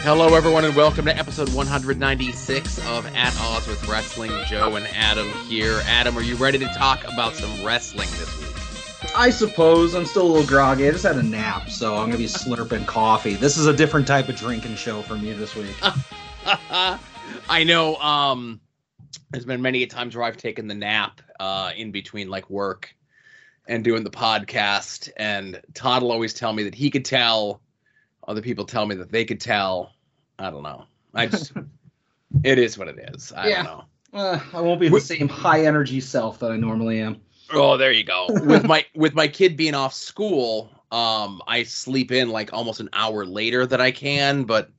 Hello, everyone, and welcome to episode 196 of At Odds with Wrestling. Joe and Adam here. Adam, are you ready to talk about some wrestling this week? I suppose I'm still a little groggy. I just had a nap, so I'm gonna be slurping coffee. This is a different type of drinking show for me this week. I know. Um, there's been many times where I've taken the nap uh, in between like work and doing the podcast, and Todd will always tell me that he could tell. Other people tell me that they could tell. I don't know. I just, it is what it is. I Yeah. don't know. Uh, I won't be the same high energy self that I normally am. Oh, there you go. with my with my kid being off school, um, I sleep in like almost an hour later than I can, but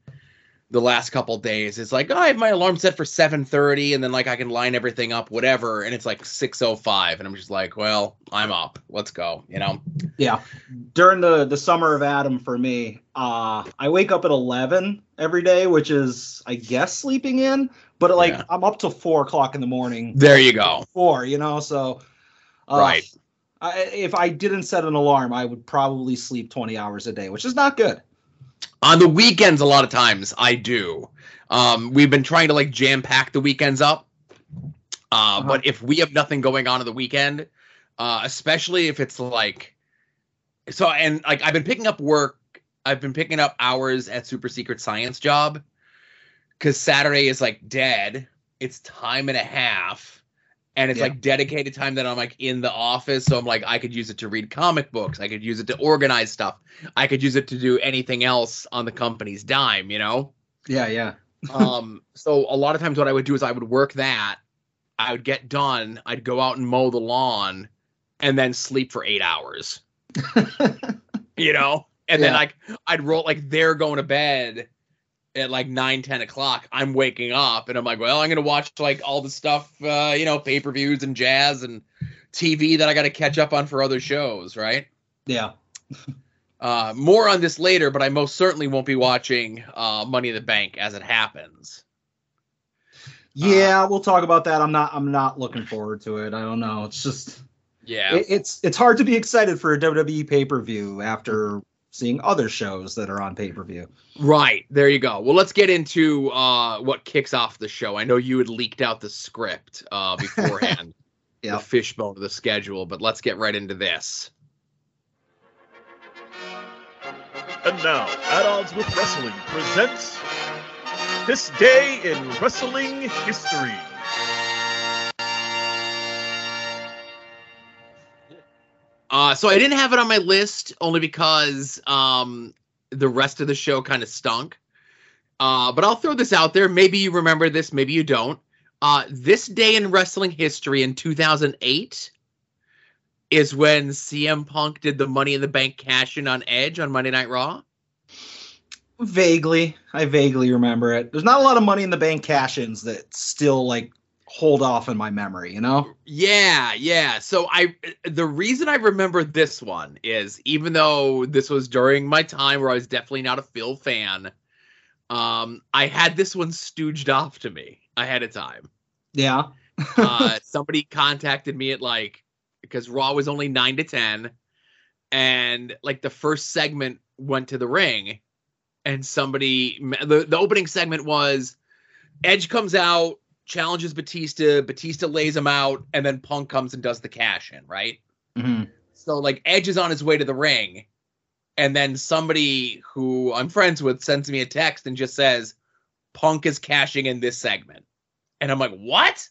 the last couple days it's like oh, I have my alarm set for 7:30 and then like I can line everything up whatever and it's like 6:05 and I'm just like, well, I'm up. Let's go, you know. Yeah. During the the summer of Adam for me, uh, I wake up at 11 every day, which is I guess sleeping in, but like Yeah. I'm up till four o'clock in the morning. There you go. Four, you know, so. Uh, Right. I, if I didn't set an alarm, I would probably sleep 20 hours a day, which is not good. On the weekends a lot of times I do. Um we've been trying to like jam pack the weekends up. Uh, but if we have nothing going on on the weekend, uh, especially if it's like so and like I've been picking up work, I've been picking up hours at Super Secret Science job because Saturday is like dead. It's time and a half, and it's Yeah. like dedicated time that I'm like in the office. So I'm like I could use it to read comic books, I could use it to organize stuff, I could use it to do anything else on the company's dime, you know Yeah, yeah. um so a lot of times what i would do is i would work that i would get done i'd go out and mow the lawn and then sleep for eight hours you know and then like i'd roll like they're going to bed at like 9 10 o'clock i'm waking up and i'm like well i'm gonna watch like all the stuff uh you know pay-per-views and jazz and tv that i gotta catch up on for other shows right Yeah. uh more on this later but i most certainly won't be watching uh money in the bank as it happens Yeah, we'll talk about that. I'm not I'm not looking forward to it. I don't know. It's just Yeah. it, it's it's hard to be excited for a WWE pay-per-view after seeing other shows that are on pay-per-view. right. There you go. Well, let's get into uh, what kicks off the show. I know you had leaked out the script uh, beforehand, Yeah. the fishbone of the schedule, but let's get right into this. And now, At Odds with Wrestling presents This Day in Wrestling History. Uh, so I didn't have it on my list only because um, the rest of the show kind of stunk. Uh, but I'll throw this out there. Maybe you remember this, maybe you don't. Uh, this day in wrestling history in 2008 is when CM Punk did the Money in the Bank cash in on Edge on Monday Night Raw. Vaguely, I vaguely remember it. There's not a lot of money in the bank cash-ins that still like hold off in my memory, you know? Yeah, yeah. So I the reason I remember this one is even though this was during my time where I was definitely not a Phil fan, um, I had this one stooged off to me ahead of time. Yeah. Uh, somebody contacted me at like because Raw was only nine to ten, and like the first segment went to the ring, and somebody the the opening segment was Edge comes out, challenges Batista, Batista lays him out, and then Punk comes and does the cash in, right? Mhm. So like Edge is on his way to the ring, and then somebody who I'm friends with sends me a text and just says, Punk is cashing in this segment. And I'm like, what?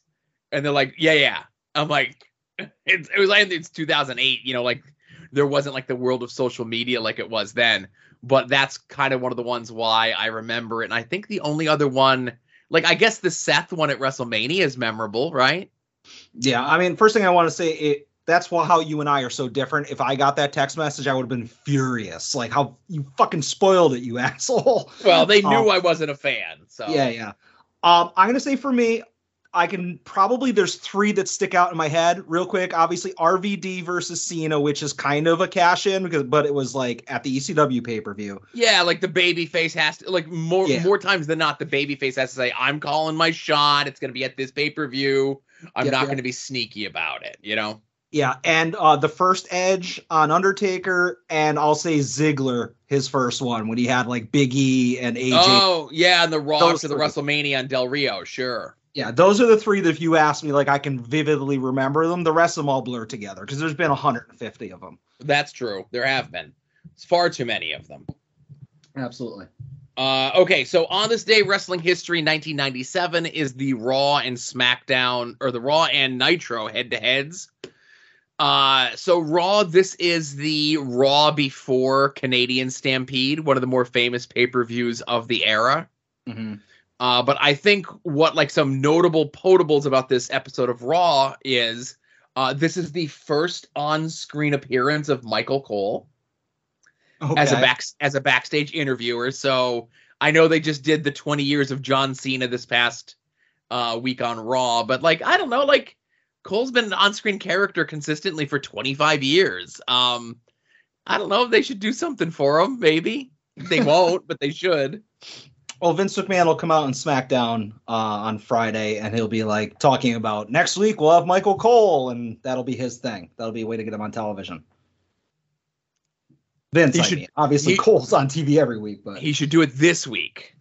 And they're like, yeah, yeah. I'm like, it's, it was like it's 2008, you know, like there wasn't like the world of social media like it was then. But that's kind of one of the ones why I remember it. And I think the only other one, like I guess the Seth one at WrestleMania is memorable, right? Yeah, I mean, first thing I want to say it that's why how you and I are so different. If I got that text message, I would have been furious. Like how you fucking spoiled it, you asshole. Well, they knew Um, I wasn't a fan. So Yeah, yeah. Um, I'm gonna say for me, I can probably there's three that stick out in my head real quick. Obviously, RVD versus Cena, which is kind of a cash in because, but it was like at the ECW pay per view. Yeah, like the baby face has to like more Yeah. more times than not, the baby face has to say, I'm calling my shot, it's gonna be at this pay-per-view. I'm Yep, not yep. gonna be sneaky about it, you know? Yeah, and uh, the first Edge on Undertaker, and I'll say Ziggler, his first one when he had like Big E and AJ. Oh yeah, and the Raw to the. WrestleMania on Del Rio, sure. Yeah, those are the three that if you ask me, like I can vividly remember them. The rest of them all blur together because there's been 150 of them. That's true. There have been. It's far too many of them. Absolutely. Uh, okay, so on this day, wrestling history 1997 is the Raw and SmackDown, or the Raw and Nitro head to heads. Uh, so Raw, this is the Raw before Canadian Stampede, one of the more famous pay per views of the era. Mm-hmm. Uh, but I think what like some notable potables about this episode of Raw is uh, this is the first on screen appearance of Michael Cole Okay. as a back as a backstage interviewer. So I know they just did the 20 years of John Cena this past uh, week on Raw, but like I don't know, like Cole's been an on-screen character consistently for 25 years. Um, I don't know if they should do something for him. Maybe they won't, but they should. Well, Vince McMahon will come out on SmackDown uh, on Friday, and he'll be like talking about next week we'll have Michael Cole, and that'll be his thing. That'll be a way to get him on television. Vince, He I should- mean. obviously he- Cole's on TV every week, but He should do it this week.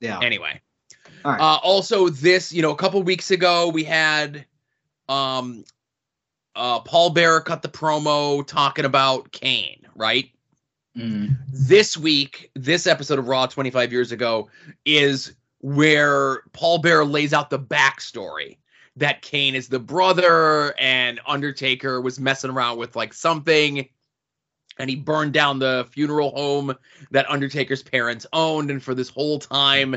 yeah, Anyway. All right. Uh, also, this, you know, a couple weeks ago, we had um, uh, Paul Bearer cut the promo talking about Kane, right? Mm. This week, this episode of Raw 25 years ago is where Paul Bearer lays out the backstory that Kane is the brother and Undertaker was messing around with like something and he burned down the funeral home that Undertaker's parents owned. And for this whole time,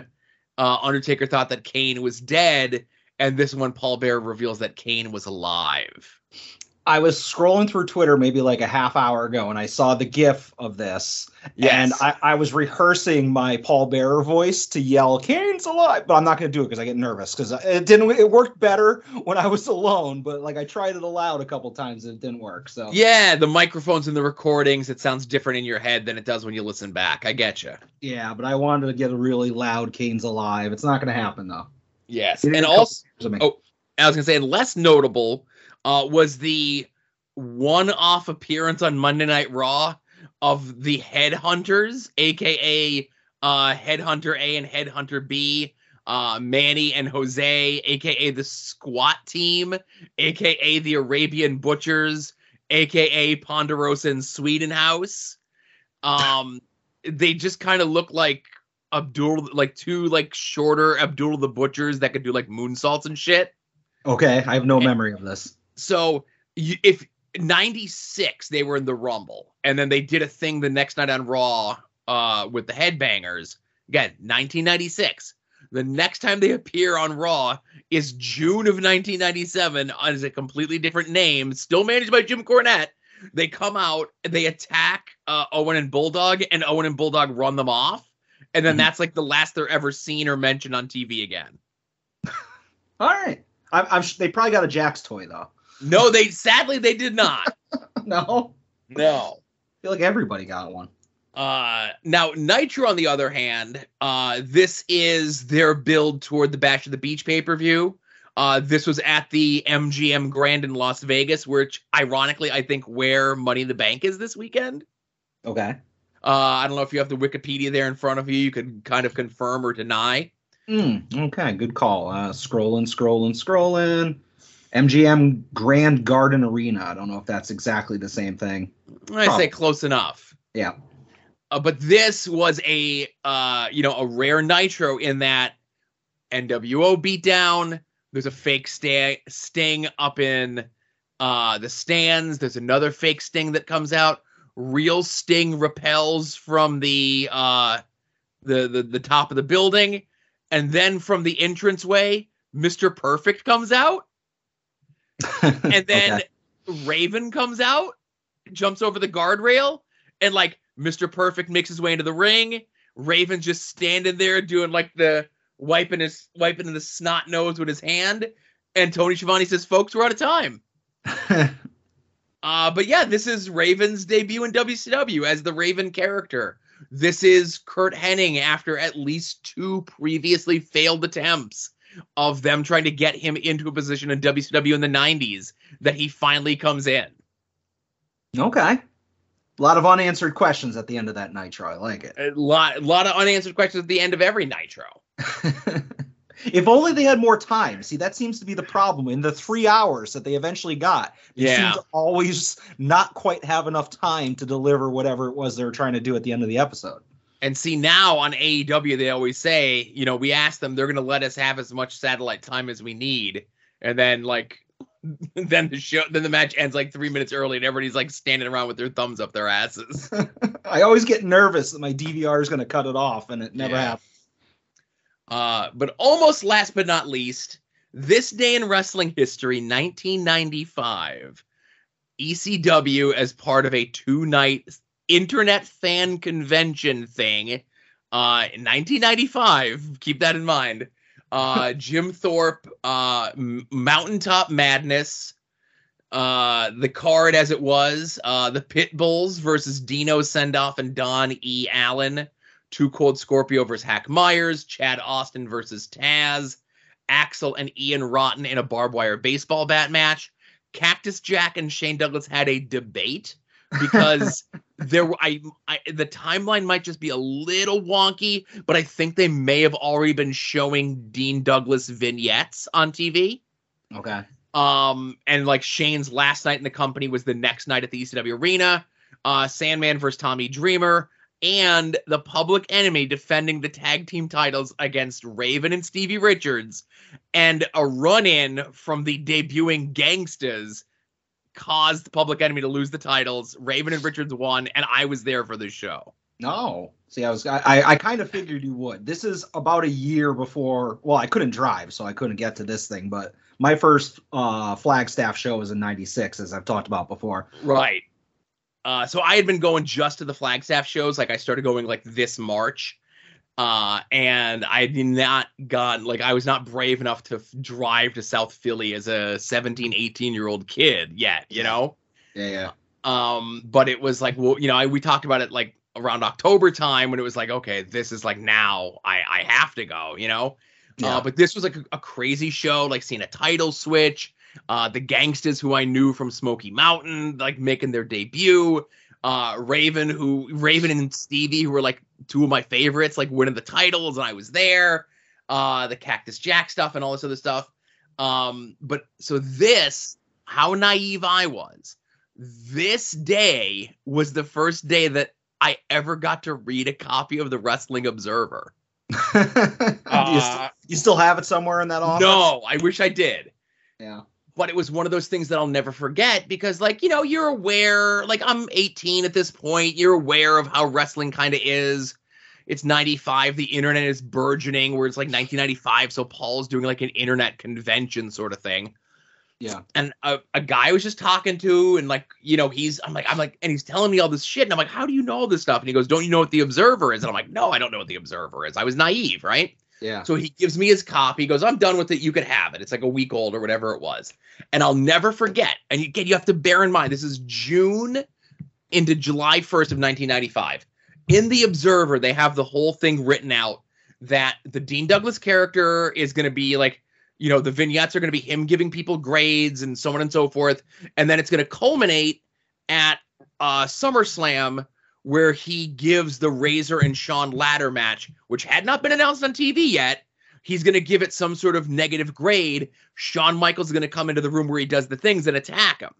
uh, Undertaker thought that Kane was dead. And this one, Paul Bearer reveals that Kane was alive. I was scrolling through Twitter maybe like a half hour ago, and I saw the GIF of this, Yes. and I, I was rehearsing my Paul Bearer voice to yell "Kane's alive," but I'm not going to do it because I get nervous because it didn't. It worked better when I was alone, but like I tried it aloud a couple times and it didn't work. So Yeah, the microphones and the recordings, it sounds different in your head than it does when you listen back. I get you. yeah, but I wanted to get a really loud "Kane's alive." It's not going to happen though. Yes. And also, years of me. oh, I was going to say, less notable uh, was the one off appearance on Monday Night Raw of the Headhunters, aka uh, Headhunter A and Headhunter B, uh, Manny and Jose, aka the Squat Team, aka the Arabian Butchers, aka Ponderosa and Sweden House. Um, they just kind of look like Abdul, like two like shorter Abdul the Butchers that could do like moonsaults and shit. Okay, I have no and- memory of this. So if 96 they were in the Rumble, and then they did a thing the next night on Raw uh, with the Headbangers. Again, 1996. The next time they appear on Raw is June of 1997 as a completely different name, still managed by Jim Cornette. They come out, they attack uh, Owen and Bulldog, and Owen and Bulldog run them off. And then Mhm. that's like the last they're ever seen or mentioned on TV again. All right, I'm, I'm sh- they probably got a Jakks toy though. No, they sadly they did not. no, No. I feel like everybody got one. Uh, now Nitro, on the other hand, uh, this is their build toward the Bash of the Beach pay per view. Uh, this was at the MGM Grand in Las Vegas, which ironically I think where Money in the Bank is this weekend. Okay. Uh, I don't know if you have the Wikipedia there in front of you. You could kind of confirm or deny. Mm, okay, good call. Uh, scrolling, scrolling, scrolling. MGM Grand Garden Arena. I don't know if that's exactly the same thing. I Probably. say close enough. Yeah. Uh, but this was a uh, you know a rare Nitro in that NWO beatdown. There's a fake sta- sting up in uh, the stands. There's another fake sting that comes out. Real sting repels from the uh, the, the the top of the building, and then from the entranceway, Mister Perfect comes out, and then Okay. Raven comes out, jumps over the guardrail, and like Mr. Perfect makes his way into the ring. Raven's just standing there doing like the wiping his wiping the snot nose with his hand. And Tony Schiavone says, "Folks, we're out of time." Uh, but yeah, this is Raven's debut in WCW as the Raven character. This is Curt Hennig after at least two previously failed attempts of them trying to get him into a position in WCW in the 90s that he finally comes in. Okay. A lot of unanswered questions at the end of that Nitro. I like it. A lot, a lot of unanswered questions at the end of every Nitro. if only they had more time. See, that seems to be the problem. In the three hours that they eventually got, they Yeah. seem to always not quite have enough time to deliver whatever it was they were trying to do at the end of the episode. And see now on AEW, they always say, you know, we ask them, they're going to let us have as much satellite time as we need, and then like, then the show, then the match ends like three minutes early, and everybody's like standing around with their thumbs up their asses. I always get nervous that my DVR is going to cut it off, and it never Yeah. happens. Uh, but almost last but not least, this day in wrestling history, 1995, ECW as part of a two-night internet fan convention thing. Uh, in 1995, keep that in mind. Uh, Jim Thorpe, uh, Mountaintop Madness, uh, the card as it was, uh, the Pitbulls versus Dino Sendoff and Don E. Allen. Two Cold Scorpio versus Hack Meyers, Chad Austin versus Taz, Axel and Ian Rotten in a barbed wire baseball bat match. Cactus Jack and Shane Douglas had a debate because there were I, I the timeline might just be a little wonky, but I think they may have already been showing Dean Douglas vignettes on TV. Okay. Um, and like Shane's last night in the company was the next night at the ECW Arena. Uh, Sandman versus Tommy Dreamer, and the Public Enemy defending the tag team titles against Raven and Stevie Richards, and a run-in from the debuting Gangstas caused Public Enemy to lose the titles. Raven and Richards won, and I was there for the show. No. See, I was I, I, kind of figured you would. This is about a year before. Well, I couldn't drive, so I couldn't get to this thing. But my first uh, Flagstaff show was in '96, as I've talked about before. Right. Uh, so I had been going just to the Flagstaff shows. Like I started going like this March. Uh, and I had not gone, like, I was not brave enough to f- drive to South Philly as a 17, 18 year old kid yet, you know? Yeah, yeah. Um, but it was like, well, you know, I, we talked about it like around October time when it was like, okay, this is like now I, I have to go, you know? Yeah. Uh, but this was like a, a crazy show, like seeing a title switch. Uh, the Gangstas who I knew from Smoky Mountain, like making their debut. Uh, Raven, who Raven and Stevie, who were like two of my favorites, like winning the titles, and I was there. Uh, the Cactus Jack stuff and all this other stuff. Um, but so this, how naive I was. This day was the first day that I ever got to read a copy of the Wrestling Observer. you, still, Uh, you still have it somewhere in that office? No, I wish I did. Yeah. But it was one of those things that I'll never forget because, like, you know, you're aware, like, I'm 18 at this point. You're aware of how wrestling kind of is. It's 95. The internet is burgeoning, where it's like 1995. So Paul's doing like an internet convention sort of thing. Yeah. And a, a guy I was just talking to, and like, you know, he's, I'm like, I'm like, and he's telling me all this shit. And I'm like, how do you know all this stuff? And he goes, don't you know what the Observer is? And I'm like, no, I don't know what the Observer is. I was naive, right? Yeah. So he gives me his copy. He goes, I'm done with it. You could have it. It's like a week old or whatever it was. And I'll never forget. And again, you have to bear in mind, this is June into July 1st of 1995. In the Observer, they have the whole thing written out that the Dean Douglas character is going to be like, you know, the vignettes are going to be him giving people grades and so on and so forth. And then it's going to culminate at uh, SummerSlam where he gives the Razor and Shawn ladder match, which had not been announced on TV yet. He's going to give it some sort of negative grade. Shawn Michaels is going to come into the room where he does the things and attack him.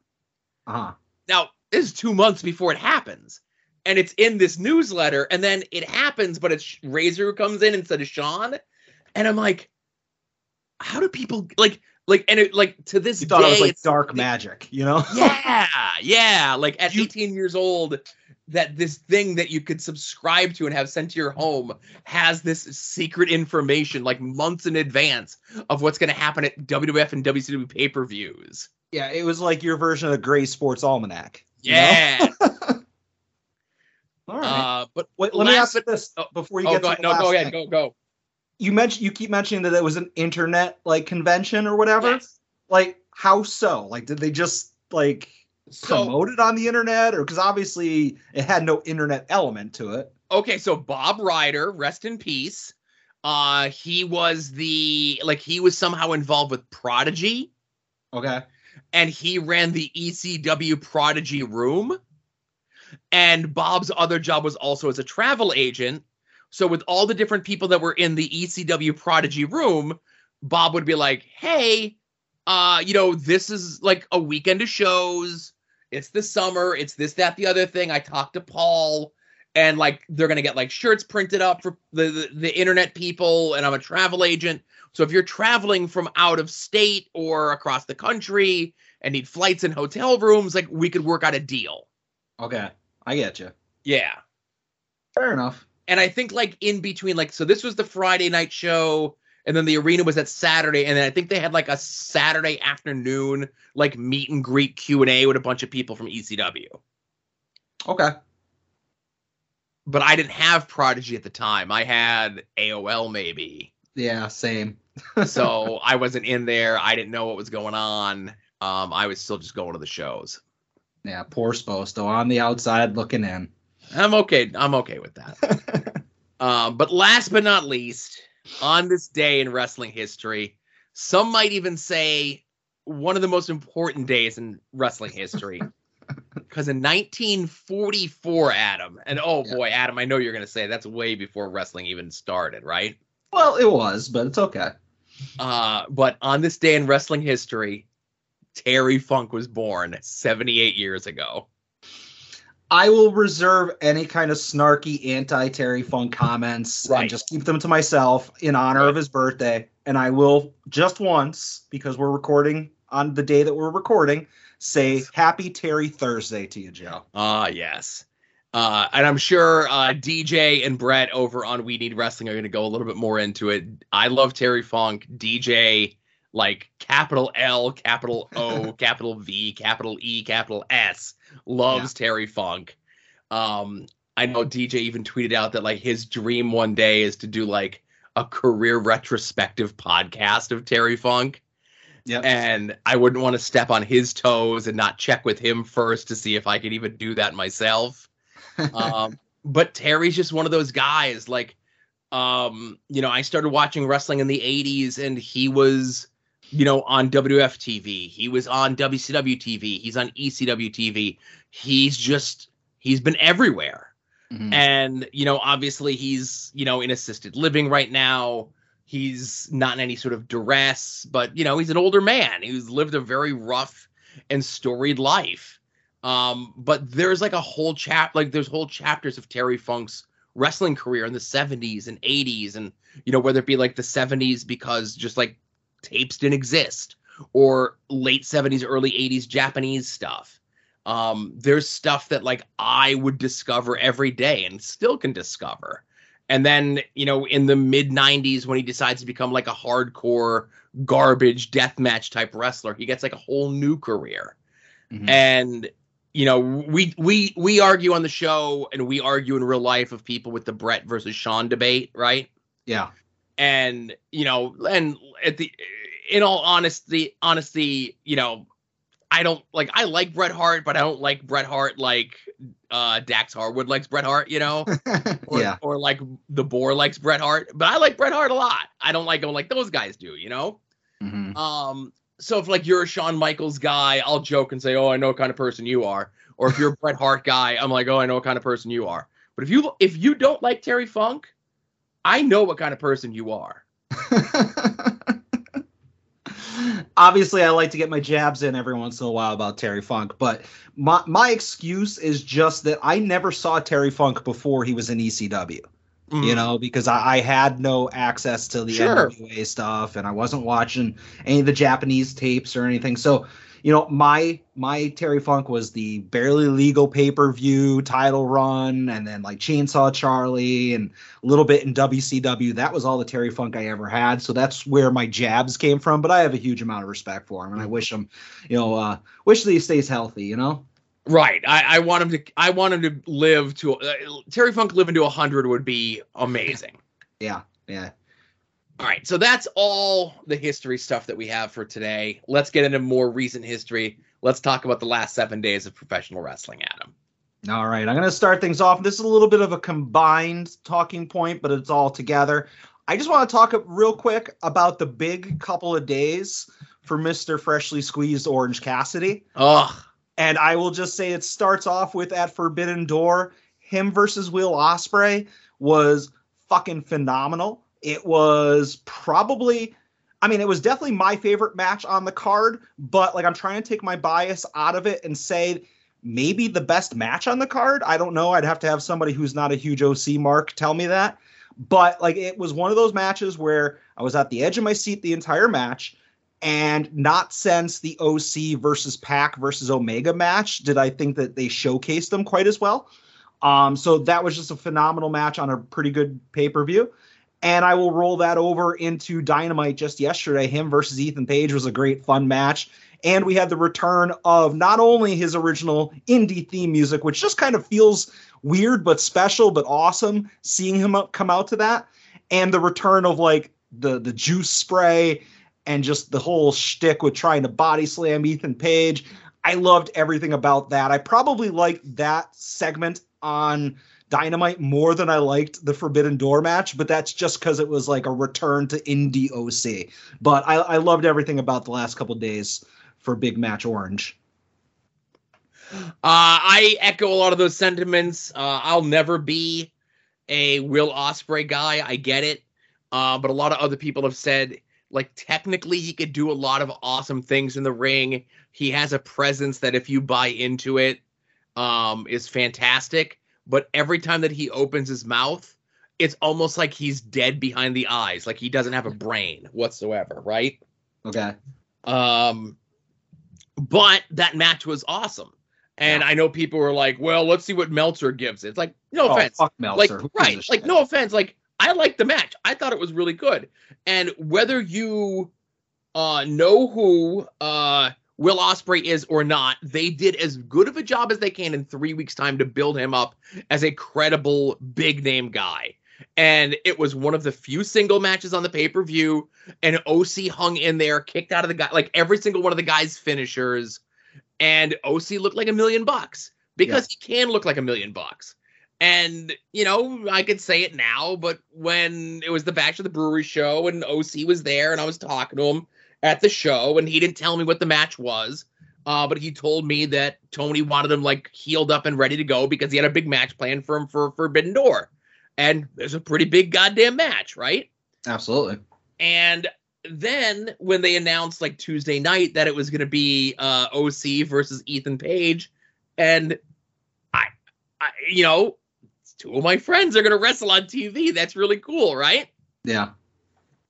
Uh-huh. Now, this is two months before it happens. And it's in this newsletter. And then it happens, but it's Razor who comes in instead of Shawn. And I'm like, how do people like like and it like to this You thought day it was like dark magic, you know? yeah, yeah. Like at You- 18 years old, that this thing that you could subscribe to and have sent to your home has this secret information, like months in advance of what's going to happen at WWF and WCW pay per views. Yeah, it was like your version of the Grays Sports Almanac. you know? Yeah. All right. uh, but Wait, let me ask you this oh, before you oh, get go, to no, go ahead, thing. go go. You mentioned you keep mentioning that it was an internet like convention or whatever. Yes. Like how so? Like did they just like So promote it on the internet or because obviously it had no internet element to it. okay, so Bob Ryder, rest in peace. Uh, he was the like he was somehow involved with Prodigy, Okay. and he ran the ECW Prodigy room. And Bob's other job was also as a travel agent. So with all the different people that were in the ECW Prodigy room, Bob would be like, "Hey, uh, you know, this is like a weekend of shows. It's the summer. It's this, that, the other thing. I talked to Paul, and like they're gonna get like shirts printed up for the, the the internet people. And I'm a travel agent, so if you're traveling from out of state or across the country and need flights and hotel rooms, like we could work out a deal. Okay. I get you. Yeah. Fair enough. And I think like in between, like so this was the Friday night show, and then the arena was that Saturday, and then I think they had like a Saturday afternoon like meet and greet Q and A with a bunch of people from ECW. Okay. But I didn't have Prodigy at the time. I had AOL maybe. Yeah, same. so I wasn't in there. I didn't know what was going on. Um, I was still just going to the shows. Yeah, poor Sposto on the outside looking in. I'm okay. I'm okay with that. um, but last but not least, on this day in wrestling history, some might even say one of the most important days in wrestling history. Because in 1944, Adam, and oh Yeah. boy, Adam, I know you're going to say that's way before wrestling even started, right? Well, it was, but it's okay. Uh, but on this day in wrestling history, Terry Funk was born 78 years ago. I will reserve any kind of snarky anti Terry Funk comments Right. and just keep them to myself in honor of his birthday. And I will just once, because we're recording on the day that we're recording, say happy Terry Thursday to you, Joe. Ah, yes. Uh, and I'm sure uh, DJ and Brett over on We Need Wrestling are going to go a little bit more into it. I love Terry Funk. DJ, like capital L, capital O, capital V, capital E, capital S, loves Terry Funk. Um, I know DJ even tweeted out that like his dream one day is to do like a career retrospective podcast of Terry Funk Yep. and I wouldn't want to step on his toes and not check with him first to see if I could even do that myself. Um, but Terry's just one of those guys. Like, um, you know, I started watching wrestling in the '80s, and he was, you know, on WF TV. He was on WCW TV. He's on ECW TV. He's just he's been everywhere. Mhm. And, you know, obviously he's, you know, in assisted living right now. He's not in any sort of duress, but, you know, he's an older man who's lived a very rough and storied life. Um, but there's like a whole chap, like there's whole chapters of Terry Funk's wrestling career in the 70s and 80s, and, you know, whether it be like the 70s because just like tapes didn't exist, or late 70s, early 80s Japanese stuff um there's stuff that like i would discover every day and still can discover and then you know in the mid 90s when he decides to become like a hardcore garbage deathmatch type wrestler he gets like a whole new career Mhm. and you know we we we argue on the show and we argue in real life of people with the bret versus shawn debate right yeah. And you know and at the in all honesty honesty you know i don't like i like bret hart but i don't like bret hart like uh dax harwood likes bret hart you know or, yeah. or like the boar likes bret hart but i like bret hart a lot i don't like him like those guys do you know Mhm. um so if like you're a Shawn Michaels guy, I'll joke and say, "Oh, I know what kind of person you are." Or if you're a Bret Hart guy, I'm like, "Oh, I know what kind of person you are." But if you if you don't like Terry Funk, I know what kind of person you are. Obviously, I like to get my jabs in every once in a while about Terry Funk, but my my excuse is just that I never saw Terry Funk before he was in ECW. Mm. You know, because I, I had no access to the Sure. NWA stuff, and I wasn't watching any of the Japanese tapes or anything. So, you know, my my Terry Funk was the barely legal pay per view title run, and then like Chainsaw Charlie, and a little bit in WCW. That was all the Terry Funk I ever had. So that's where my jabs came from. But I have a huge amount of respect for him, and I wish him, you know, uh, wish that he stays healthy. You know. Right. I, I want him to. I want him to live to. Uh, Terry Funk living to hundred would be amazing. Yeah. Yeah. All right. So that's all the history stuff that we have for today. Let's get into more recent history. Let's talk about the last seven days of professional wrestling, Adam. All right, I'm going to start things off. This is a little bit of a combined talking point, but it's all together. I just want to talk real quick about the big couple of days for Mr. Freshly Squeezed Orange Cassidy. Ugh. And I will just say it starts off with at Forbidden Door, him versus Will Ospreay was fucking phenomenal. It was probably I mean, it was definitely my favorite match on the card, but like I'm trying to take my bias out of it and say maybe the best match on the card. I don't know. I'd have to have somebody who's not a huge OC mark tell me that. But like it was one of those matches where I was at the edge of my seat the entire match and not since the OC versus Pac versus Omega match did I think that they showcased them quite as well. Um, so that was just a phenomenal match on a pretty good pay per view. And I will roll that over into Dynamite just yesterday. Him versus Ethan Page was a great fun match. And we had the return of not only his original indie theme music, which just kind of feels weird but special but awesome seeing him come out to that, and the return of like the the juice spray and just the whole shtick with trying to body slam Ethan Page. I loved everything about that. I probably liked that segment on Dynamite more than I liked the Forbidden Door match, but that's just because it was like a return to indie OC. But I, I loved everything about the last couple days for Big Match Orange. Uh, I echo a lot of those sentiments. Uh, I'll never be a Will Ospreay guy. I get it. Uh, but a lot of other people have said, like, technically, he could do a lot of awesome things in the ring. He has a presence that, if you buy into it, um, is fantastic but every time that he opens his mouth, it's almost like he's dead behind the eyes, like he doesn't have a brain whatsoever, right? Okay. Um, but that match was awesome. And yeah. I know people were like, "Well, let's see what Meltzer gives." It's like, no oh, offense, Meltzer. like right, like no offense, like I like the match. I thought it was really good. And whether you uh, know who uh, Will Ospreay is or not, they did as good of a job as they can in three weeks' time to build him up as a credible big name guy. And it was one of the few single matches on the pay per view. And OC hung in there, kicked out of the guy, like every single one of the guy's finishers. And OC looked like a million bucks because yeah. he can look like a million bucks. And, you know, I could say it now, but when it was the Bash of the Brewery show and OC was there and I was talking to him, at the show, and he didn't tell me what the match was. Uh, but he told me that Tony wanted him like healed up and ready to go because he had a big match planned for him for Forbidden Door. And there's a pretty big goddamn match, right? Absolutely. And then when they announced like Tuesday night that it was going to be uh, OC versus Ethan Page, and I, I, you know, two of my friends are going to wrestle on TV. That's really cool, right? Yeah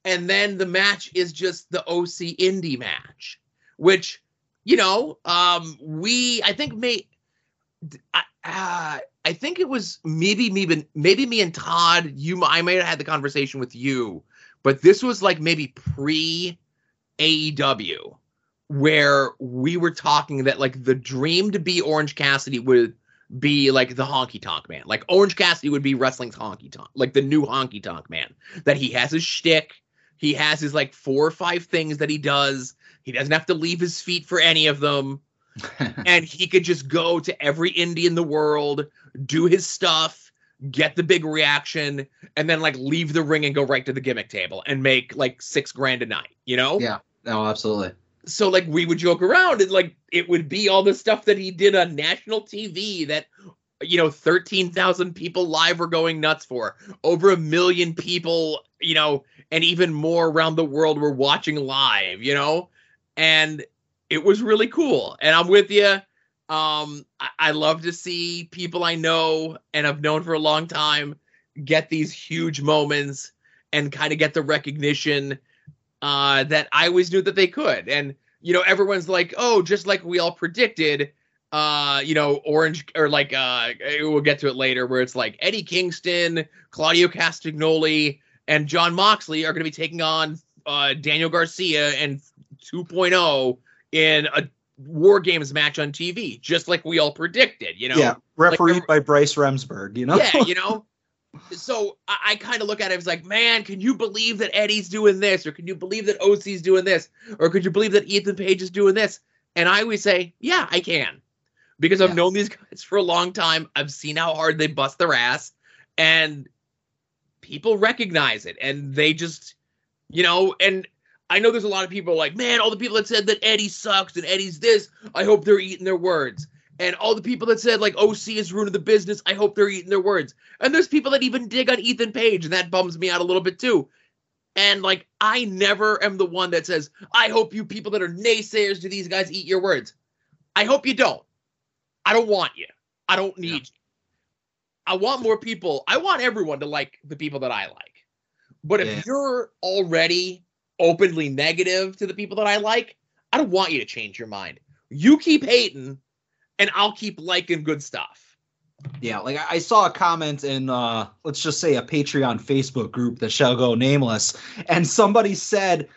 and then the match is just the OC indie match, which you know, um, we I think may I, uh, I think it was maybe me maybe me and Todd. You I may have had the conversation with you, but this was like maybe pre AEW where we were talking that like the dream to be Orange Cassidy would be like the honky tonk man. Like Orange Cassidy would be wrestling's honky tonk, like the new honky tonk man. That he has his shtick, he has his like four or five things that he does. He doesn't have to leave his feet for any of them. and he could just go to every indie in the world, do his stuff, get the big reaction, and then like leave the ring and go right to the gimmick table and make like six grand a night, you know? Yeah. No, absolutely. So like we would joke around and like it would be all the stuff that he did on national TV that you know 13,000 people live were going nuts for. Over a million people, you know, and even more around the world were watching live, you know? And it was really cool. And I'm with you. Um, I, I love to see people I know and have known for a long time get these huge moments and kind of get the recognition uh, that I always knew that they could. And, you know, everyone's like, oh, just like we all predicted, uh, you know, Orange or like uh we'll get to it later where it's like Eddie Kingston, Claudio Castagnoli, and Jon Moxley are going to be taking on uh, Daniel Garcia and 2.0 in a War Games match on TV, just like we all predicted. You know, yeah, refereed like, by Bryce Remsburg. You know, yeah, you know. so I, I kind of look at it as like, man, can you believe that Eddie's doing this, or can you believe that OC's doing this, or could you believe that Ethan Page is doing this? And I always say, yeah, I can, because I've yeah. known these guys for a long time. I've seen how hard they bust their ass, and people recognize it and they just you know and I know there's a lot of people like, man, all the people that said that Eddie sucks and Eddie's this, I hope they're eating their words. And all the people that said like OC is ruining the business, I hope they're eating their words. And there's people that even dig on Ethan Page, and that bums me out a little bit too. And like, I never am the one that says, I hope you people that are naysayers to these guys eat your words. I hope you don't. I don't want you. I don't need you. I want more people. I want everyone to like the people that I like. But if Yeah. you're already openly negative to the people that I like, I don't want you to change your mind. You keep hating, and I'll keep liking good stuff. Yeah, like I I saw a comment in uh let's just say a Patreon Facebook group that shall go nameless, and somebody said,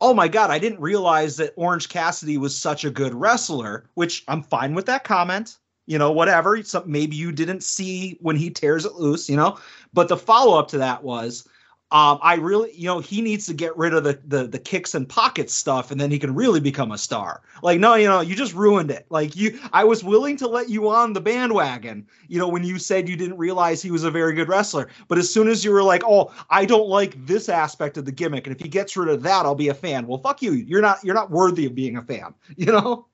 "Oh my god, I didn't realize that Orange Cassidy was such a good wrestler," which I'm fine with that comment. You know, whatever. So maybe you didn't see when he tears it loose, you know. But the follow up to that was, um, I really, you know, he needs to get rid of the, the the kicks and pockets stuff, and then he can really become a star. Like, no, you know, you just ruined it. Like you, I was willing to let you on the bandwagon, you know, when you said you didn't realize he was a very good wrestler. But as soon as you were like, oh, I don't like this aspect of the gimmick, and if he gets rid of that, I'll be a fan. Well, fuck you. You're not you're not worthy of being a fan, you know.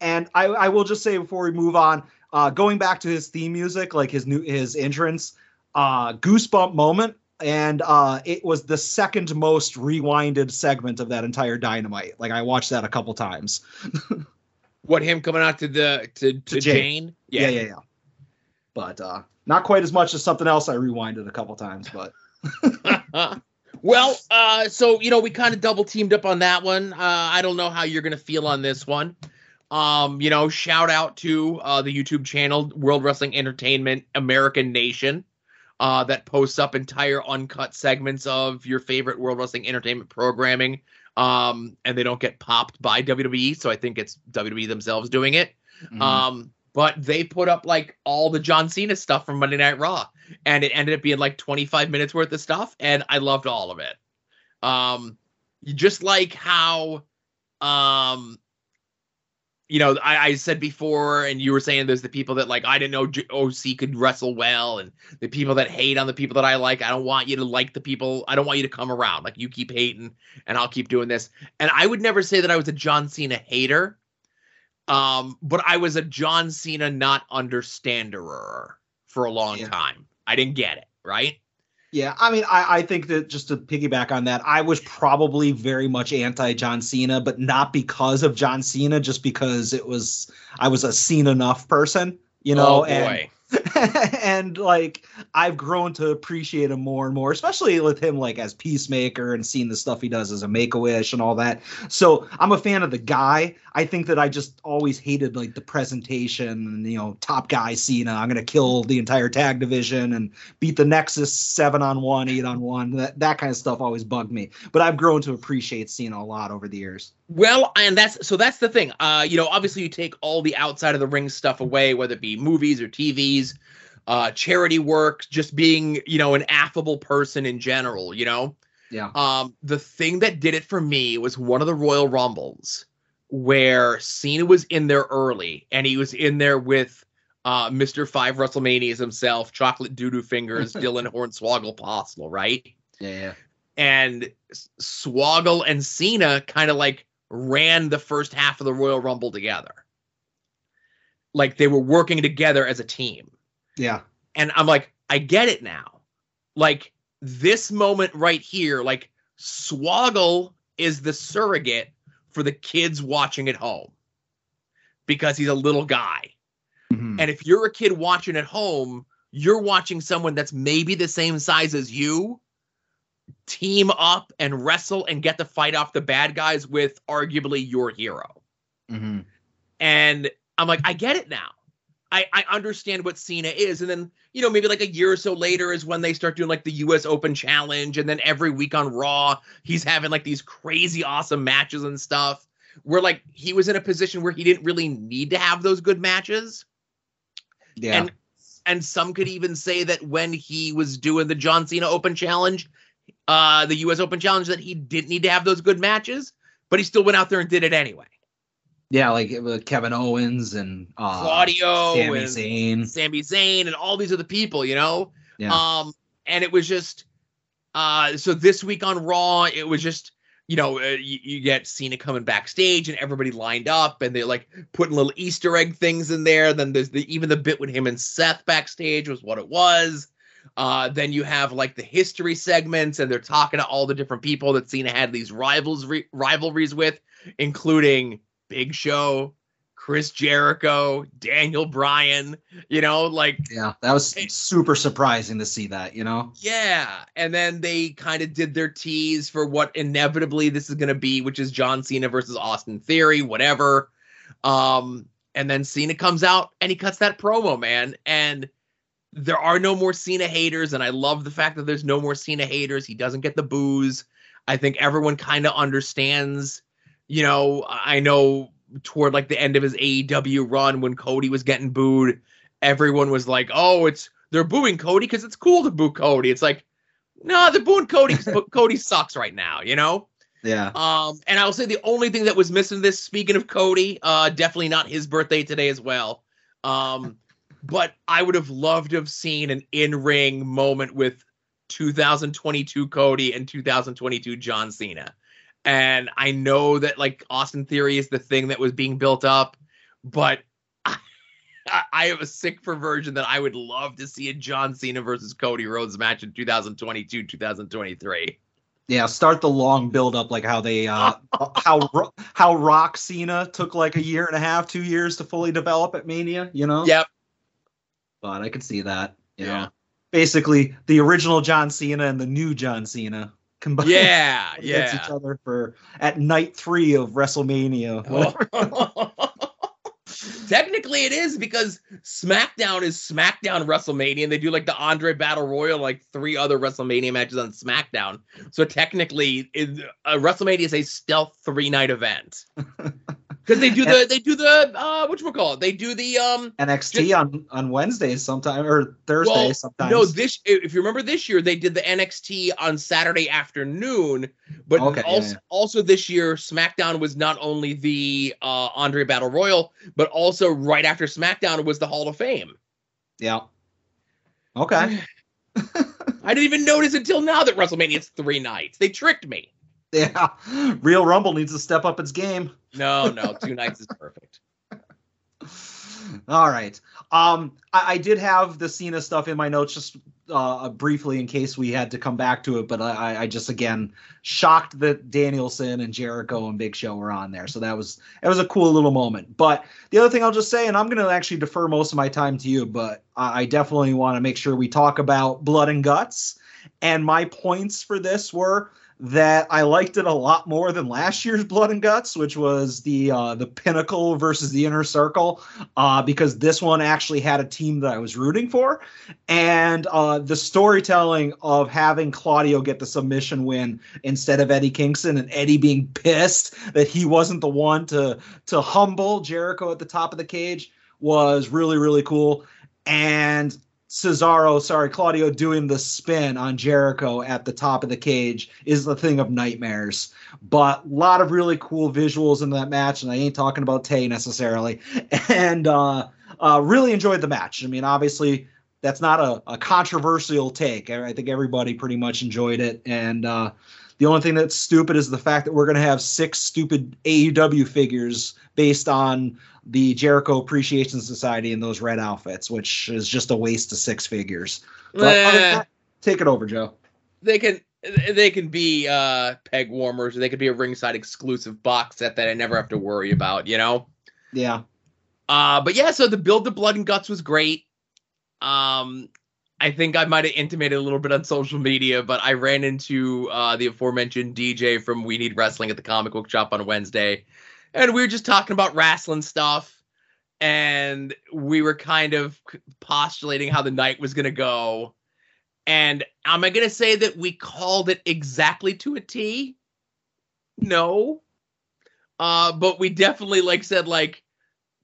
And I, I will just say before we move on, uh, going back to his theme music, like his new his entrance, uh, goosebump moment, and uh, it was the second most rewinded segment of that entire Dynamite. Like I watched that a couple times. What him coming out to the to, to, To Jane? Jane. Yeah, yeah, yeah. But uh, not quite as much as something else I rewinded a couple times. But well, uh, so you know, we kind of double teamed up on that one. Uh, I don't know how you're gonna feel on this one. Um, you know, shout out to uh, the YouTube channel World Wrestling Entertainment American Nation, uh, that posts up entire uncut segments of your favorite World Wrestling Entertainment programming. Um, and they don't get popped by WWE, so I think it's WWE themselves doing it. Mm-hmm. Um, but they put up like all the John Cena stuff from Monday Night Raw, and it ended up being like 25 minutes worth of stuff, and I loved all of it. Um, just like how, um, you know, I, I said before, and you were saying there's the people that like I didn't know J- OC could wrestle well, and the people that hate on the people that I like. I don't want you to like the people. I don't want you to come around. Like you keep hating, and I'll keep doing this. And I would never say that I was a John Cena hater. Um, but I was a John Cena not understanderer for a long Yeah. time. I didn't get it, right? Yeah, I mean, I, I think that just to piggyback on that, I was probably very much anti John Cena, but not because of John Cena, just because it was I was a Cena enough person, you know, oh boy. and like I've grown to appreciate him more and more, especially with him like as Peacemaker and seeing the stuff he does as a Make a Wish and all that. So I'm a fan of the guy. I think that I just always hated like the presentation and you know top guy Cena. I'm gonna kill the entire tag division and beat the Nexus seven on one, eight on one. That that kind of stuff always bugged me. But I've grown to appreciate Cena a lot over the years. Well, and that's so that's the thing. Uh, you know, obviously you take all the outside of the ring stuff away, whether it be movies or TVs, uh, charity work, just being, you know, an affable person in general, you know. Yeah. Um, the thing that did it for me was one of the Royal Rumbles where Cena was in there early and he was in there with uh Mr. Five WrestleManias himself, Chocolate Doodoo Fingers, Dylan Hornswoggle Postl, right? Yeah, yeah. and Swoggle and Cena kind of like ran the first half of the Royal Rumble together. Like they were working together as a team. Yeah. And I'm like, I get it now. Like this moment right here, like Swoggle is the surrogate for the kids watching at home because he's a little guy. Mhm. And if you're a kid watching at home, you're watching someone that's maybe the same size as you team up and wrestle and get to fight off the bad guys with arguably your hero. Mhm. And I'm like, I get it now. I, I understand what Cena is. And then, you know, maybe like a year or so later is when they start doing like the US Open Challenge. And then every week on Raw, he's having like these crazy awesome matches and stuff. Where like he was in a position where he didn't really need to have those good matches. Yeah. And and some could even say that when he was doing the John Cena Open Challenge, uh, the U.S. Open Challenge, that he didn't need to have those good matches, but he still went out there and did it anyway. Yeah, like with Kevin Owens and uh, Claudio Sami and Zayn. Sami Zayn and all these other people, you know. Yeah. Um, and it was just uh so this week on Raw, it was just you know, uh, you, you get Cena coming backstage and everybody lined up and they're like putting little Easter egg things in there. Then there's the even the bit with him and Seth backstage was what it was. Uh, then you have like the history segments and they're talking to all the different people that Cena had these rivals rivalries with, including Big Show, Chris Jericho, Daniel Bryan, you know, like yeah, that was super surprising to see that, you know. Yeah, and then they kind of did their tease for what inevitably this is going to be, which is John Cena versus Austin Theory, whatever. Um, and then Cena comes out and he cuts that promo, man, and there are no more Cena haters, and I love the fact that there's no more Cena haters. He doesn't get the boos. I think everyone kind of understands. You know, I know toward like the end of his AEW run when Cody was getting booed, everyone was like, "Oh, it's they're booing Cody because it's cool to boo Cody." It's like, no, they're booing Cody. Cody sucks right now, you know. Yeah. Um, and I'll say the only thing that was missing this, speaking of Cody, uh, definitely not his birthday today as well. Um, but I would have loved to have seen an in-ring moment with 2022 Cody and 2022 John Cena. And I know that like Austin Theory is the thing that was being built up, but I, I have a sick perversion that I would love to see a John Cena versus Cody Rhodes match in 2022, 2023. Yeah, start the long build up like how they uh how how Rock Cena took like a year and a half, two years to fully develop at Mania, you know? Yep. But I could see that. yeah. Know? Basically the original John Cena and the new John Cena combined yeah yeah each other for at night three of WrestleMania. Technically, it is because SmackDown is SmackDown WrestleMania, and they do like the Andre Battle Royal, like three other WrestleMania matches on SmackDown. So technically, it, uh, WrestleMania is a stealth three night event. because they do the they do the uh which we call it they do the um NXT just, on on Wednesdays sometime or Thursday well, sometimes. No, this if you remember this year they did the NXT on Saturday afternoon, but okay, also yeah, yeah. also this year SmackDown was not only the uh Andre Battle Royal, but also right after SmackDown was the Hall of Fame. Yeah. Okay. I didn't even notice until now that WrestleMania is three nights. They tricked me. Yeah, Royal Rumble needs to step up its game. No, no, two nights is perfect. All right. Um, I, I, did have the Cena stuff in my notes just uh, briefly in case we had to come back to it, but I, I just again shocked that Danielson and Jericho and Big Show were on there, so that was it was a cool little moment. But the other thing I'll just say, and I'm going to actually defer most of my time to you, but I, I definitely want to make sure we talk about Blood and Guts. And my points for this were that I liked it a lot more than last year's Blood and Guts, which was the uh, the Pinnacle versus the Inner Circle, uh, because this one actually had a team that I was rooting for, and uh, the storytelling of having Claudio get the submission win instead of Eddie Kingston, and Eddie being pissed that he wasn't the one to to humble Jericho at the top of the cage was really really cool, and Cesaro, sorry, Claudio doing the spin on Jericho at the top of the cage is the thing of nightmares. But a lot of really cool visuals in that match, and I ain't talking about Tay necessarily. And uh, uh, really enjoyed the match. I mean, obviously, that's not a, a controversial take. I think everybody pretty much enjoyed it. And uh, the only thing that's stupid is the fact that we're going to have six stupid AEW figures based on the Jericho Appreciation Society in those red outfits, which is just a waste of six figures. But, take it over, Joe. They can they can be uh, peg warmers, or they could be a ringside exclusive box set that I never have to worry about. You know? Yeah. Uh, but yeah, so the build the blood and guts was great. Um, I think I might have intimated a little bit on social media, but I ran into uh, the aforementioned DJ from We Need Wrestling at the comic book shop on Wednesday, and we were just talking about wrestling stuff. And we were kind of postulating how the night was going to go. And am i going to say that we called it exactly to a t? No. Uh but we definitely like said like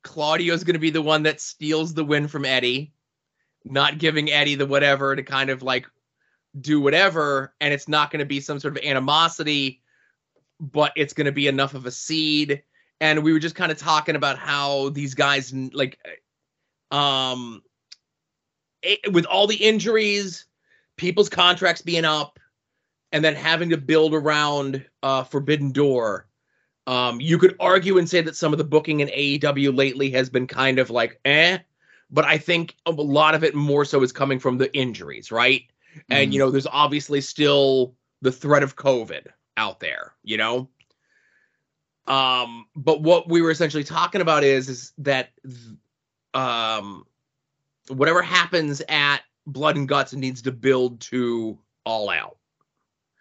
claudio's going to be the one that steals the win from eddie not giving eddie the whatever to kind of like do whatever. And it's not going to be some sort of animosity but it's going to be enough of a seed and we were just kind of talking about how these guys like um it, with all the injuries people's contracts being up and then having to build around uh, Forbidden Door. Um, you could argue and say that some of the booking in AEW lately has been kind of like eh, but I think a lot of it more so is coming from the injuries, right? And Mhm. you know, there's obviously still the threat of COVID out there, you know. Um, but what we were essentially talking about is is that um whatever happens at Blood and Guts needs to build to All Out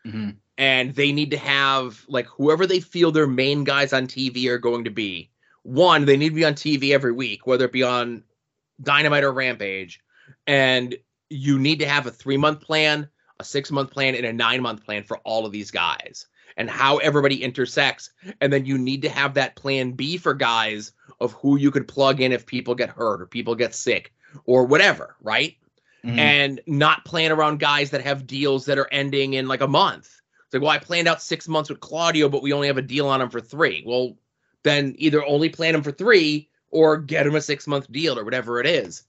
Mhm. and they need to have like whoever they feel their main guys on TV are going to be. One, they need to be on TV every week, whether it be on Dynamite or Rampage, and you need to have a three month plan, a six month plan, and a nine month plan for all of these guys and how everybody intersects. And then you need to have that plan B for guys of who you could plug in if people get hurt or people get sick or whatever, right? Mhm. and not plan around guys that have deals that are ending in like a month. It's like, well, I planned out six months with Claudio, but we only have a deal on him for three. Well, then either only plan him for three or get him a six month deal or whatever it is.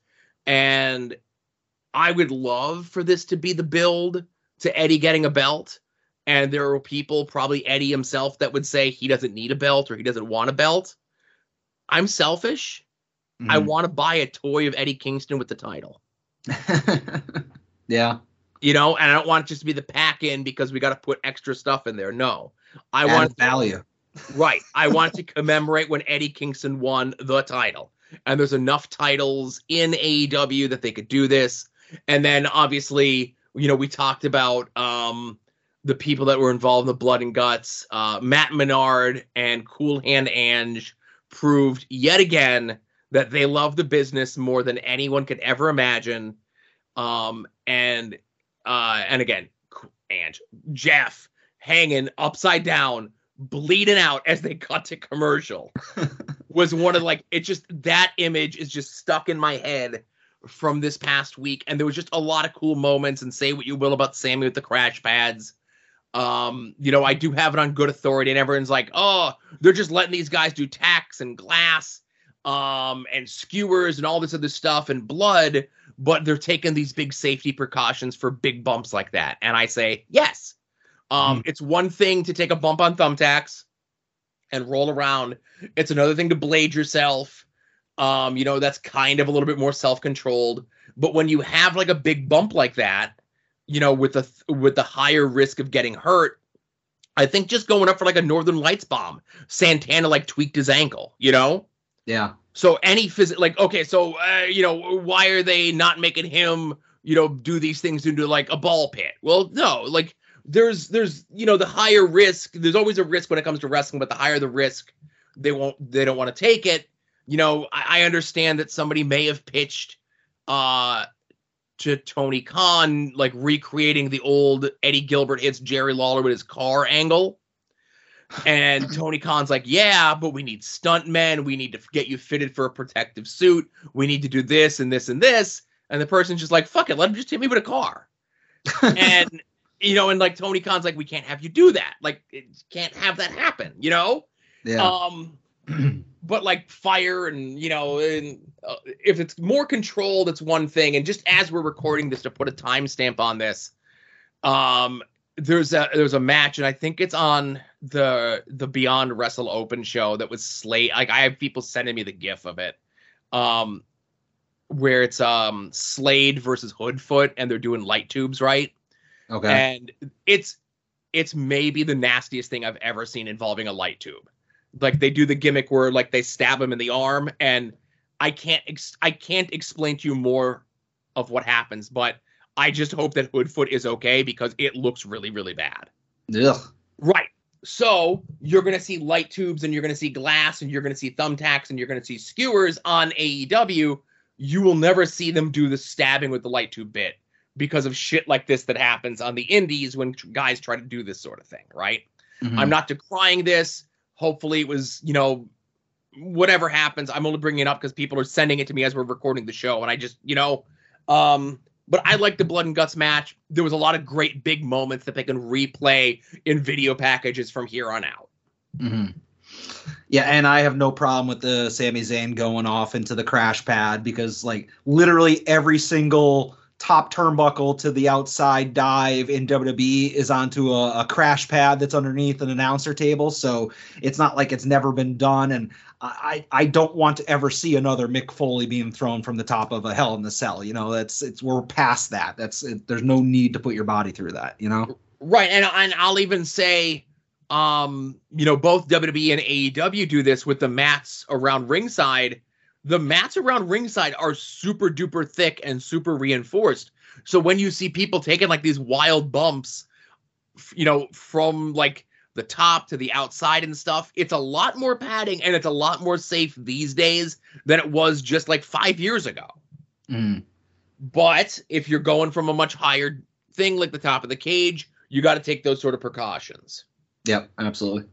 And I would love for this to be the build to Eddie getting a belt. And there are people, probably Eddie himself, that would say he doesn't need a belt or he doesn't want a belt. I'm selfish. I Mhm. want to buy a toy of Eddie Kingston with the title. yeah. you know, and I don't want it just to be the pack in because we got to put extra stuff in there. No, I Added want value. right. I want to commemorate when Eddie Kingston won the title, and there's enough titles in AEW that they could do this. And then obviously, you know, we talked about um the people that were involved in the blood and guts. Uh, Matt Menard and Cool Hand Ange proved yet again that they love the business more than anyone could ever imagine. Um, and uh, and again, Ange, Jeff hanging upside down, bleeding out as they cut to commercial was one of like it just that image is just stuck in my head from this past week and there was just a lot of cool moments and say what you will about Sammy with the crash pads um you know I do have it on good authority and everyone's like oh they're just letting these guys do tacks and glass um and skewers and all this other stuff and blood but they're taking these big safety precautions for big bumps like that. And I say yes. Um it's one thing to take a bump on thumbtacks and roll around. It's another thing to blade yourself. Um you know that's kind of a little bit more self-controlled. But when you have like a big bump like that you know with the with the higher risk of getting hurt i think just going up for like a northern lights bomb santana like tweaked his ankle you know? Yeah. so any phys like okay so uh, you know why are they not making him you know do these things into like a ball pit? Well no like there's there's you know the higher risk there's always a risk when it comes to wrestling but the higher the risk they won't they don't want to take it. You know I, I understand that somebody may have pitched uh to Tony Khan like recreating the old Eddie Gilbert hits Jerry Lawler with his car angle and Tony Khan's like, yeah, but we need stuntmen. We need to get you fitted for a protective suit. We need to do this and this and this. And the person's just like, fuck it, let him just hit me with a car. and you know, and like Tony Khan's like, we can't have you do that. Like, it can't have that happen. You know. Yeah. Um, but like fire and you know, and uh, if it's more controlled, it's one thing. And just as we're recording this, to put a timestamp on this, um, there's a there's a match, and I think it's on the the Beyond Wrestle Open show that was slate. Like I have people sending me the GIF of it, um, where it's um Slade versus Hoodfoot, and they're doing light tubes, right? okay. and it's it's maybe the nastiest thing I've ever seen involving a light tube. Like they do the gimmick where like they stab him in the arm, and I can't ex- I can't explain to you more of what happens, but I just hope that Hoodfoot is okay because it looks really really bad. Ugh. Right. So you're gonna see light tubes, and you're gonna see glass, and you're gonna see thumbtacks, and you're gonna see skewers on AEW. You will never see them do the stabbing with the light tube bit because of shit like this that happens on the indies when guys try to do this sort of thing, right? Mhm. I'm not decrying this. Hopefully, it was, you know, whatever happens. I'm only bringing it up because people are sending it to me as we're recording the show, and I just, you know, um, but I like the blood and guts match. There was a lot of great big moments that they can replay in video packages from here on out. Mhm. Yeah, and I have no problem with the Sami Zayn going off into the crash pad because like literally every single top turnbuckle to the outside dive in WWE is onto a, a, crash pad that's underneath an announcer table. So it's not like it's never been done. And I, I don't want to ever see another Mick Foley being thrown from the top of a Hell in the Cell. You know, that's it's we're past that. That's it, there's no need to put your body through that. You know, right? And and I'll even say, um, you know, both WWE and AEW do this with the mats around ringside the mats around ringside are super duper thick and super reinforced. So when you see people taking like these wild bumps, you know, from like the top to the outside and stuff, it's a lot more padding and it's a lot more safe these days than it was just like five years ago. Mm. But if you're going from a much higher thing like the top of the cage, you got to take those sort of precautions. Yep, absolutely.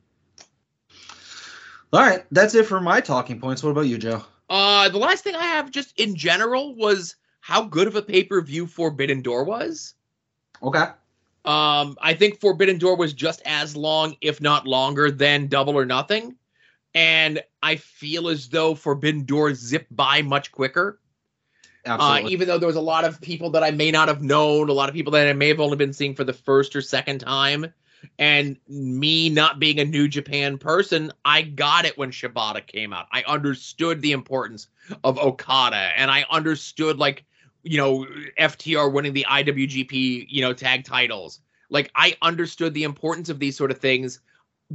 All right, that's it for my talking points. What about you, Joe? Uh, the last thing I have just in general was how good of a pay per view Forbidden Door was. Okay. Um, I think Forbidden Door was just as long, if not longer, than Double or Nothing. And I feel as though Forbidden Door zipped by much quicker. Uh, even though there was a lot of people that I may not have known, a lot of people that I may have only been seeing for the first or second time. And me not being a New Japan person, I got it when Shibata came out. I understood the importance of Okada and I understood like, you know, FTR winning the IWGP, you know, tag titles. Like I understood the importance of these sort of things.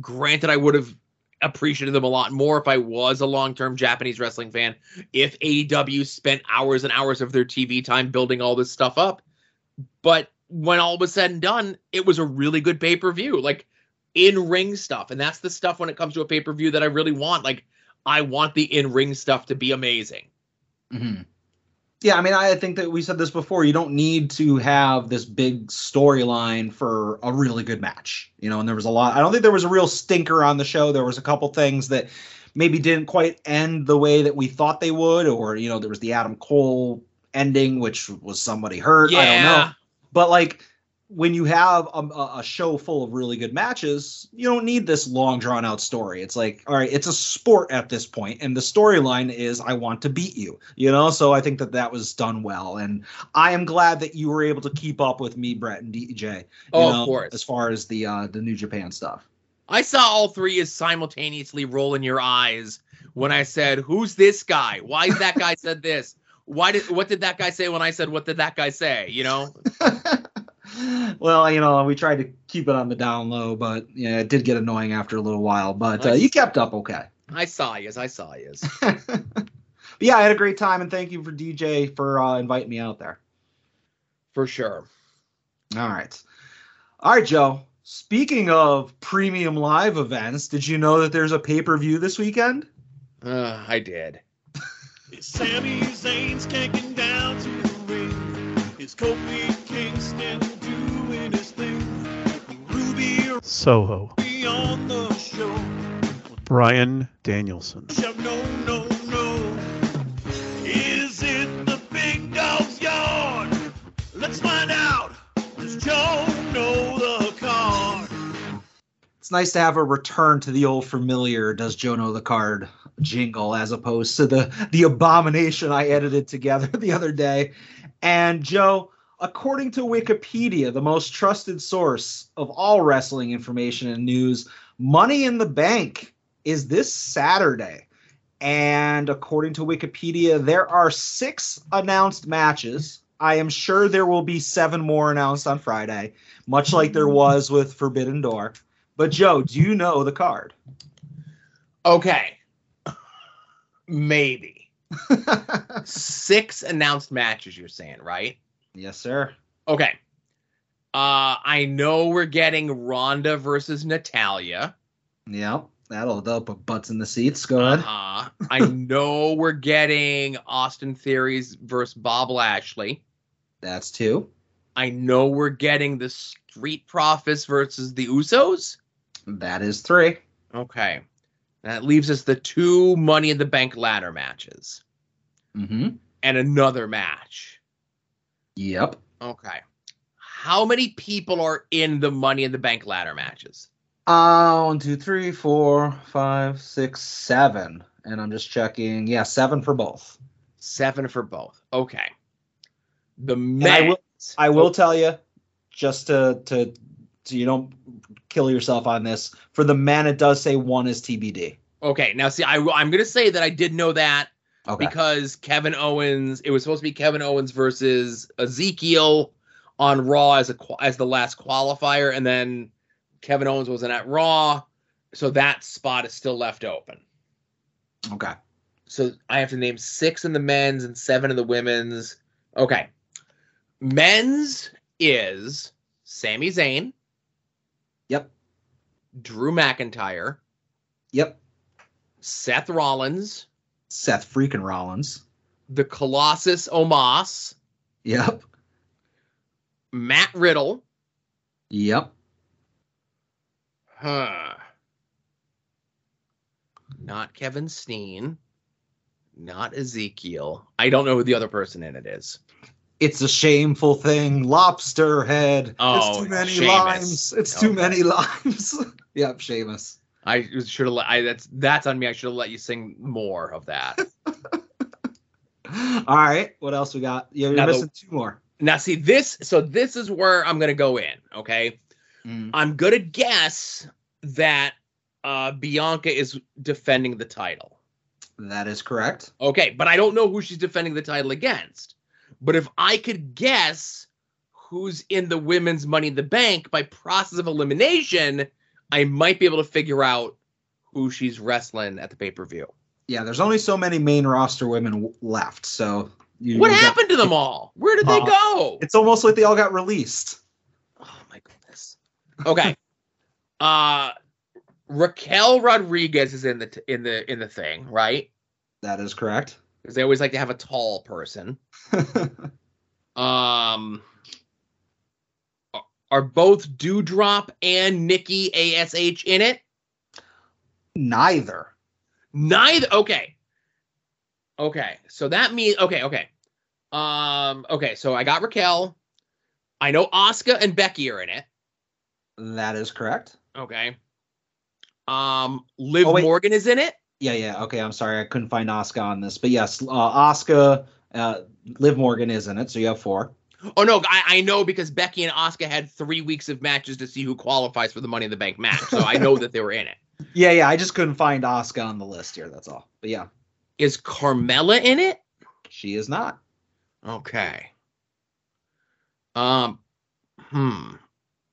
Granted, I would have appreciated them a lot more if I was a long-term Japanese wrestling fan. If AEW spent hours and hours of their TV time building all this stuff up. But when all was said and done, it was a really good pay per view, like in ring stuff. And that's the stuff when it comes to a pay per view that I really want. Like, I want the in ring stuff to be amazing. Mm-hmm. Yeah, I mean, I think that we said this before. You don't need to have this big storyline for a really good match, you know. And there was a lot. I don't think there was a real stinker on the show. There was a couple things that maybe didn't quite end the way that we thought they would, or you know, there was the Adam Cole ending, which was somebody hurt. Yeah. I don't know. But like when you have a, a, show full of really good matches, you don't need this long drawn out story. It's like, all right, it's a sport at this point, and the storyline is I want to beat you, you know. So I think that that was done well, and I am glad that you were able to keep up with me, Brett and DJ. Oh, know, of course. As far as the uh, the New Japan stuff, I saw all three as simultaneously rolling your eyes when I said, "Who's this guy? Why is that guy said this?" Why did what did that guy say when I said what did that guy say? You know. well, you know, we tried to keep it on the down low, but yeah, it did get annoying after a little while. But uh, you kept up okay. I saw you. I saw you. yeah, I had a great time, and thank you for DJ for uh, inviting me out there. For sure. All right, all right, Joe. Speaking of premium live events, did you know that there's a pay per view this weekend? Uh, I did. Sami Zayn's kicking down to the ring. Is Kofi Kingston doing his thing? Ruby Soho. on the show. Bryan Danielson. No, no, no. Is it the big dog's yard? Let's find out. Does Joe know the card? It's nice to have a return to the old familiar. Does Joe know the card? Jingle as opposed to the the abomination I edited together the other day. And Joe, according to Wikipedia, the most trusted source of all wrestling information and news, Money in the Bank is this Saturday. And according to Wikipedia, there are six announced matches. I am sure there will be seven more announced on Friday, much like there was with Forbidden Door. But Joe, do you know the card? Okay. Maybe. Six announced matches, you're saying, right? Yes, sir. Okay. Uh, I know we're getting Ronda versus Natalya. Yep. That'll, that'll put butts in the seats. Go ahead. Uh-huh. I know we're getting Austin Theories versus Bob Lashley. That's two. I know we're getting the Street Profits versus the Usos. That is three. Okay. That leaves us the two Money in the Bank ladder matches. Mm-hmm. And another match. Yep. Okay. How many people are in the Money in the Bank ladder matches? Uh, one, two, three, four, five, six, seven. And I'm just checking. Yeah, seven for both. Seven for both. Okay. The I will- I will tell you, just to to so you don't kill yourself on this. For the men, it does say one is TBD. Okay, now see, I, I'm going to say that I did know that Okay. because Kevin Owens. It was supposed to be Kevin Owens versus Ezekiel on Raw as a as the last qualifier, and then Kevin Owens wasn't at Raw, so that spot is still left open. okay. So I have to name six in the men's and seven in the women's. Okay, men's is Sami Zayn, Yep. Drew McIntyre, Yep. Seth Rollins, Seth freaking Rollins. the Colossus Omos, Yep. Matt Riddle, Yep. huh? Not Kevin Steen, not Ezekiel. I don't know who the other person in it is. It's a shameful thing. Lobster head. Oh, it's too many Sheamus. limes. It's too many limes. yep, Sheamus. I should have. I that's that's on me. I should have let you sing more of that. All right. What else we got? Yeah, you're Now the- missing two more. now, see this. So this is where I'm gonna go in. Okay, Mm. I'm gonna guess that uh Bianca is defending the title. That is correct. Okay, but I don't know who she's defending the title against. But if I could guess who's in the women's Money in the Bank by process of elimination, I might be able to figure out who she's wrestling at the pay per view. Yeah, there's only so many main roster women left. So you, What you got- happened to them all? Where did they Uh, go? It's almost like they all got released. Oh my goodness. Okay. uh Raquel Rodriguez is in the t- in the in the thing, right? That is correct. Because they always like to have a tall person. Um, are- both Doudrop and Nikki Ash in it? Neither. Neither. Okay. Okay. So that means okay. Okay. Um. Okay. So I got Raquel. I know Asuka and Becky are in it. That is correct. Okay. Um. Liv Oh. Morgan is in it. Yeah, yeah. Okay, I'm sorry. I couldn't find Asuka on this. But yes, uh, Asuka, uh, Liv Morgan is in it. So you have four. Oh no, I, I know because Becky and Asuka had three weeks of matches to see who qualifies for the Money in the Bank match. So I know that they were in it. Yeah, yeah. I just couldn't find Asuka on the list here. That's all. But yeah, Is Carmella in it? she is not. Okay. Um, hmm.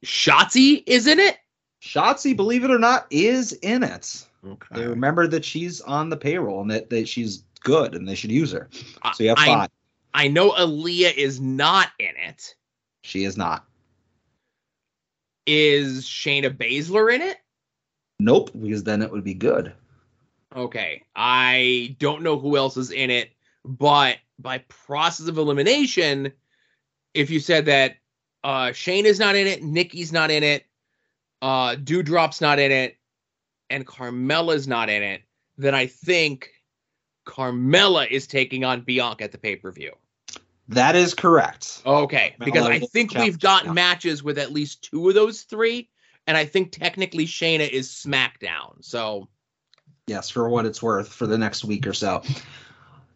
Shotzi is in it. Shotzi, believe it or not, is in it. They remember that she's on the payroll and that, that she's good and they should use her. So you have I, five. I know Aliyah is not in it. She is not. Is Shayna Baszler in it? Nope, because then it would be good. Okay. I don't know who else is in it, but by process of elimination, if you said that uh is not in it, Nikki's not in it, uh Doudrop's not in it, and Carmella's not in it, then I think Carmella is taking on Bianca at the pay-per-view. That is correct. Okay, because I think we've gotten yeah. matches with at least two of those three, and I think technically Shayna is SmackDown. So Yes, for what it's worth for the next week or so.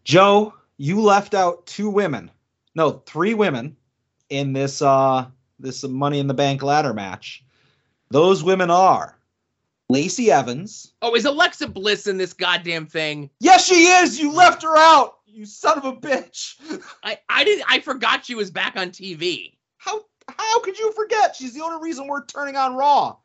Joe, you left out two women. No, three women in this uh this Money in the Bank ladder match. Those women are Lacey Evans. Oh, is Alexa Bliss in this goddamn thing? Yes, she is. You left her out. You son of a bitch. I I did I forgot she was back on TV. How how could you forget? She's the only reason we're turning on Raw.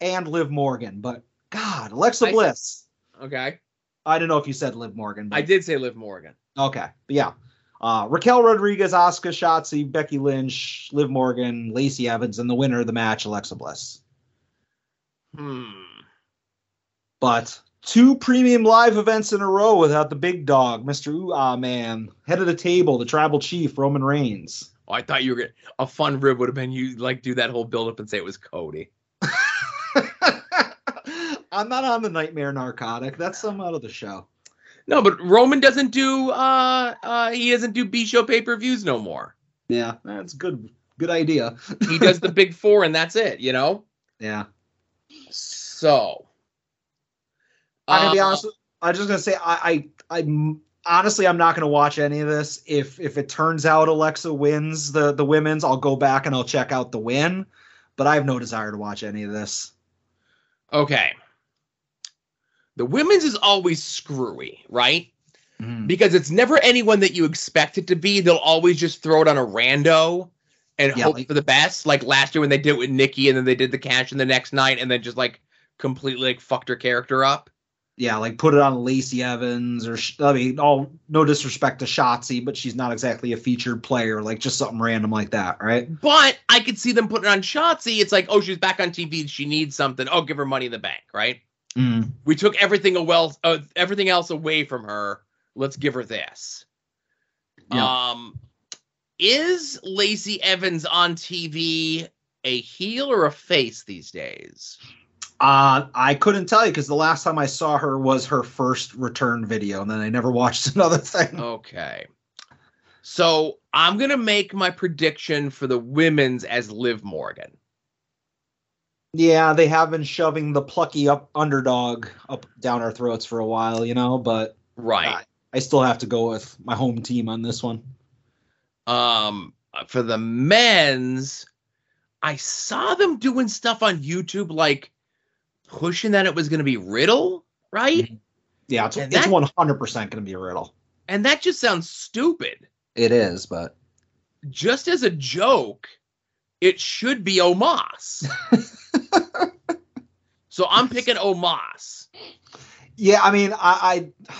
And Liv Morgan, but God, Alexa I- Bliss. Okay. I don't know if you said Liv Morgan. But I did say Liv Morgan. Okay, but yeah. Uh, Raquel Rodriguez, Asuka Shotzi, Becky Lynch, Liv Morgan, Lacey Evans, and the winner of the match, Alexa Bliss. Hmm. But two premium live events in a row without the big dog, Mr. Ooh Ah Man, head of the table, the tribal chief, Roman Reigns. Oh, I thought you were gonna a fun rib would have been you like do that whole build up and say it was Cody. I'm not on the nightmare narcotic. That's some out of the show. No, but Roman doesn't do uh uh he doesn't do B show pay-per-views no more. Yeah, that's good. Good idea. He does the big four and that's it, you know? Yeah. So I'm gonna be uh, honest. with- I'm just gonna say I, I I'm honestly, I'm not going to watch any of this. If if it turns out Alexa wins the the women's, I'll go back and I'll check out the win. But I have no desire to watch any of this. Okay. The women's is always screwy, right? Mhm. Because it's never anyone that you expect it to be. They'll always just throw it on a rando and Yeah, hope like- for the best. Like last year when they did it with Nikki and then they did the cash in the next night and then just like completely like fucked her character up. Yeah, like put it on Lacey Evans or I mean, all no disrespect to Shotzi, but she's not exactly a featured player. Like just something random like that, right? But I could see them putting it on Shotzi. It's like, oh, she's back on TV. She needs something. Oh, give her money in the bank, right? Mm. We took everything a well, uh, everything else away from her. Let's give her this. Yeah. Um, is Lacey Evans on TV a heel or a face these days? Uh, I couldn't tell you because the last time I saw her was her first return video, and then I never watched another thing. Okay. So I'm gonna make my prediction for the women's as Liv Morgan. Yeah, they have been shoving the plucky up underdog up down our throats for a while, you know, but Right. I still have to go with my home team on this one. Um, for the men's, I saw them doing stuff on YouTube, like pushing that it was going to be Riddle, right? Mm-hmm. Yeah, it's, And it's that- 100% going to be riddle. And that just sounds stupid. It is, but Just as a joke, it should be Omos. so I'm picking Omos. yeah, I mean, I, I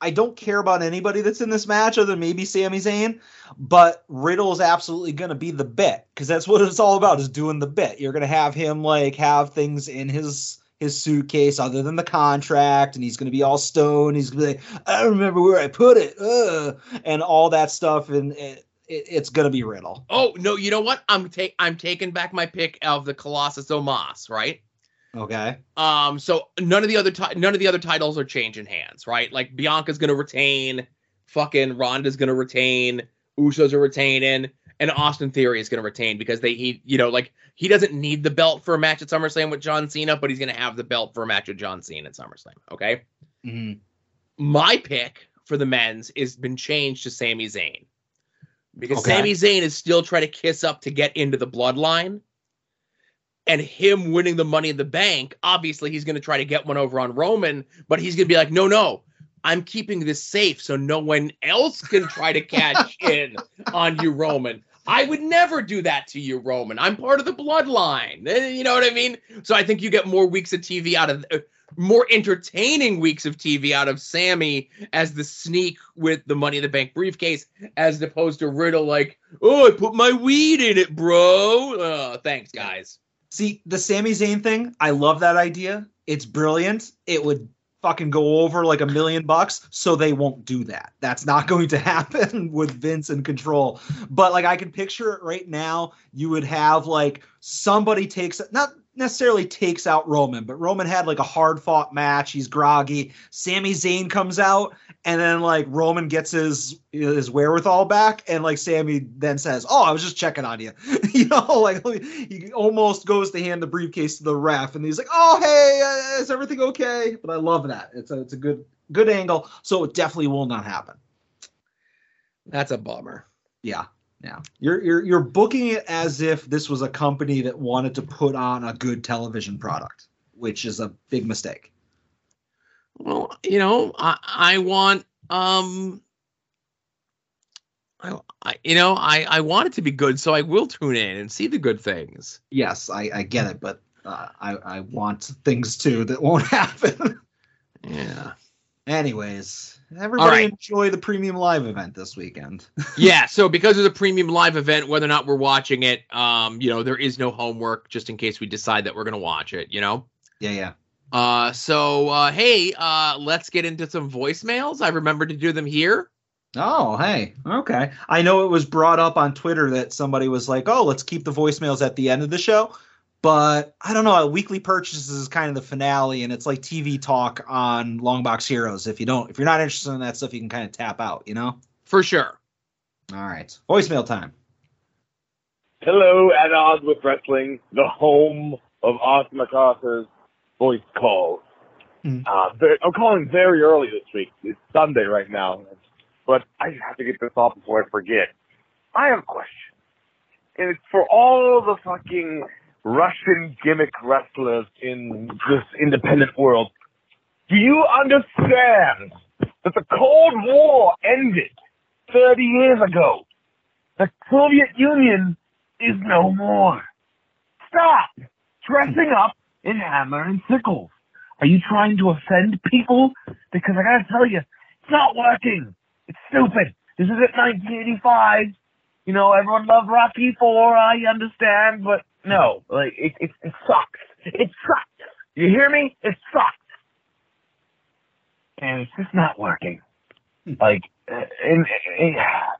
I don't care about anybody that's in this match other than maybe Sami Zayn, but Riddle is absolutely going to be the bit because that's what it's all about is doing the bit. You're going to have him like have things in his his suitcase other than the contract, and he's going to be all stoned. He's going to be like, I don't remember where I put it, uh, and all that stuff, and it, it, it's going to be Riddle. Oh no, you know what? I'm take I'm taking back my pick of the Colossus Omos, right? Okay. Um, so none of the other ti- none of the other titles are changing hands, right? Like Bianca's gonna retain, fucking Ronda's gonna retain, Usos are retaining, and Austin Theory is gonna retain because they he you know like he doesn't need the belt for a match at SummerSlam with John Cena, but he's gonna have the belt for a match with John Cena at SummerSlam. Okay, Mhm. my pick for the men's has been changed to Sami Zayn because Okay. Sami Zayn is still trying to kiss up to get into the bloodline. And him winning the money in the bank, obviously he's going to try to get one over on Roman, but he's going to be like, no, no, I'm keeping this safe so no one else can try to catch in on you, Roman. I would never do that to you, Roman. I'm part of the bloodline. Eh, You know what I mean? So I think you get more weeks of TV out of, uh, more entertaining weeks of TV out of Sammy as the sneak with the Money in the Bank briefcase, as opposed to Riddle like, oh, I put my weed in it, bro. Uh, thanks, guys. See, the Sami Zayn thing, I love that idea. It's brilliant. It would fucking go over like a million bucks, so they won't do that. That's not going to happen with Vince in control. But like I can picture it right now, you would have like somebody takes not necessarily takes out Roman, but Roman had like a hard fought match. He's groggy. Sami Zayn comes out, and then like Roman gets his his wherewithal back, and like Sammy then says, "Oh, I was just checking on you," you know, like he almost goes to hand the briefcase to the ref, and he's like, "Oh, hey, uh, is everything okay?" But I love that. It's a it's a good good angle, so it definitely will not happen. That's a bummer. Yeah. Yeah. You're you're you're booking it as if this was a company that wanted to put on a good television product, which is a big mistake. Well, you know, I, I want um I, I you know, I I want it to be good, so I will tune in and see the good things. Yes, I, I get it, but uh, I I want things too that won't happen. Yeah. Anyways, everybody right. enjoy the premium live event this weekend. yeah, so because of the premium live event, whether or not we're watching it, um, you know, there is no homework just in case we decide that we're gonna watch it, you know? yeah, yeah. Uh so uh hey, uh let's get into some voicemails. I remembered to do them here. Oh, hey. Okay. I know it was brought up on Twitter that somebody was like, "Oh, let's keep the voicemails at the end of the show." But I don't know. Weekly purchases is kind of the finale, and it's like TV talk on Longbox Heroes. If you don't, if you're not interested in that stuff, you can kind of tap out. You know. For sure. All right. Voicemail time. Hello, at odds with wrestling, the home of Austin MacArthur's voice calls. Hmm. Uh, very, I'm calling very early this week. It's Sunday right now, but I have to get this off before I forget. I have a question, and it's for all the fucking Russian gimmick wrestlers in this independent world. Do you understand that the Cold War ended 30 years ago? The Soviet Union is no more. Stop dressing up in hammer and sickles. Are you trying to offend people? Because I gotta tell you, it's not working. It's stupid. This is at 1985. You know, everyone loved Rocky Four. I understand, but no, like it, it, it sucks. It sucks. You hear me? It sucks. And it's just not working. Like, uh, and, and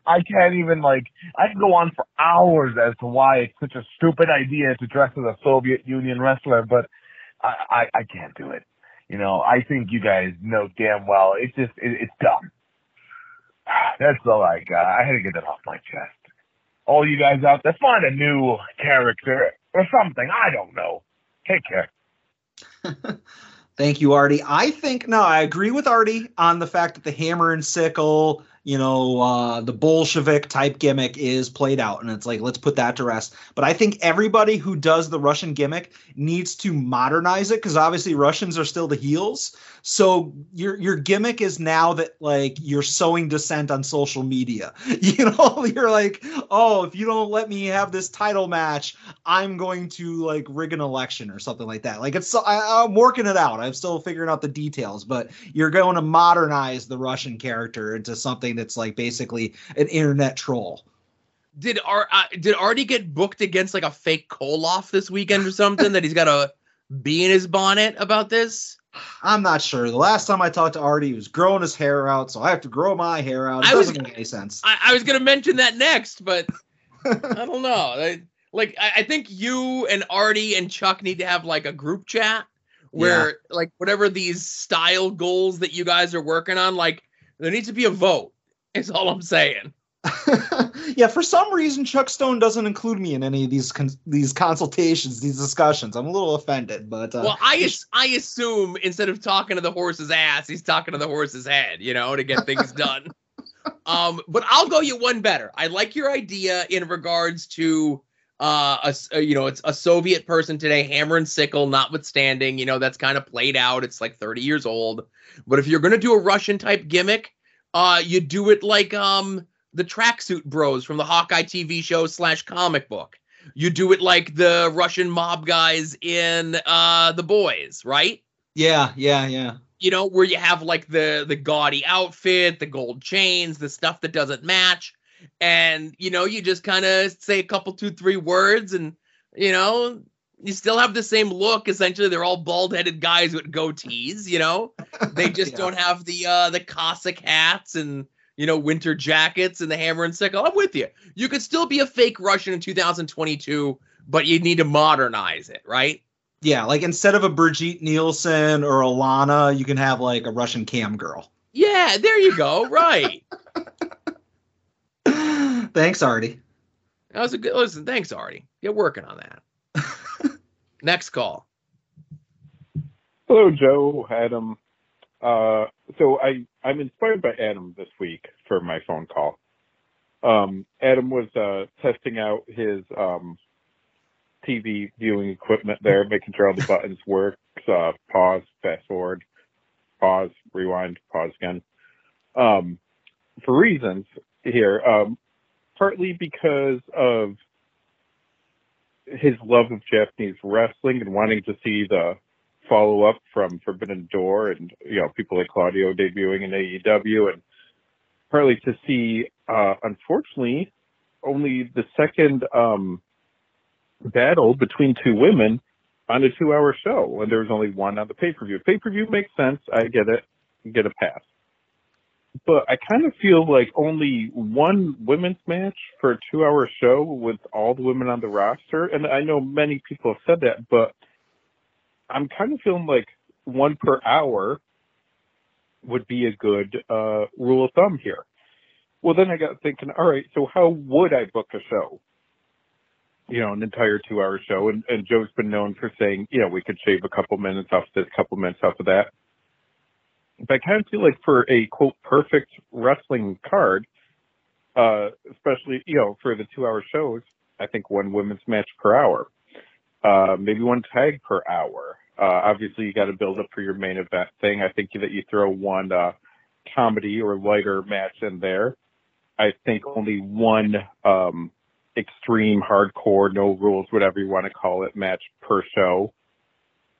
I can't even like. I can go on for hours as to why it's such a stupid idea to dress as a Soviet Union wrestler, but I, I, I can't do it. You know, I think you guys know damn well. It's just, it, it's dumb. That's all I got. I had to get that off my chest. All you guys out there, find a new character or something. I don't know. Take care. Thank you, Artie. I think no, I agree with Artie on the fact that the hammer and sickle, you know, uh, the Bolshevik type gimmick is played out, and it's like let's put that to rest. But I think everybody who does the Russian gimmick needs to modernize it because obviously Russians are still the heels. So your your gimmick is now that like you're sowing dissent on social media. You know, you're like, oh, if you don't let me have this title match, I'm going to like rig an election or something like that. Like it's I, I'm working it out. I'm still figuring out the details, but you're going to modernize the Russian character into something that's like basically an internet troll. Did Ar- uh, did Artie get booked against like a fake Koloff this weekend or something that he's got a bee in his bonnet about this? I'm not sure. The last time I talked to Artie, he was growing his hair out, so I have to grow my hair out. It I doesn't make any sense. I, I was gonna mention that next, but I don't know. I, like I, I think you and Artie and Chuck need to have like a group chat where like whatever these style goals that you guys are working on, like there needs to be a vote. Is all I'm saying. yeah, for some reason, Chuck Stone doesn't include me in any of these con- these consultations, these discussions. I'm a little offended, but uh, well, I as- I assume instead of talking to the horse's ass, he's talking to the horse's head, you know, to get things done. um, but I'll go you one better. I like your idea in regards to uh, a uh, you know, it's a Soviet person today, hammer and sickle, notwithstanding, you know, that's kind of played out. It's like 30 years old. But if you're gonna do a Russian type gimmick, uh, you do it like um the tracksuit bros from the Hawkeye TV show slash comic book. You do it like the Russian mob guys in uh the boys, right? yeah, yeah, yeah. You know, where you have like the the gaudy outfit, the gold chains, the stuff that doesn't match. And you know, you just kind of say a couple, two, three words, and you know, you still have the same look. Essentially, they're all bald headed guys with goatees, you know. They just Yeah. don't have the uh the Cossack hats and you know winter jackets and the hammer and sickle. I'm with you. You could still be a fake Russian in 2022, but you need to modernize it, right? Yeah, like instead of a Brigitte Nielsen or a Lana, you can have like a Russian cam girl. Yeah, there you go. Right. Thanks, Artie. That was a good listen. Thanks, Artie. You're working on that. Next call. Hello, Joe, Adam. Uh, so I I'm inspired by Adam this week for my phone call. Um, Adam was uh, testing out his um, TV viewing equipment there, making sure all the buttons work. Uh, pause, fast forward, pause, rewind, pause again. Um, for reasons here, um, partly because of his love of Japanese wrestling and wanting to see the follow up from Forbidden Door and you know people like Claudio debuting in AEW and partly to see uh unfortunately only the second um battle between two women on a two hour show and there was only one on the pay per view. Pay per view makes sense, I get it, get a pass. But I kind of feel like only one women's match for a two hour show with all the women on the roster and I know many people have said that, but I'm kind of feeling like one per hour would be a good uh, rule of thumb here. Well, then I got thinking, all right, so how would I book a show? You know, an entire two-hour show, and, and Joe's been known for saying, you know, we could shave a couple minutes off this, couple minutes off of that. but I kind of feel like for a quote perfect wrestling card, uh, especially you know for the two-hour shows, I think one women's match per hour, uh, maybe one tag per hour. Uh, obviously, you got to build up for your main event thing. I think that you throw one uh, comedy or lighter match in there. I think only one um, extreme, hardcore, no rules, whatever you want to call it, match per show.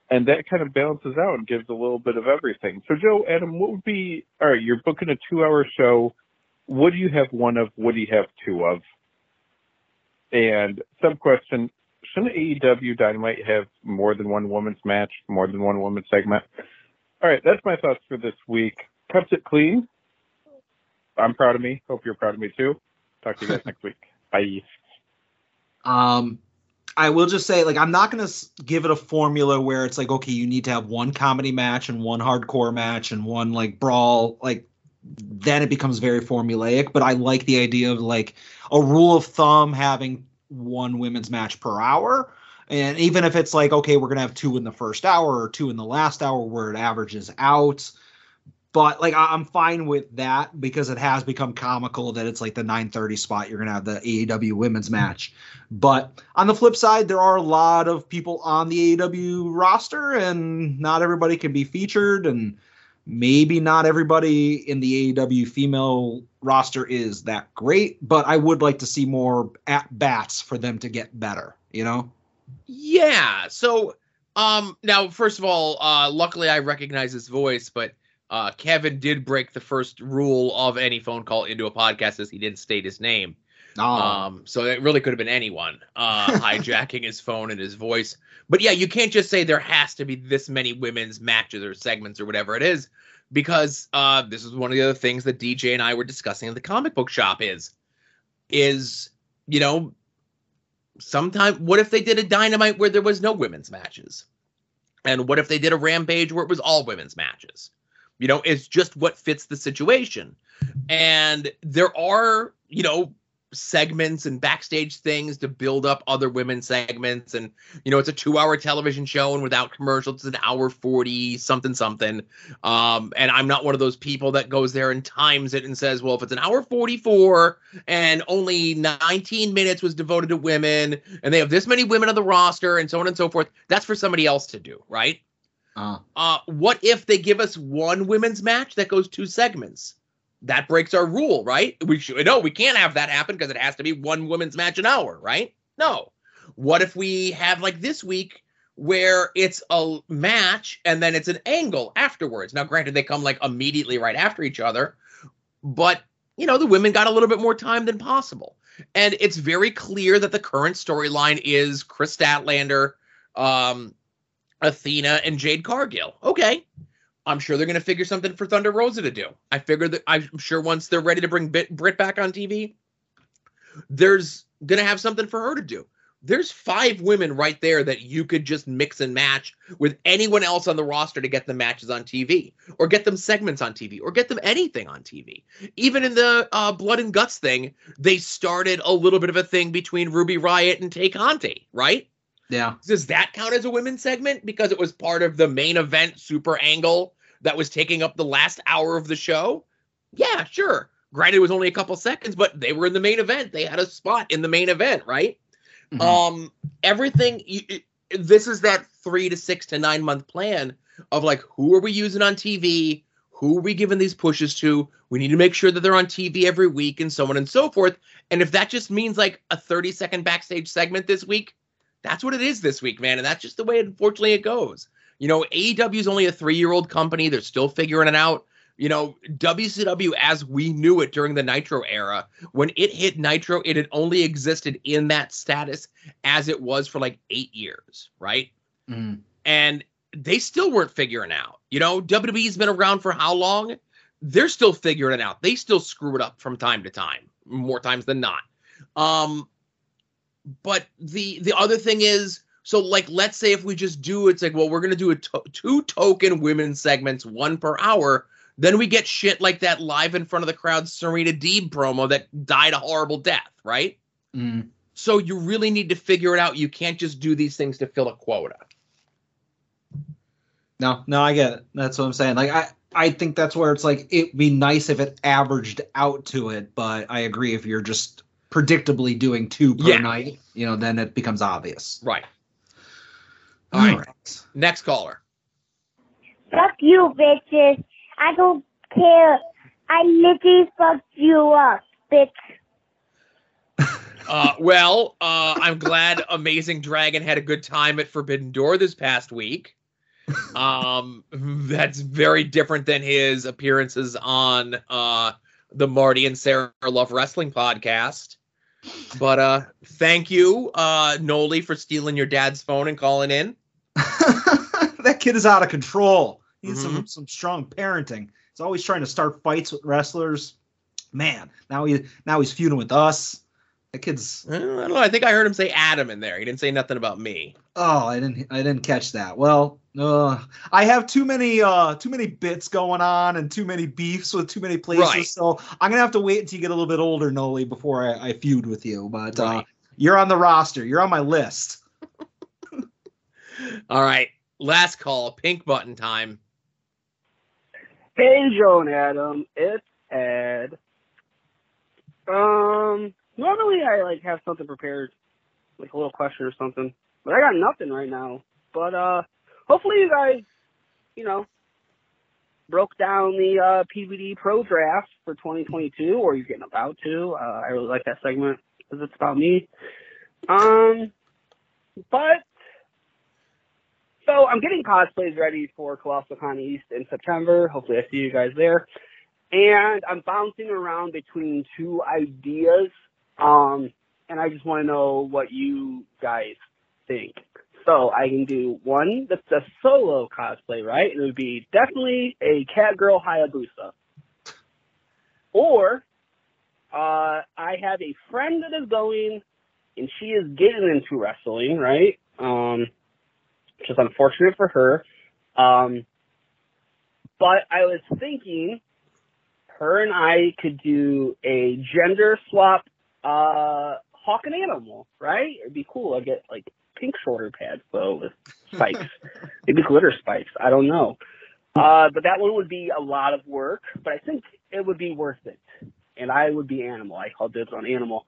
And that kind of balances out and gives a little bit of everything. So, Joe, Adam, what would be all right? You're booking a two hour show. What do you have one of? What do you have two of? And sub question Shouldn't AEW Dynamite have more than one women's match, more than one women's segment? All right, that's my thoughts for this week. Kept it clean. I'm proud of me. Hope you're proud of me too. Talk to you guys next week. Bye. Um, I will just say, like, I'm not going to give it a formula where it's like, okay, you need to have one comedy match and one hardcore match and one like brawl. Like, then it becomes very formulaic. But I like the idea of like a rule of thumb having one women's match per hour. And even if it's like, okay, we're going to have two in the first hour or two in the last hour where it averages out but like I'm fine with that because it has become comical that it's like the 9:30 spot you're gonna have the AEW women's mm-hmm. match. But on the flip side, there are a lot of people on the AEW roster, and not everybody can be featured, and maybe not everybody in the AEW female roster is that great. But I would like to see more at bats for them to get better. You know? Yeah. So, um, now first of all, uh, luckily I recognize his voice, but uh, Kevin did break the first rule of any phone call into a podcast as he didn't state his name. Oh, Um, so it really could have been anyone uh, hijacking his phone and his voice. But yeah, you can't just say there has to be this many women's matches or segments or whatever it is, because uh, this is one of the other things that DJ and I were discussing in the comic book shop is, is you know, sometimes what if they did a dynamite where there was no women's matches, and what if they did a rampage where it was all women's matches? You know, it's just what fits the situation. And there are, you know, segments and backstage things to build up other women's segments. And, you know, it's a two hour television show and without commercials, it's an hour 40 something something. Um, and I'm not one of those people that goes there and times it and says, well, if it's an hour 44 and only 19 minutes was devoted to women and they have this many women on the roster and so on and so forth, that's for somebody else to do, right? uh, Uh, what if they give us one women's match that goes two segments? That breaks our rule, right? We should no, we can't have that happen because it has to be one women's match an hour, right? No. What if we have like this week where it's a match and then it's an angle afterwards? Now, granted, they come like immediately right after each other, but you know, the women got a little bit more time than possible. And it's very clear that the current storyline is Kris Statlander, um, Athena, and Jade Cargill. Okay. I'm sure they're going to figure something for Thunder Rosa to do. I figure that I'm sure once they're ready to bring Britt back on TV, there's going to have something for her to do. There's five women right there that you could just mix and match with anyone else on the roster to get them matches on TV, or get them segments on TV, or get them anything on TV. Even in the uh, Blood and Guts thing, they started a little bit of a thing between Ruby Riott and Tay Conti, right? yeah. Does that count as a women's segment because it was part of the main event super angle that was taking up the last hour of the show? Yeah, sure. Granted, it was only a couple seconds, but they were in the main event. They had a spot in the main event, right? Mhm. Um, everything. You, it- this is that three to six to nine month plan of like who are we using on TV? Who are we giving these pushes to? We need to make sure that they're on TV every week and so on and so forth. And if that just means like a 30 second backstage segment this week, that's what it is this week, man. And that's just the way, unfortunately, it goes. You know, AEW is only a three year old company. They're still figuring it out. You know, WCW, as we knew it during the Nitro era, when it hit Nitro, it had only existed in that status as it was for like eight years, right? Mhm. And they still weren't figuring out. You know, WWE's been around for how long? They're still figuring it out. They still screw it up from time to time, more times than not. Um, but the the other thing is so like let's say if we just do it's like well we're gonna do a to- two token women segments one per hour then we get shit like that live in front of the crowd serena deeb promo that died a horrible death right Mhm. so you really need to figure it out you can't just do these things to fill a quota No, no, I get it. That's what I'm saying. Like I I think that's where it's like it'd be nice if it averaged out to it, but I agree if you're just predictably doing two per Yeah. night, you know, then it becomes obvious. Right. All All right. right. Next caller. Fuck you, bitches. I don't care. I literally fucked you up, bitch. Uh, well, uh, I'm glad Amazing Dragon had a good time at Forbidden Door this past week. Um, that's very different than his appearances on uh, the Marty and Sarah Love Wrestling podcast. But uh, thank you, uh, Noli, for stealing your dad's phone and calling in. that kid is out of control. He needs Mm-hmm. some some strong parenting. He's always trying to start fights with wrestlers. Man, now he now he's feuding with us. That kid's Uh, I don't know. I think I heard him say Adam in there. He didn't say nothing about me. oh, I didn't I didn't catch that. Well, uh, I have too many uh too many bits going on and too many beefs with too many places. Right. So I'm gonna have to wait until you get a little bit older, Noli, before I, I feud with you. But uh, you're on the roster. You're on my list. All right. Last call. Pink button time. Hey, Joan Adam, it's Ed. Um, normally I like have something prepared, like a little question or something, but I got nothing right now. But uh, hopefully you guys, you know, broke down the uh, PVD Pro Draft for 2022, or you're getting about to. Uh, I really like that segment because it's about me. Um, but so I'm getting cosplays ready for Colossal Con East in September. Hopefully, I see you guys there. And I'm bouncing around between two ideas, um, and I just want to know what you guys think. So I can do one that's a solo cosplay, right? It would be definitely a Catgirl Hayabusa. Or uh, I have a friend that is going, and she is getting into wrestling, right? Um, which is unfortunate for her. Um, but I was thinking her and I could do a gender swap uh, hawk and animal, right? It'd be cool. I'd get like pink shoulder pads though with spikes, maybe glitter spikes. I don't know. Uh, but that one would be a lot of work, but I think it would be worth it. And I would be animal. I call dibs on animal.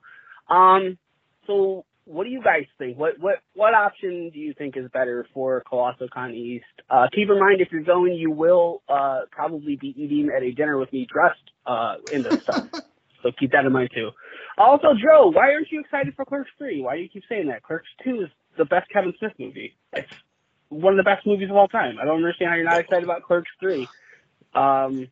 Um, so what do you guys think? What what what option do you think is better for Colossal Con East? Uh, keep in mind if you're going, you will uh, probably be eating at a dinner with me dressed uh, in this stuff. so keep that in mind too. Also, Joe, why aren't you excited for Clerks Three? Why do you keep saying that? Clerks Two is the best Kevin Smith movie. It's one of the best movies of all time. I don't understand how you're not excited about Clerks Three. Um,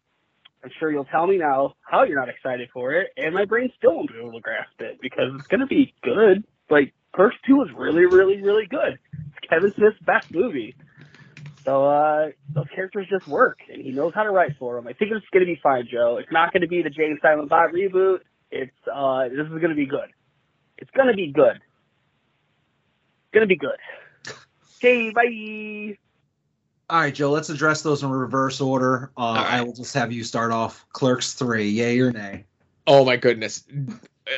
I'm sure you'll tell me now how you're not excited for it, and my brain still won't be able to grasp it because it's gonna be good. Like Clerks Two is really, really, really good. It's Kevin Smith's best movie. So uh, those characters just work, and he knows how to write for them. I think it's gonna be fine, Joe. It's not gonna be the Jay and Silent Bob reboot. It's uh, this is gonna be good. It's gonna be good. Gonna be good. Okay, bye. All right, Joe. Let's address those in reverse order. Uh, right. I will just have you start off. Clerks three, yay or nay? Oh my goodness.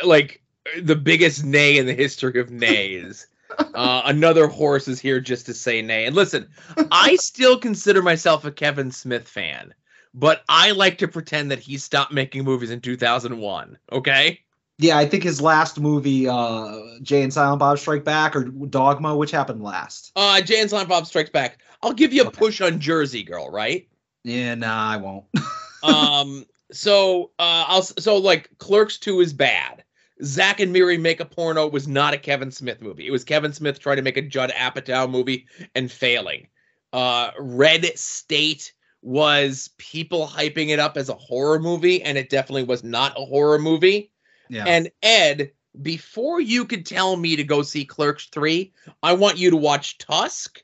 Like the biggest nay in the history of nays. Uh, another horse is here just to say nay. And listen, I still consider myself a Kevin Smith fan, but I like to pretend that he stopped making movies in 2001. Okay? Yeah, I think his last movie, uh, Jay and Silent Bob Strike Back or Dogma, which happened last. Uh, Jay and Silent Bob Strikes Back. I'll give you a Okay. push on Jersey Girl, right? Yeah, nah, I won't. um so uh i'll so like clerks 2 is bad zack and miri make a porno was not a kevin smith movie. It was kevin smith trying to make a judd apatow movie and failing. Uh red state was people hyping it up as a horror movie and it definitely was not a horror movie. Yeah. and ed before you could tell me to go see clerks 3 i want you to watch tusk.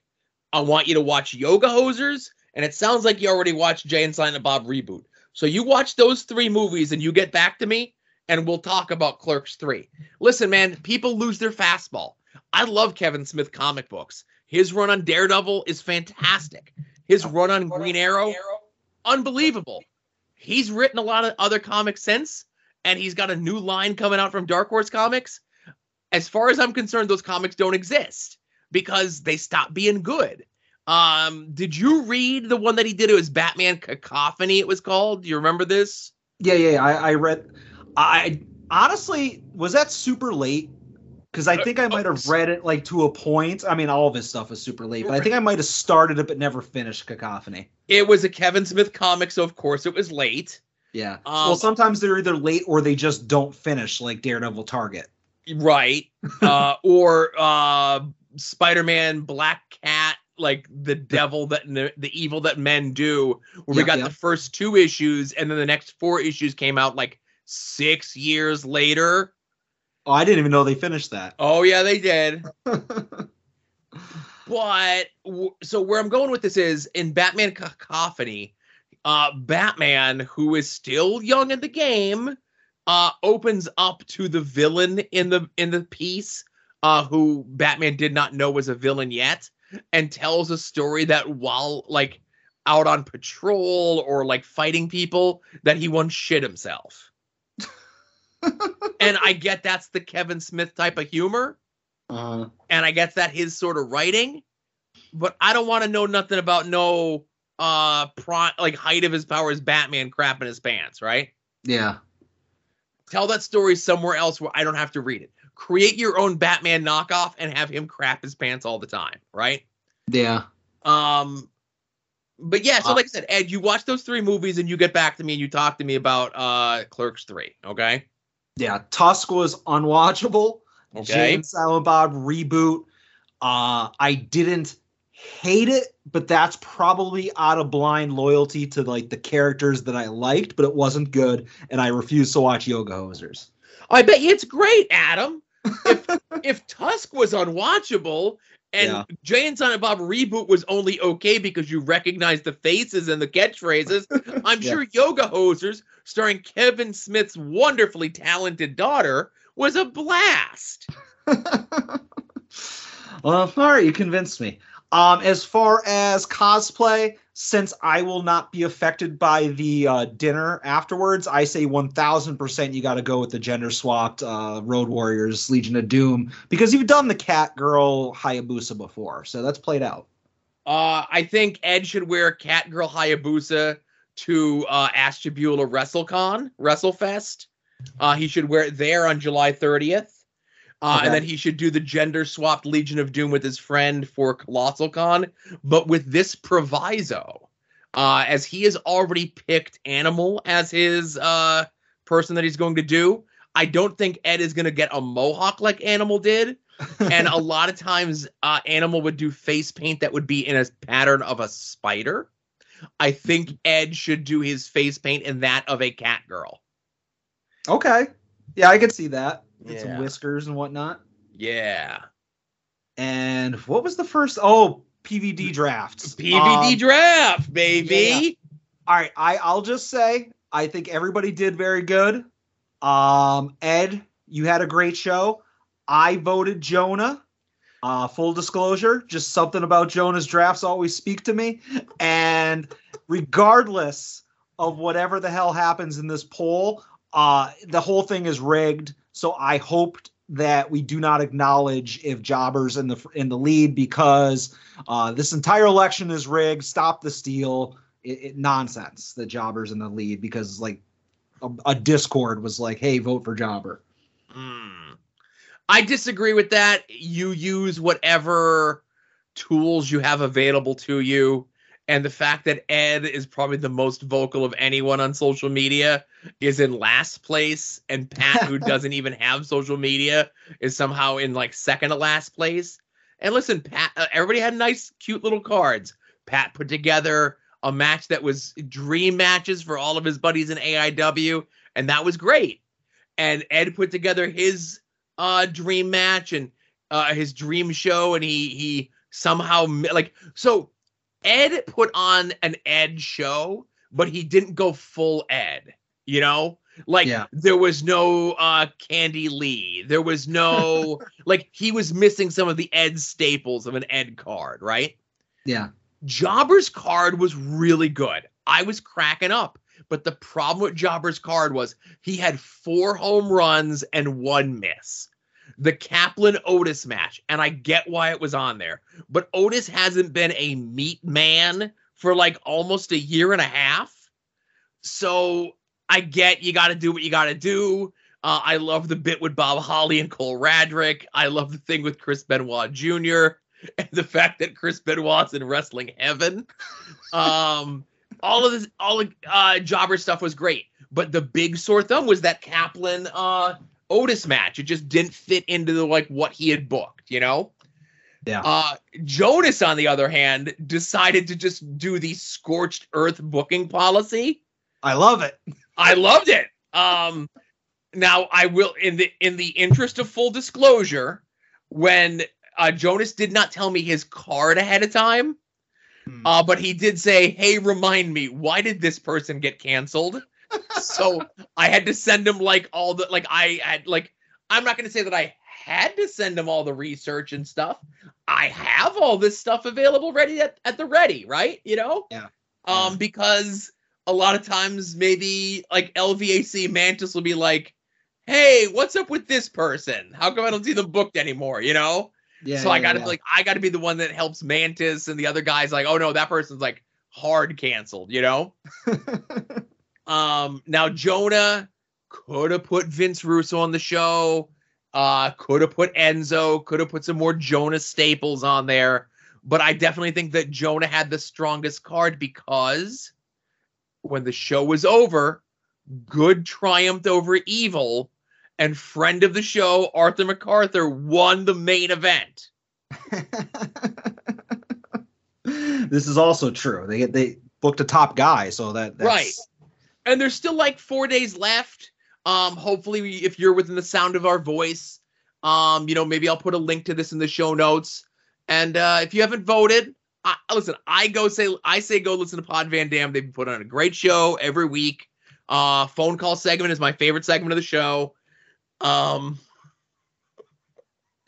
I want you to watch yoga hosers. And it sounds like you already watched jay and silent bob reboot. So you watch those three movies and you get back to me and we'll talk about Clerks 3. Listen, man, people lose their fastball. I love Kevin Smith comic books. His run on Daredevil is fantastic. His run on Green Arrow, unbelievable. He's written a lot of other comics since, and he's got a new line coming out from Dark Horse Comics. As far as I'm concerned, those comics don't exist because they stopped being good. Um, did you read the one that he did? It was Batman Cacophony. It was called. Do you remember this? Yeah, yeah. yeah, I, I read. I honestly was that super late because I think I might have read it like to a point. I mean, all of his stuff is super late, but I think I might have started it but never finished Cacophony. It was a Kevin Smith comic, so of course it was late. Yeah. Um, well, sometimes they're either late or they just don't finish, like Daredevil Target. Right. uh, or uh, Spider-Man Black Cat, like the devil that the evil that men do, where we got yep. the first two issues, and then the next four issues came out like six years later. Oh, I didn't even know they finished that. Oh yeah, they did. But so where I'm going with this is in Batman Cacophony, uh, Batman, who is still young in the game, uh, opens up to the villain in the in the piece, uh, who Batman did not know was a villain yet, and tells a story that while like out on patrol or like fighting people, that he once shit himself. And I get that's the Kevin Smith type of humor Uh, and I guess that his sort of writing, but I don't want to know nothing about no uh pro- like height of his powers Batman crap in his pants, right? yeah. Tell that story somewhere else where I don't have to read it. Create your own Batman knockoff and have him crap his pants all the time, right? Yeah. Um but yeah, so Uh, like I said, Ed, you watch those three movies and you get back to me and you talk to me about uh Clerks 3, okay? Yeah. Tusk was unwatchable. Okay. and Silent Bob reboot. Uh, I didn't hate it, but that's probably out of blind loyalty to like the characters that I liked, but it wasn't good, and I refuse to watch Yoga Hosers. I bet you it's great, Adam. If if Tusk was unwatchable and Yeah. Jay and Silent Bob reboot was only okay because you recognize the faces and the catchphrases, I'm sure Yoga Hosers, starring Kevin Smith's wonderfully talented daughter, was a blast. well, all right, you convinced me. Um, as far as cosplay, since I will not be affected by the uh, dinner afterwards, I say 1000% you got to go with the gender swapped uh, Road Warriors Legion of Doom because you've done the Cat Girl Hayabusa before, so that's played out. Uh, I think Ed should wear cat girl Hayabusa to uh, Ashtabula WrestleCon, WrestleFest. Uh, he should wear it there on July 30th. Uh, Okay. And then he should do the gender swapped Legion of Doom with his friend for Colossal Con, but with this proviso. Uh, as he has already picked Animal as his uh, person that he's going to do, I don't think Ed is going to get a mohawk like Animal did. and a lot of times, uh, Animal would do face paint that would be in a pattern of a spider. I think Ed should do his face paint in that of a cat girl. Okay. Yeah, I could see that. Get Yeah. some whiskers and whatnot. Yeah. And what was the first? Oh, PVD drafts. PVD Um, draft, baby. All right, I I'll just say I think everybody did very good. Um, Ed, you had a great show. I voted Jonah. Uh, full disclosure, just something about Jonah's drafts always speak to me. And regardless of whatever the hell happens in this poll, uh, the whole thing is rigged. So I hoped that we do not acknowledge if Jobbers in the in the lead because uh, this entire election is rigged. Stop the steal. It, it, nonsense that Jobbers in the lead because like a, a Discord was like, "Hey, vote for Jobber." Hmm. I disagree with that. You use whatever tools you have available to you. And the fact that Ed is probably the most vocal of anyone on social media is in last place, and Pat, who doesn't even have social media, is somehow in like second to last place. And listen, Pat, uh, everybody had nice, cute little cards. Pat put together a match that was dream matches for all of his buddies in AIW, and that was great. And Ed put together his uh, dream match and uh, his dream show, and he he somehow like so. Ed put on an Ed show, but he didn't go full Ed. You know, like Yeah. there was no uh, Candy Lee. There was no like he was missing some of the Ed staples of an Ed card, right? Yeah, Jobber's card was really good. I was cracking up. But the problem with Jobber's card was he had four home runs and one miss. The Kaplan Otis match, and I get why it was on there, but Otis hasn't been a meat man for like almost a year and a half. So I get you got to do what you got to do. Uh, I love the bit with Bob Holly and Cole Radrick. I love the thing with Chris Benoit Jr. and the fact that Chris Benoit's in wrestling heaven. Um, all of this, all of uh, Jobber stuff was great, but the big sore thumb was that Kaplan uh, Otis match. It just didn't fit into the like what he had booked, you know. Yeah. Uh, Jonas, on the other hand, decided to just do the scorched earth booking policy. I love it. I loved it. Um, now I will, in the in the interest of full disclosure, when uh, Jonas did not tell me his card ahead of time, Hmm. uh, but he did say, "Hey, remind me, why did this person get canceled?" So I had to send him like all the like I had like I'm not going to say that I had to send him all the research and stuff. I have all this stuff available ready at, at the ready, right? You know? Yeah. Um, because a lot of times maybe like LVAC Mantis will be like, "Hey, what's up with this person? How come I don't see them booked anymore?" You know? Yeah. so I got to yeah. like I got to be the one that helps Mantis, and the other guy's like, "Oh no, that person's like hard canceled," you know? Um, now Jonah could have put Vince Russo on the show. Uh, could have put Enzo. Could have put some more Jonah staples on there. But I definitely think that Jonah had the strongest card because when the show was over, good triumphed over evil, and friend of the show Arthur MacArthur won the main event. this is also true. They they booked a top guy, so that that's, Right. And there's still like four days left. Um, hopefully, we- if you're within the sound of our voice, um, you know, maybe I'll put a link to this in the show notes. And uh, if you haven't voted, I, listen, I go say I say go listen to Pod Van Dam. They've put on a great show every week. Uh, phone call segment is my favorite segment of the show. Um,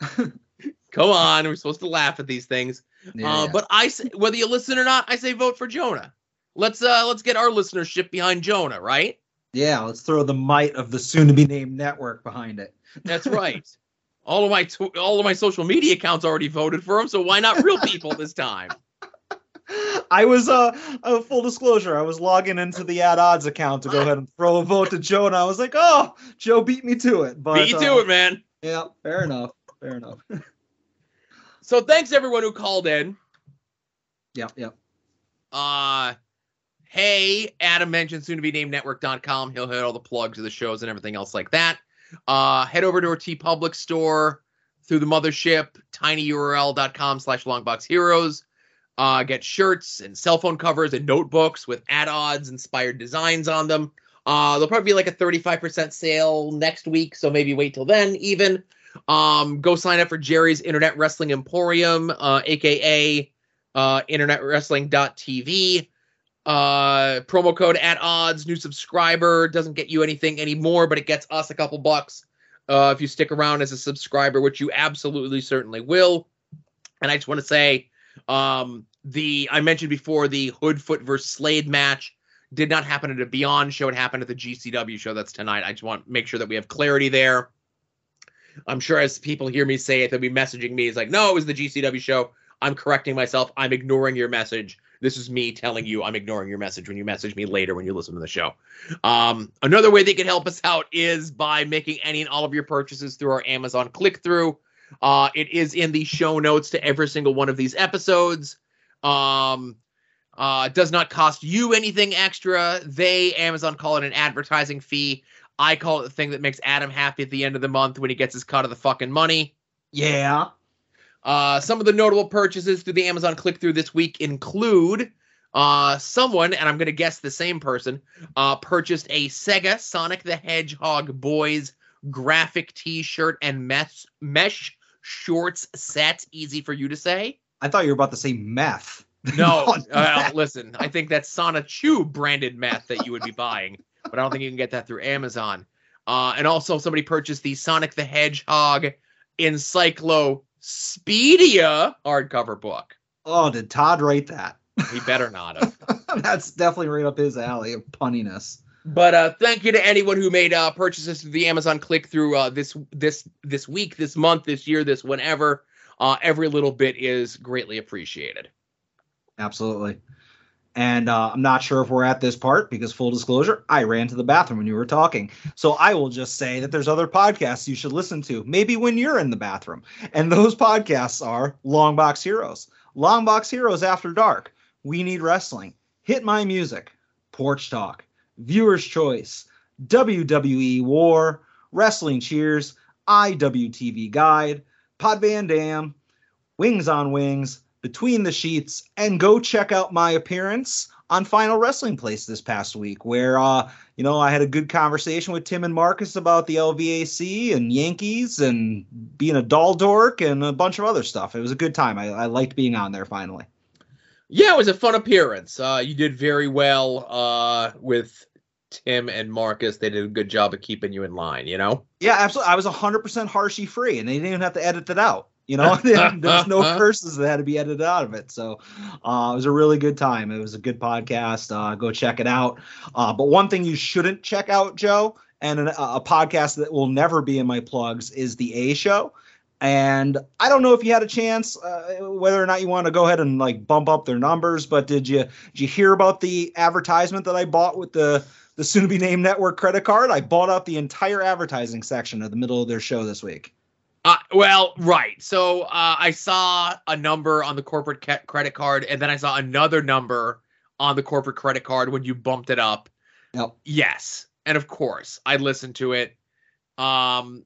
come on, we're supposed to laugh at these things. Yeah, Uh, yeah. but I say, whether you listen or not, I say vote for Jonah. Let's uh let's get our listenership behind Jonah, right? yeah, let's throw the might of the soon-to-be named network behind it. That's right. all of my tw- all of my social media accounts already voted for him, so why not real people this time? I was uh, uh full disclosure, I was logging into the ad odds account to go ahead and throw a vote to Joe, and I was like, oh, Joe beat me to it. But Beat you to uh, it, man. Yeah, fair enough. Fair enough. So thanks everyone who called in. yeah, yeah. Uh hey, Adam mentioned soon to be named network.com. He'll hit all the plugs of the shows and everything else like that. Uh head over to our TeePublic store through the mothership, tinyurl.com slash longbox heroes. Uh get shirts and cell phone covers and notebooks with ad odds inspired designs on them. Uh there'll probably be like a 35% sale next week, so maybe wait till then even. Um go sign up for Jerry's Internet Wrestling Emporium, uh aka uh, internetwrestling.tv. Uh, promo code at odds, new subscriber doesn't get you anything anymore, but it gets us a couple bucks uh, if you stick around as a subscriber, which you absolutely certainly will. And I just want to say, um, the I mentioned before the Hoodfoot versus Slade match did not happen at a Beyond show. It happened at the GCW show. That's tonight. I just want to make sure that we have clarity there. I'm sure as people hear me say it, they'll be messaging me. It's like, no, it was the GCW show. I'm correcting myself. I'm ignoring your message. This is me telling you I'm ignoring your message when you message me later when you listen to the show. Um, another way they can help us out is by making any and all of your purchases through our Amazon click through. Uh, it is in the show notes to every single one of these episodes. Um, uh, does not cost you anything extra. They, Amazon, call it an advertising fee. I call it the thing that makes Adam happy at the end of the month when he gets his cut of the fucking money. Yeah. Uh, some of the notable purchases through the Amazon click through this week include uh, someone, and I'm going to guess the same person, uh, purchased a Sega Sonic the Hedgehog Boys graphic t shirt and mesh, mesh shorts set. Easy for you to say. I thought you were about to say meth. No, uh, listen, I think that's Sana Chew branded meth that you would be buying, but I don't think you can get that through Amazon. Uh, and also, somebody purchased the Sonic the Hedgehog Encyclopedia hardcover book. Oh, did Todd write that? He better not have. That's definitely right up his alley of punniness. But uh, thank you to anyone who made uh, purchases through the Amazon click through uh, this this this week, this month, this year, this whenever. Uh, every little bit is greatly appreciated. Absolutely. And uh, I'm not sure if we're at this part because, full disclosure, I ran to the bathroom when you were talking. So I will just say that there's other podcasts you should listen to, maybe when you're in the bathroom. And those podcasts are Long Box Heroes, Long Box Heroes After Dark, We Need Wrestling, Hit My Music, Porch Talk, Viewer's Choice, WWE War, Wrestling Cheers, IWTV Guide, Pod Van Dam, Wings on Wings, Between the Sheets, and go check out my appearance on Final Wrestling Place this past week, where uh, you know I had a good conversation with Tim and Marcus about the LVAC and Yankees and being a doll dork and a bunch of other stuff. It was a good time. I, I liked being on there finally. Yeah, it was a fun appearance. Uh, you did very well uh, with Tim and Marcus. They did a good job of keeping you in line. You know. Yeah, absolutely. I was 100% Harshy free, and they didn't even have to edit that out. You know, there's no curses that had to be edited out of it. So uh, it was a really good time. It was a good podcast. Uh, go check it out. Uh, but one thing you shouldn't check out, Joe, and an, a podcast that will never be in my plugs is the A Show. And I don't know if you had a chance, uh, whether or not you want to go ahead and like bump up their numbers. But did you did you hear about the advertisement that I bought with the the soon to be named network credit card? I bought out the entire advertising section of the middle of their show this week. Uh, well, right. So uh, I saw a number on the corporate ca- credit card, and then I saw another number on the corporate credit card when you bumped it up. Yep. Yes, and of course I listened to it. Um,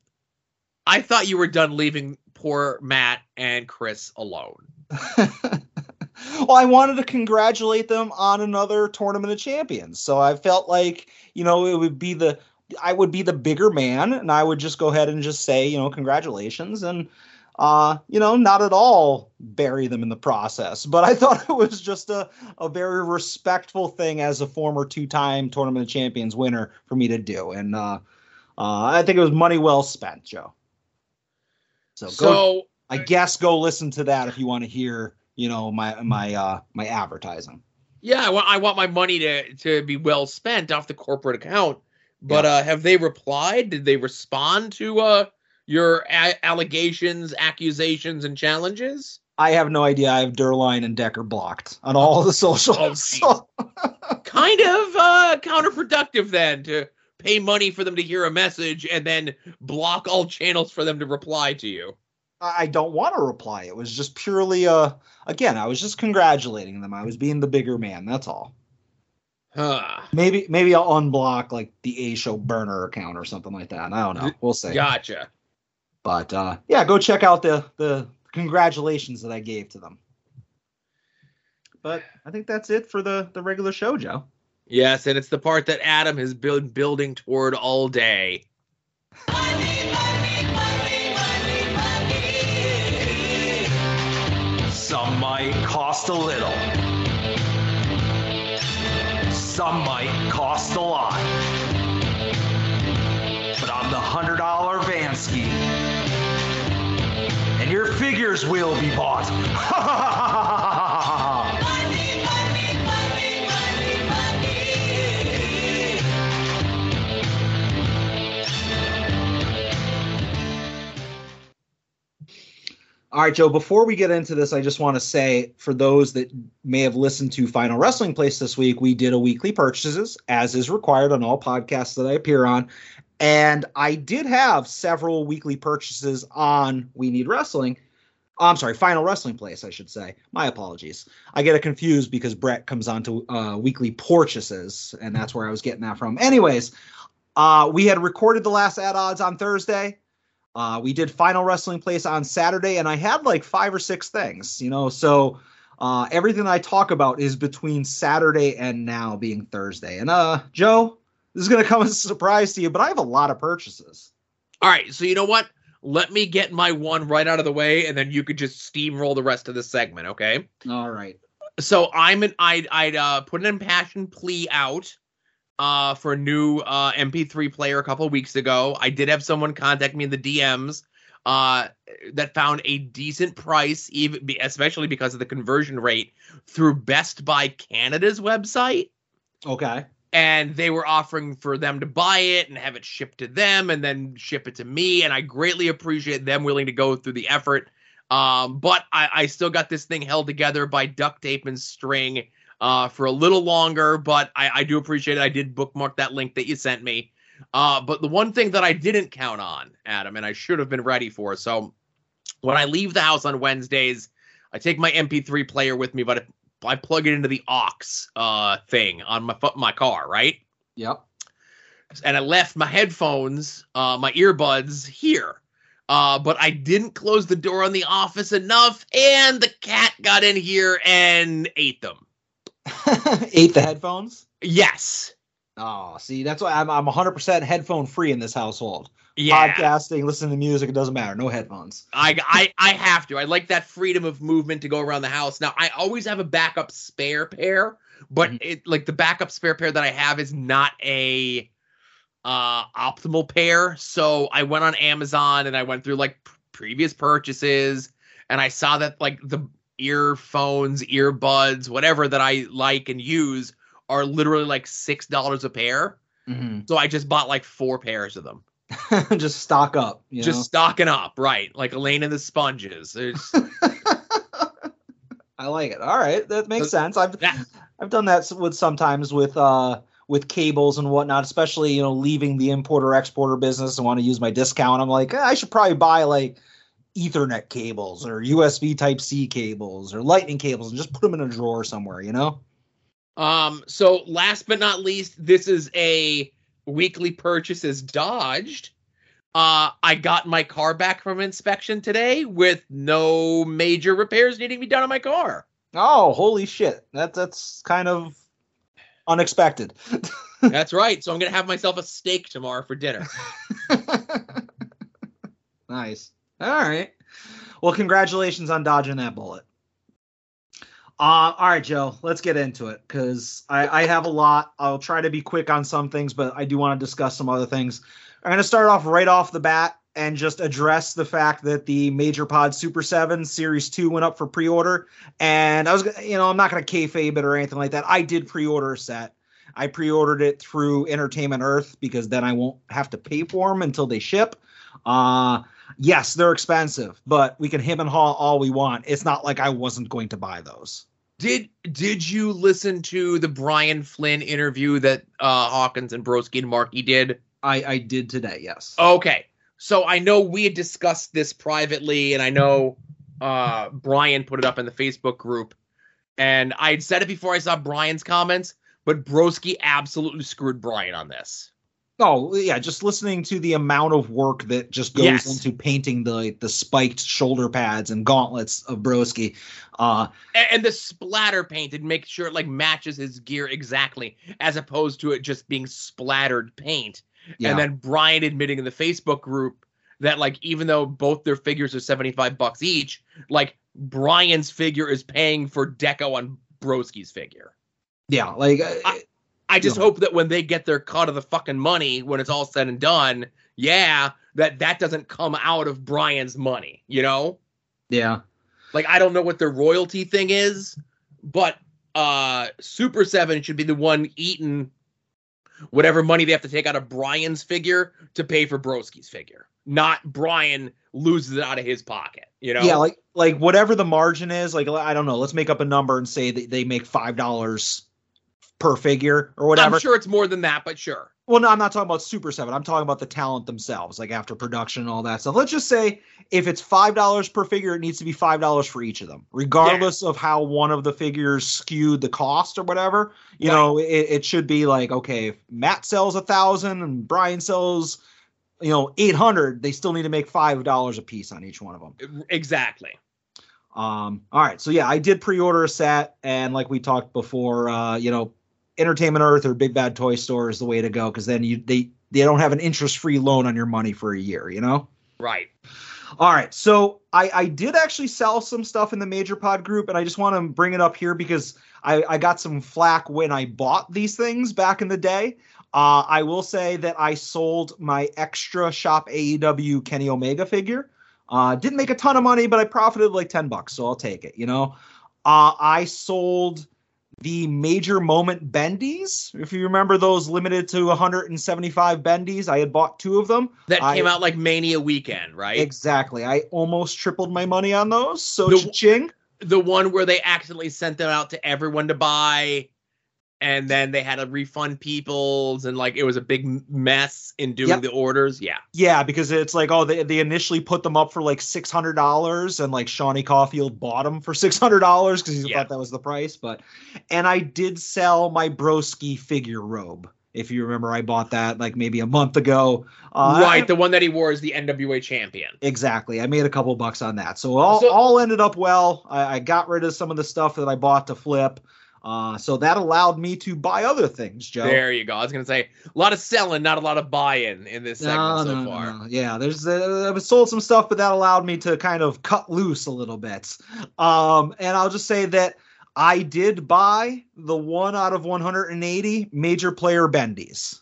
I thought you were done leaving poor Matt and Chris alone. well, I wanted to congratulate them on another tournament of champions. So I felt like, you know, it would be the I would be the bigger man and I would just go ahead and just say, you know, congratulations and uh, you know, not at all bury them in the process. But I thought it was just a, a very respectful thing as a former two time tournament of champions winner for me to do. And uh, uh, I think it was money well spent, Joe. So, go, So I guess go listen to that if you want to hear, you know, my my uh my advertising. yeah, I want I want my money to to be well spent off the corporate account. But uh, have they replied? Did they respond to uh, your a- allegations, accusations, and challenges? I have no idea. I have Durline and Decker blocked on all the socials. Oh, so- kind of uh, counterproductive then to pay money for them to hear a message and then block all channels for them to reply to you. I I don't want to reply. It was just purely uh again, I was just congratulating them. I was being the bigger man, that's all. Huh. Maybe maybe I'll unblock like the A show burner account or something like that. I don't know. We'll see. Gotcha. But uh yeah, go check out the the congratulations that I gave to them. But I think that's it for the the regular show, Joe. Yes, and it's the part that Adam has been building toward all day. Some might cost a little. Some might cost a lot. But I'm the hundred dollar Vansky. And your figures will be bought. All right, Joe, before we get into this, I just want to say for those that may have listened to Final Wrestling Place this week, we did a weekly purchases as is required on all podcasts that I appear on. And I did have several weekly purchases on We Need Wrestling. I'm sorry, Final Wrestling Place, I should say. My apologies. I get it confused because Brett comes on to uh, weekly purchases, and that's where I was getting that from. Anyways, uh, we had recorded the last ad odds on Thursday. Uh, we did Final Wrestling Place on Saturday, and I had like five or six things, you know. So uh, everything I talk about is between Saturday and now being Thursday. And uh, Joe, this is gonna come as a surprise to you, but I have a lot of purchases. All right, so you know what? Let me get my one right out of the way, and then you could just steamroll the rest of the segment, okay? All right. So I'm an I'd I'd uh, put an impassioned plea out uh for a new uh MP3 player a couple weeks ago. I did have someone contact me in the DMs uh that found a decent price even especially because of the conversion rate through Best Buy Canada's website Okay. and they were offering for them to buy it and have it shipped to them and then ship it to me. And I greatly appreciate them willing to go through the effort. Um, but I, I still got this thing held together by duct tape and string uh, for a little longer. But I, I do appreciate it. I did bookmark that link that you sent me. Uh, but the one thing that I didn't count on, Adam, and I should have been ready for. So when I leave the house on Wednesdays, I take my MP3 player with me, but if I plug it into the aux uh, thing on my my car, right? Yep. And I left my headphones, uh, my earbuds here. Uh, but I didn't close the door on the office enough, and the cat got in here and ate them. Ate the headphones. Yes. Oh, see, that's why I'm I'm 100% headphone free in this household. Yeah. Podcasting, listening to music, it doesn't matter. No headphones. I, I I have to. I like that freedom of movement to go around the house. Now I always have a backup spare pair, but Mhm. it like the backup spare pair that I have is not a uh optimal pair. So I went on Amazon and I went through like p- previous purchases and I saw that like the earphones, earbuds, whatever that I like and use are literally like six dollars a pair. So I just bought like four pairs of them. Just stock up. You just know? stocking up, right? Like Elaine and the Sponges. I like it. All right, that makes So- sense. I've that, I've done that with sometimes with uh with cables and whatnot, especially you know leaving the importer exporter business and want to use my discount. I'm like, eh, I should probably buy like Ethernet cables or USB Type C cables or Lightning cables and just put them in a drawer somewhere. You know. Um, so last but not least, this is a weekly purchases dodged. Uh, I got my car back from inspection today with no major repairs needing to be done on my car. Oh, holy shit! That that's kind of unexpected. That's right. So I'm gonna have myself a steak tomorrow for dinner. nice. All right. Well, congratulations on dodging that bullet. Uh, all right, Joe, let's get into it because I, I have a lot. I'll try to be quick on some things, but I do want to discuss some other things. I'm going to start off right off the bat and just address the fact that the Major Pod Super 7 Series 2 went up for pre order. And I was, you know, I'm not going to kayfabe it or anything like that. I did pre order a set. I pre ordered it through Entertainment Earth because then I won't have to pay for them until they ship. Uh, yes, they're expensive, but we can him and haw all we want. It's not like I wasn't going to buy those. Did did you listen to the Brian Flynn interview that uh, Hawkins and Broski and Markey did? I, I did today, yes. Okay. So I know we had discussed this privately, and I know uh, Brian put it up in the Facebook group. And I had said it before I saw Brian's comments, but Broski absolutely screwed Brian on this. Oh yeah, just listening to the amount of work that just goes Yes. into painting the the spiked shoulder pads and gauntlets of Broski. Uh, A- And the splatter painted, make sure it like matches his gear exactly, as opposed to it just being splattered paint. yeah, And then Brian admitting in the Facebook group that like even though both their figures are 75 bucks each, like Brian's figure is paying for deco on Broski's figure. yeah, like uh, I- I just Yeah. hope that when they get their cut of the fucking money when it's all said and done, yeah, that that doesn't come out of Brian's money, you know? yeah, Like I don't know what their royalty thing is, but uh Super 7 should be the one eating whatever money they have to take out of Brian's figure to pay for Broski's figure. Not Brian loses it out of his pocket, you know? yeah, like like whatever the margin is, like I don't know, let's make up a number and say that they make five dollars per figure or whatever. I'm sure it's more than that, but sure. Well, no, I'm not talking about Super Seven. I'm talking about the talent themselves, like after production and all that stuff. Let's just say if it's five dollars per figure, it needs to be five dollars for each of them, regardless of how one of the figures skewed the cost or whatever. You Right. know, it, it should be like okay, if Matt sells a thousand and Brian sells, you know, eight hundred, they still need to make five dollars a piece on each one of them. Exactly. Um, all right, so yeah, I did pre-order a set, and like we talked before, uh, you know, Entertainment Earth or Big Bad Toy Store is the way to go because then you they they don't have an interest-free loan on your money for a year, you know. Right. All right, so I I did actually sell some stuff in the Major Pod group, and I just want to bring it up here because I I got some flack when I bought these things back in the day. Uh, I will say that I sold my extra shop AEW Kenny Omega figure. Uh, didn't make a ton of money, but I profited like ten bucks, so I'll take it. You know, uh, I sold the major moment bendies. If you remember those limited to 175 bendies, I had bought two of them. That I- came out like Mania weekend, right? Exactly. I almost tripled my money on those. So The- ching. the one where they accidentally sent them out to everyone to buy and then they had to refund people's and like it was a big mess in doing Yep. the orders yeah Yeah, because it's like, oh, they, they initially put them up for like six hundred dollars, and like Shawnee Caulfield bought them for six hundred dollars because he Yeah. thought that was the price. But, and I did sell my Broski figure robe. If you remember, I bought that like maybe a month ago. Uh, right I- the one that he wore as the nwa champion exactly. I made a couple bucks on that, so all So- all ended up well. I, I got rid of some of the stuff that I bought to flip. Uh, so that allowed me to buy other things, Joe. there you go i was gonna say a lot of selling not a lot of buy-in in this segment No, so no, far no. Yeah, there's uh, I've sold some stuff, but that allowed me to kind of cut loose a little bit. Um, and I'll just say that I did buy the one out of 180 major player bendies.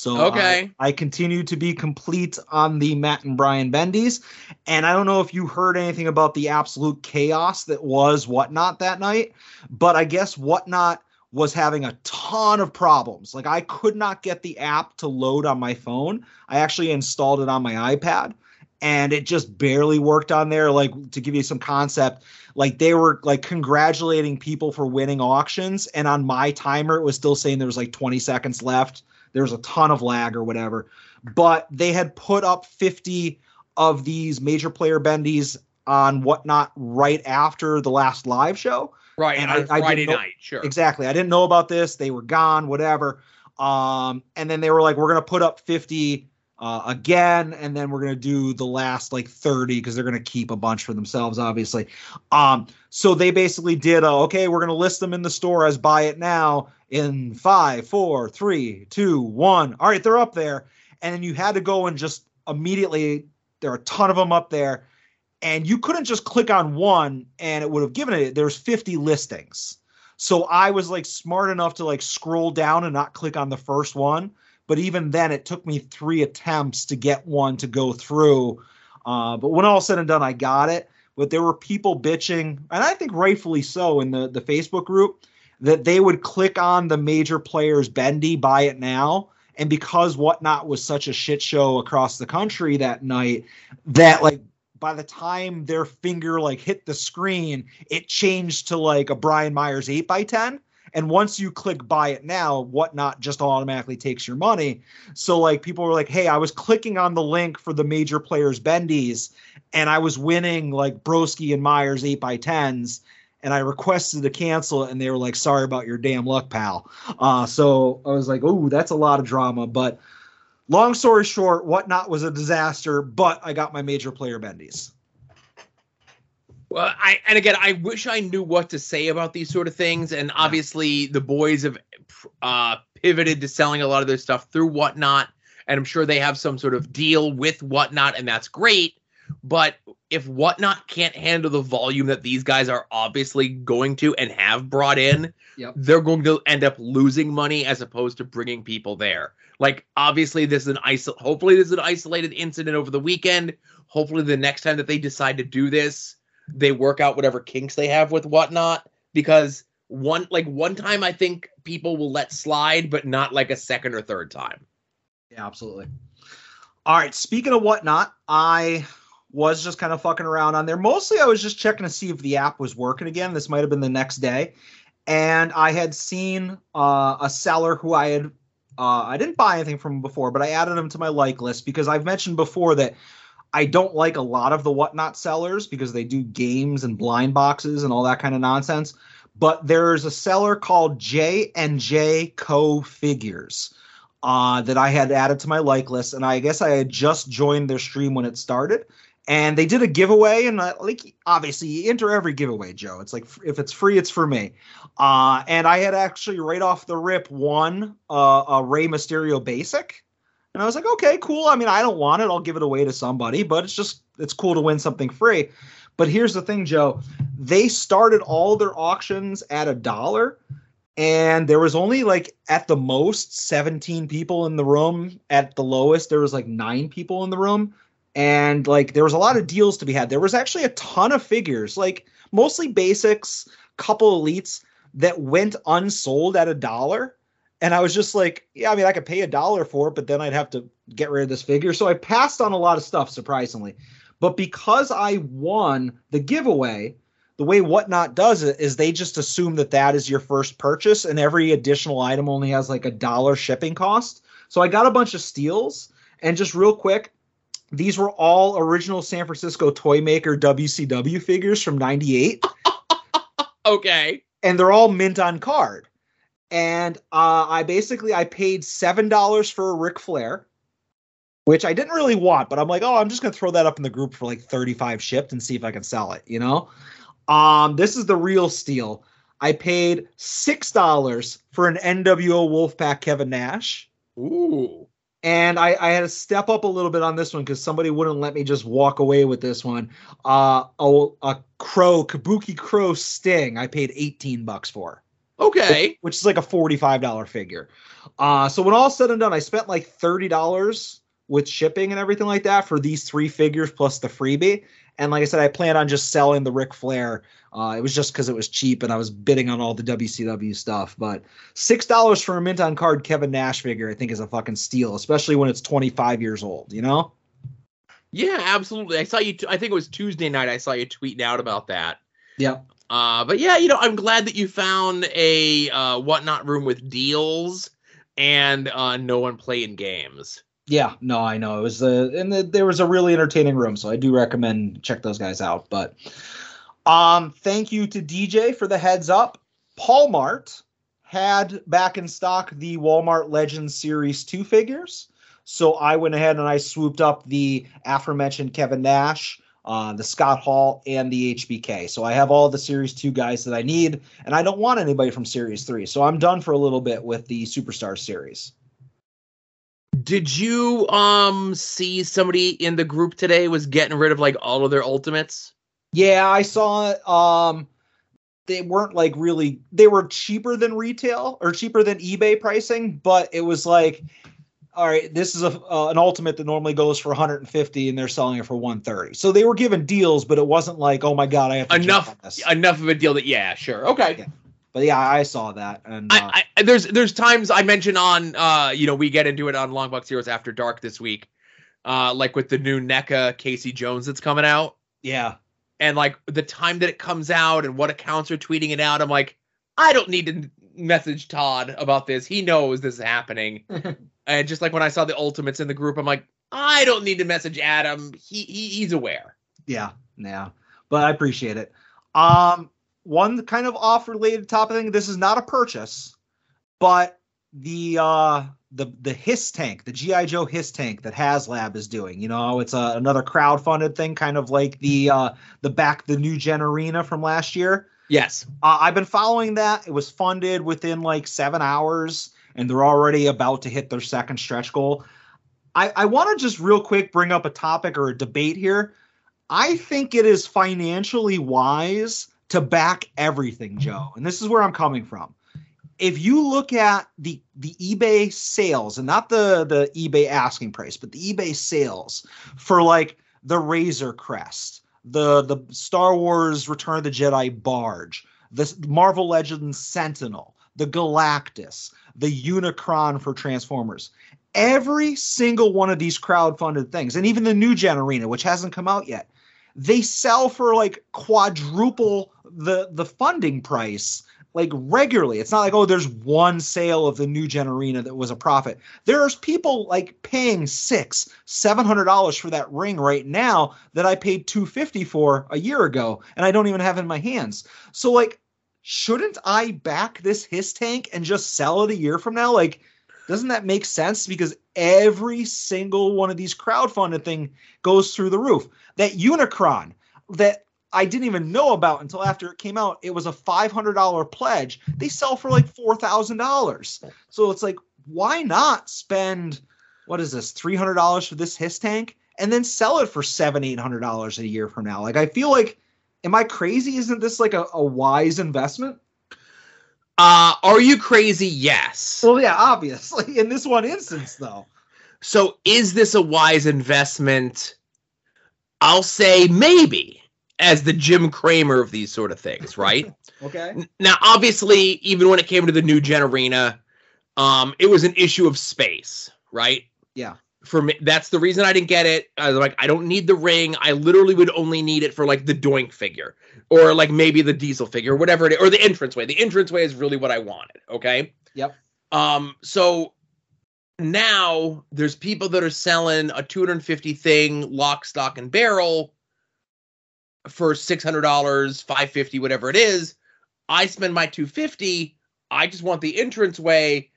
So Okay. I, I continue to be complete on the Matt and Brian bendies, and I don't know if you heard anything about the absolute chaos that was whatnot that night, but I guess whatnot was having a ton of problems. Like I could not get the app to load on my phone. I actually installed it on my iPad and it just barely worked on there like to give you some concept like they were like congratulating people for winning auctions and on my timer it was still saying there was like 20 seconds left there was a ton of lag or whatever but they had put up 50 of these major player bendies on whatnot right after the last live show right and I- I friday didn't know- night sure Exactly. I didn't know about this. They were gone, whatever. Um, and then they were like, we're gonna put up 50 uh, again, and then we're gonna do the last like 30 because they're gonna keep a bunch for themselves, obviously. Um, so they basically did a, okay, we're gonna list them in the store as buy it now in five, four, three, two, one. All right, they're up there. And you had to go and just immediately there are a ton of them up there. And you couldn't just click on one and it would have given it there's 50 listings. So i was like smart enough to like scroll down and not click on the first one. But even then it took me three attempts to get one to go through. Uh, but when all said and done i got it. But there were people bitching and i think rightfully so in the the facebook group that they would click on the major players bendy buy it now and because whatnot was such a shit show across the country that night that like by the time their finger like hit the screen, it changed to like a Brian Myers 8 by 10 And once you click buy it now, whatnot just automatically takes your money. So like people were like, hey, I was clicking on the link for the major players bendies and I was winning like Broski and Myers 8 by 10s and I requested to cancel it, and they were like, "Sorry about your damn luck, pal." Uh, so I was like, "Oh, that's a lot of drama." But long story short, whatnot was a disaster, but I got my major player bendies. Well, I and again, I wish I knew what to say about these sort of things. And obviously, the boys have uh, pivoted to selling a lot of their stuff through whatnot, and I'm sure they have some sort of deal with whatnot, and that's great. But if whatnot can't handle the volume that these guys are obviously going to and have brought in, Yep. they're going to end up losing money as opposed to bringing people there. Like obviously, this is an isol- Hopefully, this is an isolated incident over the weekend. Hopefully, the next time that they decide to do this, they work out whatever kinks they have with whatnot. Because one like one time, I think people will let slide, but not like a second or third time. Yeah, absolutely. All right. Speaking of whatnot, I was just kind of fucking around on there. Mostly, I was just checking to see if the app was working again. This might have been the next day, and I had seen uh, a seller who I had. Uh, I didn't buy anything from before, but I added him to my like list because I've mentioned before that I don't like a lot of the whatnot sellers because they do games and blind boxes and all that kind of nonsense. But there's a seller called J and J Co Figures uh, that I had added to my like list, and I guess I had just joined their stream when it started. And they did a giveaway, and uh, like obviously you enter every giveaway, Joe. It's like if it's free, it's for me. Uh, and I had actually right off the rip won uh, a Rey Mysterio basic, and I was like, okay, cool. I mean, I don't want it. I'll give it away to somebody, but it's just it's cool to win something free. But here's the thing, Joe. They started all their auctions at a dollar, and there was only like at the most 17 people in the room. At the lowest, there was like nine people in the room, and like there was a lot of deals to be had. There was actually a ton of figures, like mostly basics, couple elites. that went unsold at a dollar. And I was just like, yeah, I mean, I could pay a dollar for it, but then I'd have to get rid of this figure. So I passed on a lot of stuff, surprisingly. But because I won the giveaway, the way Whatnot does it is they just assume that that is your first purchase, and every additional item only has like a dollar shipping cost. So I got a bunch of steals, and just real quick, these were all original San Francisco toy maker WCW figures from 98 Okay. and they're all mint on card. And uh, I basically I paid seven dollars for a Ric Flair, which I didn't really want, but I'm like, oh, I'm just gonna throw that up in the group for like 35 shipped and see if I can sell it. You know, um, this is the real steal. I paid six dollars for an NWO Wolfpack Kevin Nash. Ooh. And I, I had to step up a little bit on this one because somebody wouldn't let me just walk away with this one. Uh, a, a crow, Kabuki Crow Sting, I paid 18 bucks for Okay. which is like a $45 figure. Uh, so when all said and done, I spent like $30 with shipping and everything like that for these three figures plus the freebie. And like I said, I planned on just selling the Ric Flair. Uh, it was just because it was cheap and I was bidding on all the WCW stuff. But six dollars for a mint on card Kevin Nash figure, I think, is a fucking steal, especially when it's 25 years old. You know? Yeah, absolutely. I saw you. T- I think it was Tuesday night. I saw you tweeting out about that. Yep. Uh, but yeah, you know, I'm glad that you found a uh, whatnot room with deals and uh, no one playing games. Yeah, no, I know it was uh, and the, there was a really entertaining room, so I do recommend check those guys out. But um, thank you to DJ for the heads up. Walmart had back in stock the Walmart Legends Series two figures, so I went ahead and I swooped up the aforementioned Kevin Nash, uh, the Scott Hall, and the HBK. So I have all the Series two guys that I need, and I don't want anybody from Series three, so I'm done for a little bit with the Superstar Series. Did you um see somebody in the group today was getting rid of like all of their ultimates? Yeah, I saw it. Um, they weren't like really. They were cheaper than retail or cheaper than eBay pricing, but it was like, all right, this is a uh, an ultimate that normally goes for 150, and they're selling it for 130. So they were given deals, but it wasn't like, oh my god, I have Enough, enough of a deal that yeah, sure, okay. Yeah. But yeah, I saw that, and uh, I, I there's there's times I mention on uh you know we get into it on Long Bucks Heroes After Dark this week, uh like with the new NECA Casey Jones that's coming out, yeah, and like the time that it comes out and what accounts are tweeting it out, I'm like, I don't need to message Todd about this. He knows this is happening. and just like when I saw the Ultimates in the group, I'm like, I don't need to message Adam. He, he he's aware. Yeah, yeah. But I appreciate it. Um, one kind of off related topic thing. This is not a purchase, but the uh the the hiss tank, the GI Joe hiss tank that HasLab is doing. You know, it's a, another crowdfunded thing, kind of like the uh the back the new gen arena from last year. Yes. Uh, I've been following that. It was funded within like seven hours, and they're already about to hit their second stretch goal. I, I want to just real quick bring up a topic or a debate here. I think it is financially wise to back everything, Joe. Mm-hmm. And this is where I'm coming from. If you look at the the eBay sales and not the the eBay asking price, but the eBay sales for like the Razor Crest, the the Star Wars Return of the Jedi barge, the Marvel Legends Sentinel, the Galactus, the Unicron for Transformers. Every single one of these crowd-funded things, and even the new gen arena, which hasn't come out yet, they sell for like quadruple the the funding price like regularly. It's not like oh, there's one sale of the new gen arena that was a profit. There's people like paying six, seven hundred dollars for that ring right now that I paid two fifty for a year ago, and I don't even have in my hands. So like, shouldn't I back this HISS tank and just sell it a year from now? Like, doesn't that make sense? Because every single one of these crowdfunded thing goes through the roof. That Unicron that I didn't even know about until after it came out. It was a $500 pledge. They sell for like $4,000. So it's like, why not spend, what is this, $300 for this HISS tank and then sell it for seven, $800 a year from now? Like, I feel like, am I crazy? Isn't this like a, a wise investment? Uh, are you crazy? Yes. Well, yeah, obviously. In this one instance, though. So is this a wise investment? I'll say maybe. as the Jim Cramer of these sort of things, right? Okay. Now, obviously, even when it came to the new gen arena, um, it was an issue of space, right? Yeah. For me, that's the reason I didn't get it. I was like, I don't need the ring. I literally would only need it for like the Doink figure, or like maybe the Diesel figure, whatever it is, or the entrance way The entrance way is really what I wanted. Okay. Yep. Um. So now there's people that are selling a 250 thing lock, stock, and barrel for six hundred dollars, five fifty, whatever it is. I spend my 250. I just want the entranceway.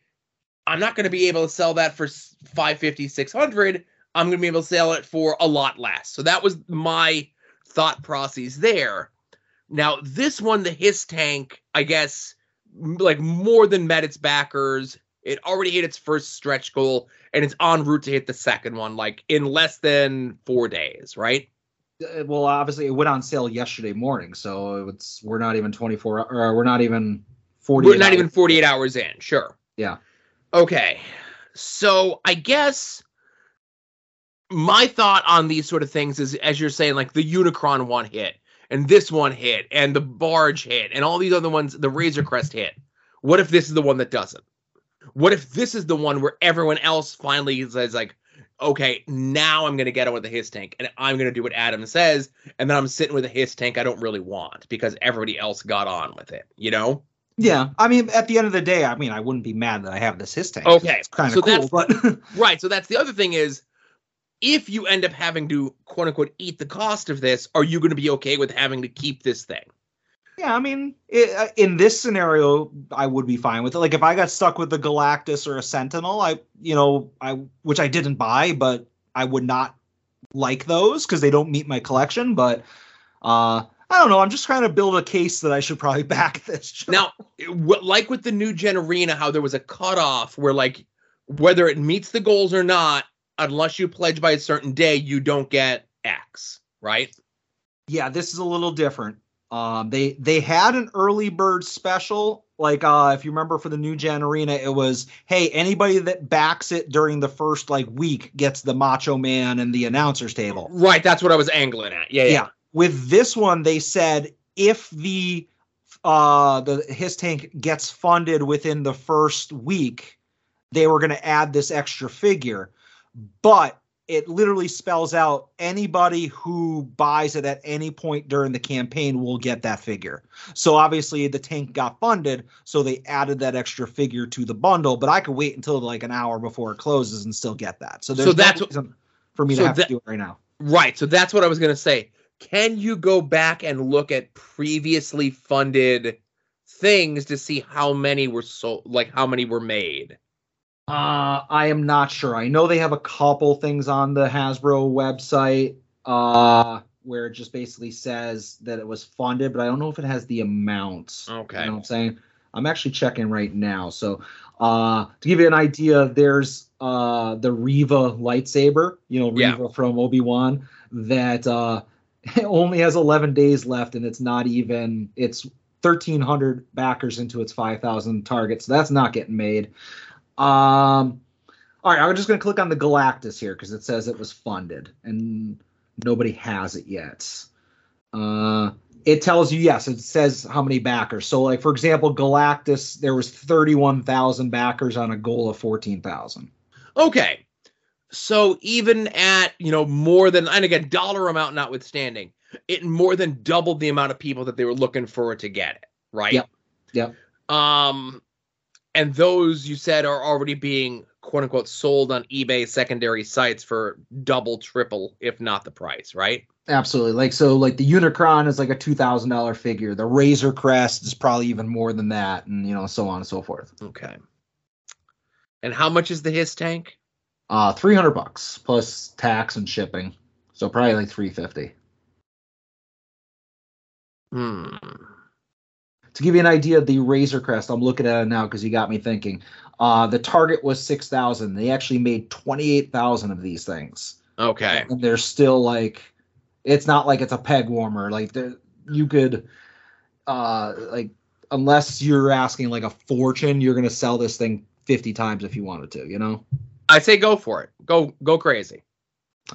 I'm not going to be able to sell that for 550, 600. I'm going to be able to sell it for a lot less. So that was my thought process there. Now, this one, the Hiss tank, I guess, like more than met its backers. It already hit its first stretch goal, and it's en route to hit the second one, like in less than four days, right? Uh, Well, obviously, it went on sale yesterday morning, so it's we're not even 24, or we're not even 40. We're not even 48 hours in, sure. Yeah. Okay. So I guess my thought on these sort of things is as you're saying, like the Unicron one hit, and this one hit, and the barge hit, and all these other ones, the Razor Crest hit. What if this is the one that doesn't? What if this is the one where everyone else finally says, like, okay, now I'm gonna get on with the HISS tank, and I'm gonna do what Adam says, and then I'm sitting with a HISS tank I don't really want because everybody else got on with it, you know? Yeah, I mean, at the end of the day, I mean, I wouldn't be mad that I have this HISS tank. Okay, it's kind of so cool, but Right. So that's the other thing is if you end up having to quote unquote eat the cost of this, are you going to be okay with having to keep this thing? yeah, I mean, it, uh, in this scenario, I would be fine with it. Like if I got stuck with the Galactus or a Sentinel, I, you know, I which I didn't buy, but I would not like those because they don't meet my collection. But uh I don't know. I'm just trying to build a case that I should probably back this. Now, like with the new gen arena, how there was a cutoff where like whether it meets the goals or not, unless you pledge by a certain day, you don't get X, right? yeah, this is a little different. Um, they they had an early bird special, like uh, if you remember for the new gen arena, it was hey anybody that backs it during the first like week gets the Macho Man and the announcers table. Right. That's what I was angling at. Yeah. Yeah. Yeah. With this one, they said if the uh the HISS tank gets funded within the first week, they were going to add this extra figure, but it literally spells out anybody who buys it at any point during the campaign will get that figure. So obviously the tank got funded, so they added that extra figure to the bundle. But I could wait until like an hour before it closes and still get that. So there's So no that's what- for me so to have that- to do it right now. Right. So that's what I was going to say. Can you go back and look at previously funded things to see how many were sold, like how many were made? Uh, I am not sure. I know they have a couple things on the Hasbro website uh, where it just basically says that it was funded, but I don't know if it has the amounts. Okay. You know what I'm saying? I'm actually checking right now. So, uh, to give you an idea, there's uh, the Reva lightsaber, you know, Yeah. Reva from Obi Wan, that uh, only has 11 days left, and it's not even it's 1,300 backers into its 5,000 targets. So that's not getting made. Um, all right, I'm just gonna click on the Galactus here because it says it was funded and nobody has it yet. Uh, it tells you yes, it says how many backers. So, like for example, Galactus, there was 31,000 backers on a goal of 14,000. Okay. So even at, you know, more than and again, dollar amount notwithstanding, it more than doubled the amount of people that they were looking for to get it, right? Yep. Yep. Um and those you said are already being quote unquote sold on eBay secondary sites for double, triple, if not the price, right? Absolutely. Like so, like the Unicron is like a two thousand dollar figure. The Razor Crest is probably even more than that, and you know, so on and so forth. Okay. And how much is the HISS tank? Uh, three hundred bucks plus tax and shipping, so probably like three fifty. Hmm. To give you an idea of the Razor Crest, I'm looking at it now because you got me thinking. Uh, the target was six thousand. They actually made twenty eight thousand of these things, Okay. and they're still like, it's not like it's a peg warmer. Like you could, uh, like unless you're asking like a fortune, you're gonna sell this thing fifty times if you wanted to. You know. I say go for it. Go go crazy.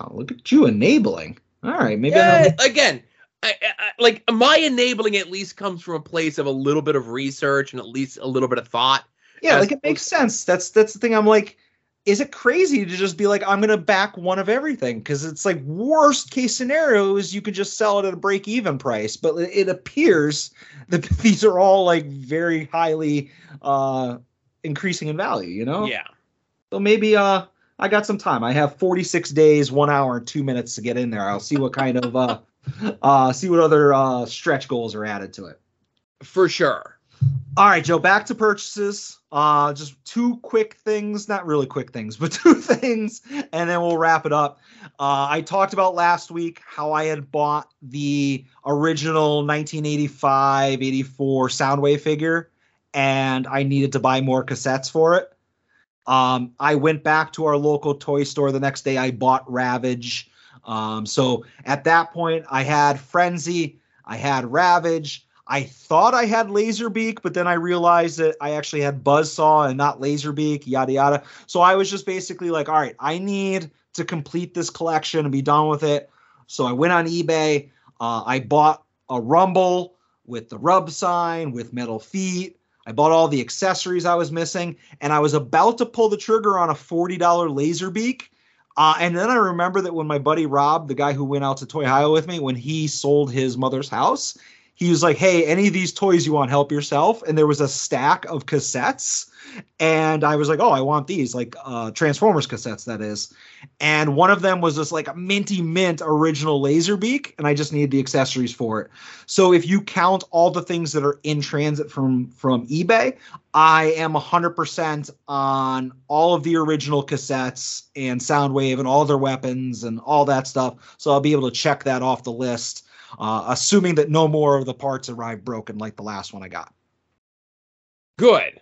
Oh, look at you enabling. All right, maybe. Yeah, I don't, again, I, I, like my enabling at least comes from a place of a little bit of research and at least a little bit of thought. Yeah, like it makes sense. That's that's the thing. I'm like, is it crazy to just be like, I'm gonna back one of everything? Because it's like worst case scenario is you could just sell it at a break even price. But it it appears that these are all like very highly uh increasing in value. You know. Yeah. So maybe uh I got some time. I have 46 days, one hour, and two minutes to get in there. I'll see what kind of uh uh see what other uh stretch goals are added to it. For sure. All right, Joe, back to purchases. Uh just two quick things, not really quick things, but two things, and then we'll wrap it up. Uh I talked about last week how I had bought the original 1985 84 Soundwave figure and I needed to buy more cassettes for it. Um, I went back to our local toy store the next day. I bought Ravage. Um, so at that point, I had Frenzy, I had Ravage. I thought I had Laserbeak, but then I realized that I actually had Buzzsaw and not Laserbeak, yada yada. So I was just basically like, all right, I need to complete this collection and be done with it. So I went on eBay. Uh, I bought a Rumble with the rub sign, with metal feet. I bought all the accessories I was missing, and I was about to pull the trigger on a $40 Laserbeak. Uh, and then I remember that when my buddy Rob, the guy who went out to Toy Hio with me, when he sold his mother's house, he was like, "Hey, any of these toys you want, help yourself." And there was a stack of cassettes, and I was like, "Oh, I want these, like uh, Transformers cassettes, that is." And one of them was just like minty mint original Laserbeak, and I just needed the accessories for it. So if you count all the things that are in transit from from eBay, I am 100% on all of the original cassettes and Soundwave and all their weapons and all that stuff. So I'll be able to check that off the list, uh, assuming that no more of the parts arrive broken like the last one I got. Good.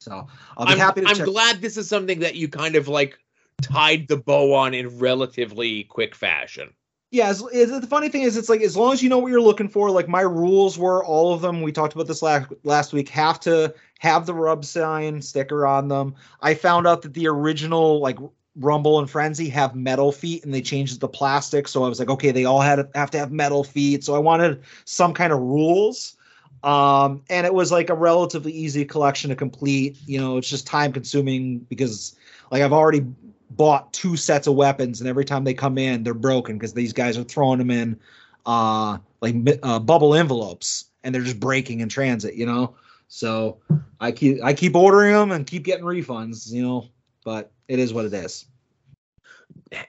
So I'll be I'm, happy to I'm check. glad this is something that you kind of like tied the bow on in relatively quick fashion. yeah, the funny thing is, it's like as long as you know what you're looking for. Like my rules were, all of them. We talked about this last last week. Have to have the rub sign sticker on them. I found out that the original like Rumble and Frenzy have metal feet, and they changed the plastic. So I was like, okay, they all had have to have metal feet. So I wanted some kind of rules. Um, and it was like a relatively easy collection to complete. You know, it's just time consuming because like I've already bought two sets of weapons, and every time they come in, they're broken because these guys are throwing them in uh, like uh, bubble envelopes, and they're just breaking in transit. You know, so I keep I keep ordering them and keep getting refunds. You know, but it is what it is.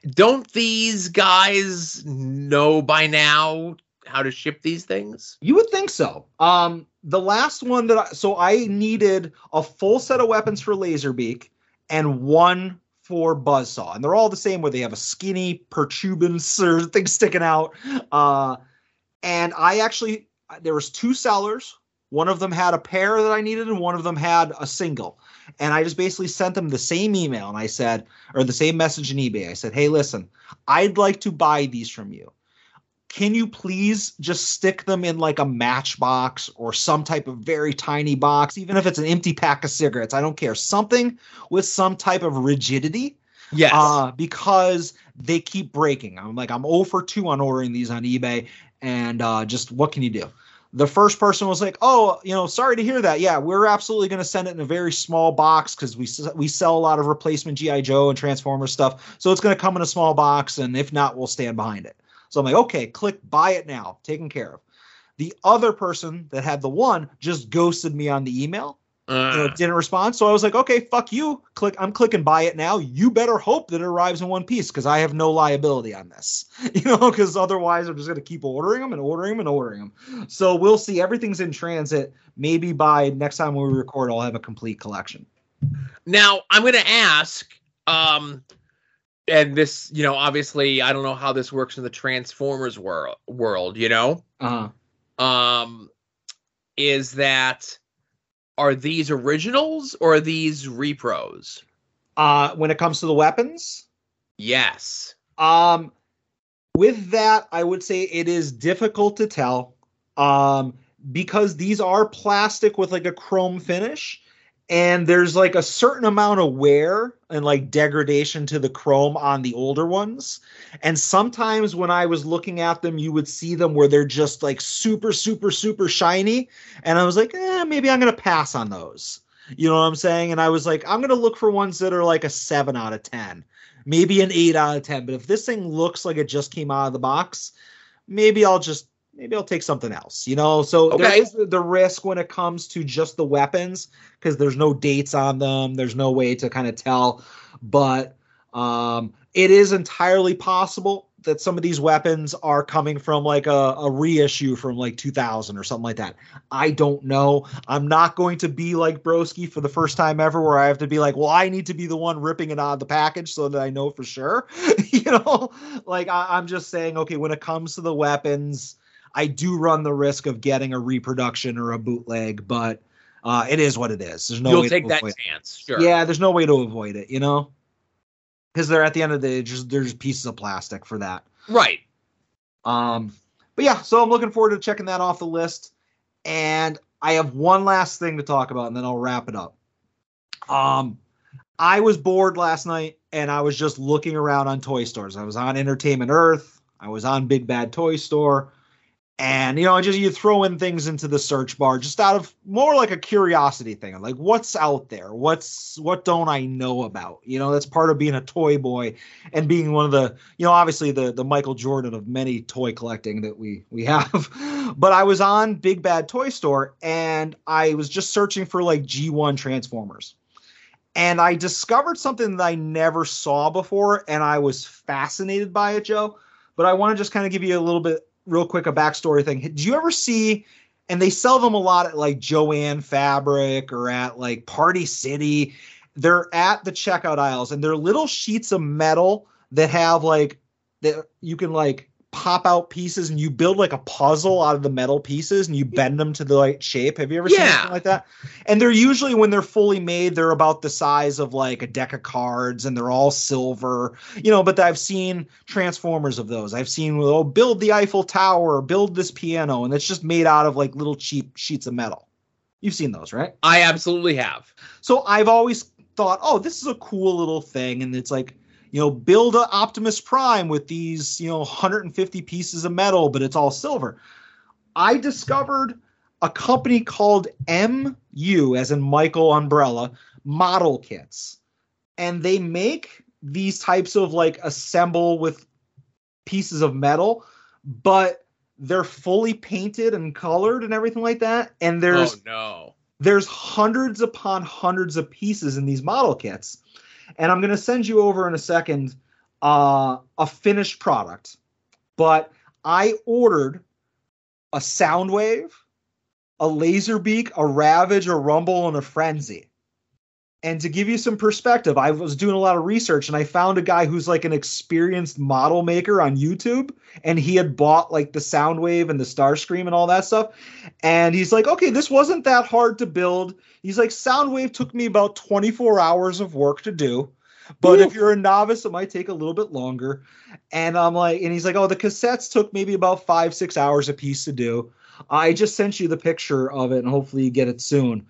Don't these guys know by now how to ship these things? You would think so. Um, the last one that I so I needed a full set of weapons for Laserbeak and one for Buzzsaw, and they're all the same. Where they have a skinny protuberance or thing sticking out. Uh, and I actually there was two sellers. One of them had a pair that I needed, and one of them had a single. And I just basically sent them the same email, and I said, or the same message in eBay. I said, "Hey, listen, I'd like to buy these from you." can you please just stick them in like a matchbox or some type of very tiny box, even if it's an empty pack of cigarettes? I don't care. Something with some type of rigidity. Yes. Uh, because they keep breaking. I'm like, I'm 0 for 2 on ordering these on eBay. And uh, just what can you do? The first person was like, "Oh, you know, sorry to hear that. Yeah, we're absolutely going to send it in a very small box because we we sell a lot of replacement GI Joe and Transformers stuff. So it's going to come in a small box, and if not, we'll stand behind it." So I'm like, okay, click buy it now, taken care of. The other person that had the one just ghosted me on the email. You know, Uh, didn't respond. So I was like, okay, fuck you. Click. I'm clicking buy it now. You better hope that it arrives in one piece because I have no liability on this. You know, because otherwise I'm just gonna keep ordering them and ordering them and ordering them. So we'll see. Everything's in transit. Maybe by next time we record, I'll have a complete collection. now I'm going to ask, um, and this, you know, obviously I don't know how this works in the Transformers world. World, you know, Uh um, is that are these originals or are these repros? uh when it comes to the weapons, Yes. Um, with that, I would say it is difficult to tell. Um, because these are plastic with like a chrome finish, and there's like a certain amount of wear and like degradation to the chrome on the older ones. And sometimes when I was looking at them, you would see them where they're just like super, super, super shiny. And I was like, eh, maybe I'm to pass on those. You know what I'm saying? And I was like, I'm to look for ones that are like a seven out of 10, maybe an eight out of 10. But if this thing looks like it just came out of the box, maybe I'll just maybe I'll take something else, you know. So there Okay. is the, risk when it comes to just the weapons because there's no dates on them. There's no way to kind of tell, but um, it is entirely possible that some of these weapons are coming from like a, a reissue from like 2000 or something like that. I don't know. I'm not going to be like Broski for the first time ever, where I have to be like, well, I need to be the one ripping it out of the package so that I know for sure. you know, like I, I'm just saying, okay, when it comes to the weapons, I do run the risk of getting a reproduction or a bootleg, but uh, it is what it is. There's no You'll way take to that avoid chance. Sure. Yeah, there's no way to avoid it, you know, because they're at the end of the day, just they're just pieces of plastic for that. Right. Um, but yeah, so I'm looking forward to checking that off the list. And I have one last thing to talk about, and then I'll wrap it up. Um, I was bored last night, and I was just looking around on toy stores. I was on Entertainment Earth, I was on Big Bad Toy Store, and you know, just you throw in things into the search bar just out of more like a curiosity thing. Like, what's out there? What's what don't I know about? You know, that's part of being a toy boy and being one of the you know obviously the the Michael Jordan of many toy collecting that we we have. but I was on Big Bad Toy Store and I was just searching for like G1 Transformers. And I discovered something that I never saw before and I was fascinated by it, Joe. But I want to just kind of give you a little bit real quick a backstory thing. Did you ever see and they sell them a lot at like Joann Fabric or at like Party City. They're at the checkout aisles and they're little sheets of metal that have like that you can like pop out pieces and you build like a puzzle out of the metal pieces and you bend them to the right shape. Have you ever seen something like that? And they're usually when they're fully made, they're about the size of like a deck of cards and they're all silver, you know. But I've seen transformers of those. I've seen oh, build the Eiffel Tower, build this piano, and it's just made out of like little cheap sheets of metal. You've seen those, right? I absolutely have. So I've always thought, oh, this is a cool little thing, and it's like, you know, build a Optimus Prime with these, you know, 150 pieces of metal, but it's all silver. I discovered a company called MU, as in Michael Umbrella, model kits, and they make these types of like assemble with pieces of metal, but they're fully painted and colored and everything like that. And there's oh no. there's hundreds upon hundreds of pieces in these model kits and i'm going to send you over in a second uh, a finished product. But i ordered a soundwave a laserbeak a ravage a rumble and a frenzy and to give you some perspective i was doing a lot of research and i found a guy who's like an experienced model maker on youtube and he had bought like the soundwave and the starscream and all that stuff and he's like, okay, this wasn't that hard to build. He's like, Soundwave took me about 24 hours of work to do. But if you're a novice, it might take a little bit longer. And I'm like, and he's like, oh, the cassettes took maybe about five, six hours a piece to do. I just sent you the picture of it, and hopefully you get it soon.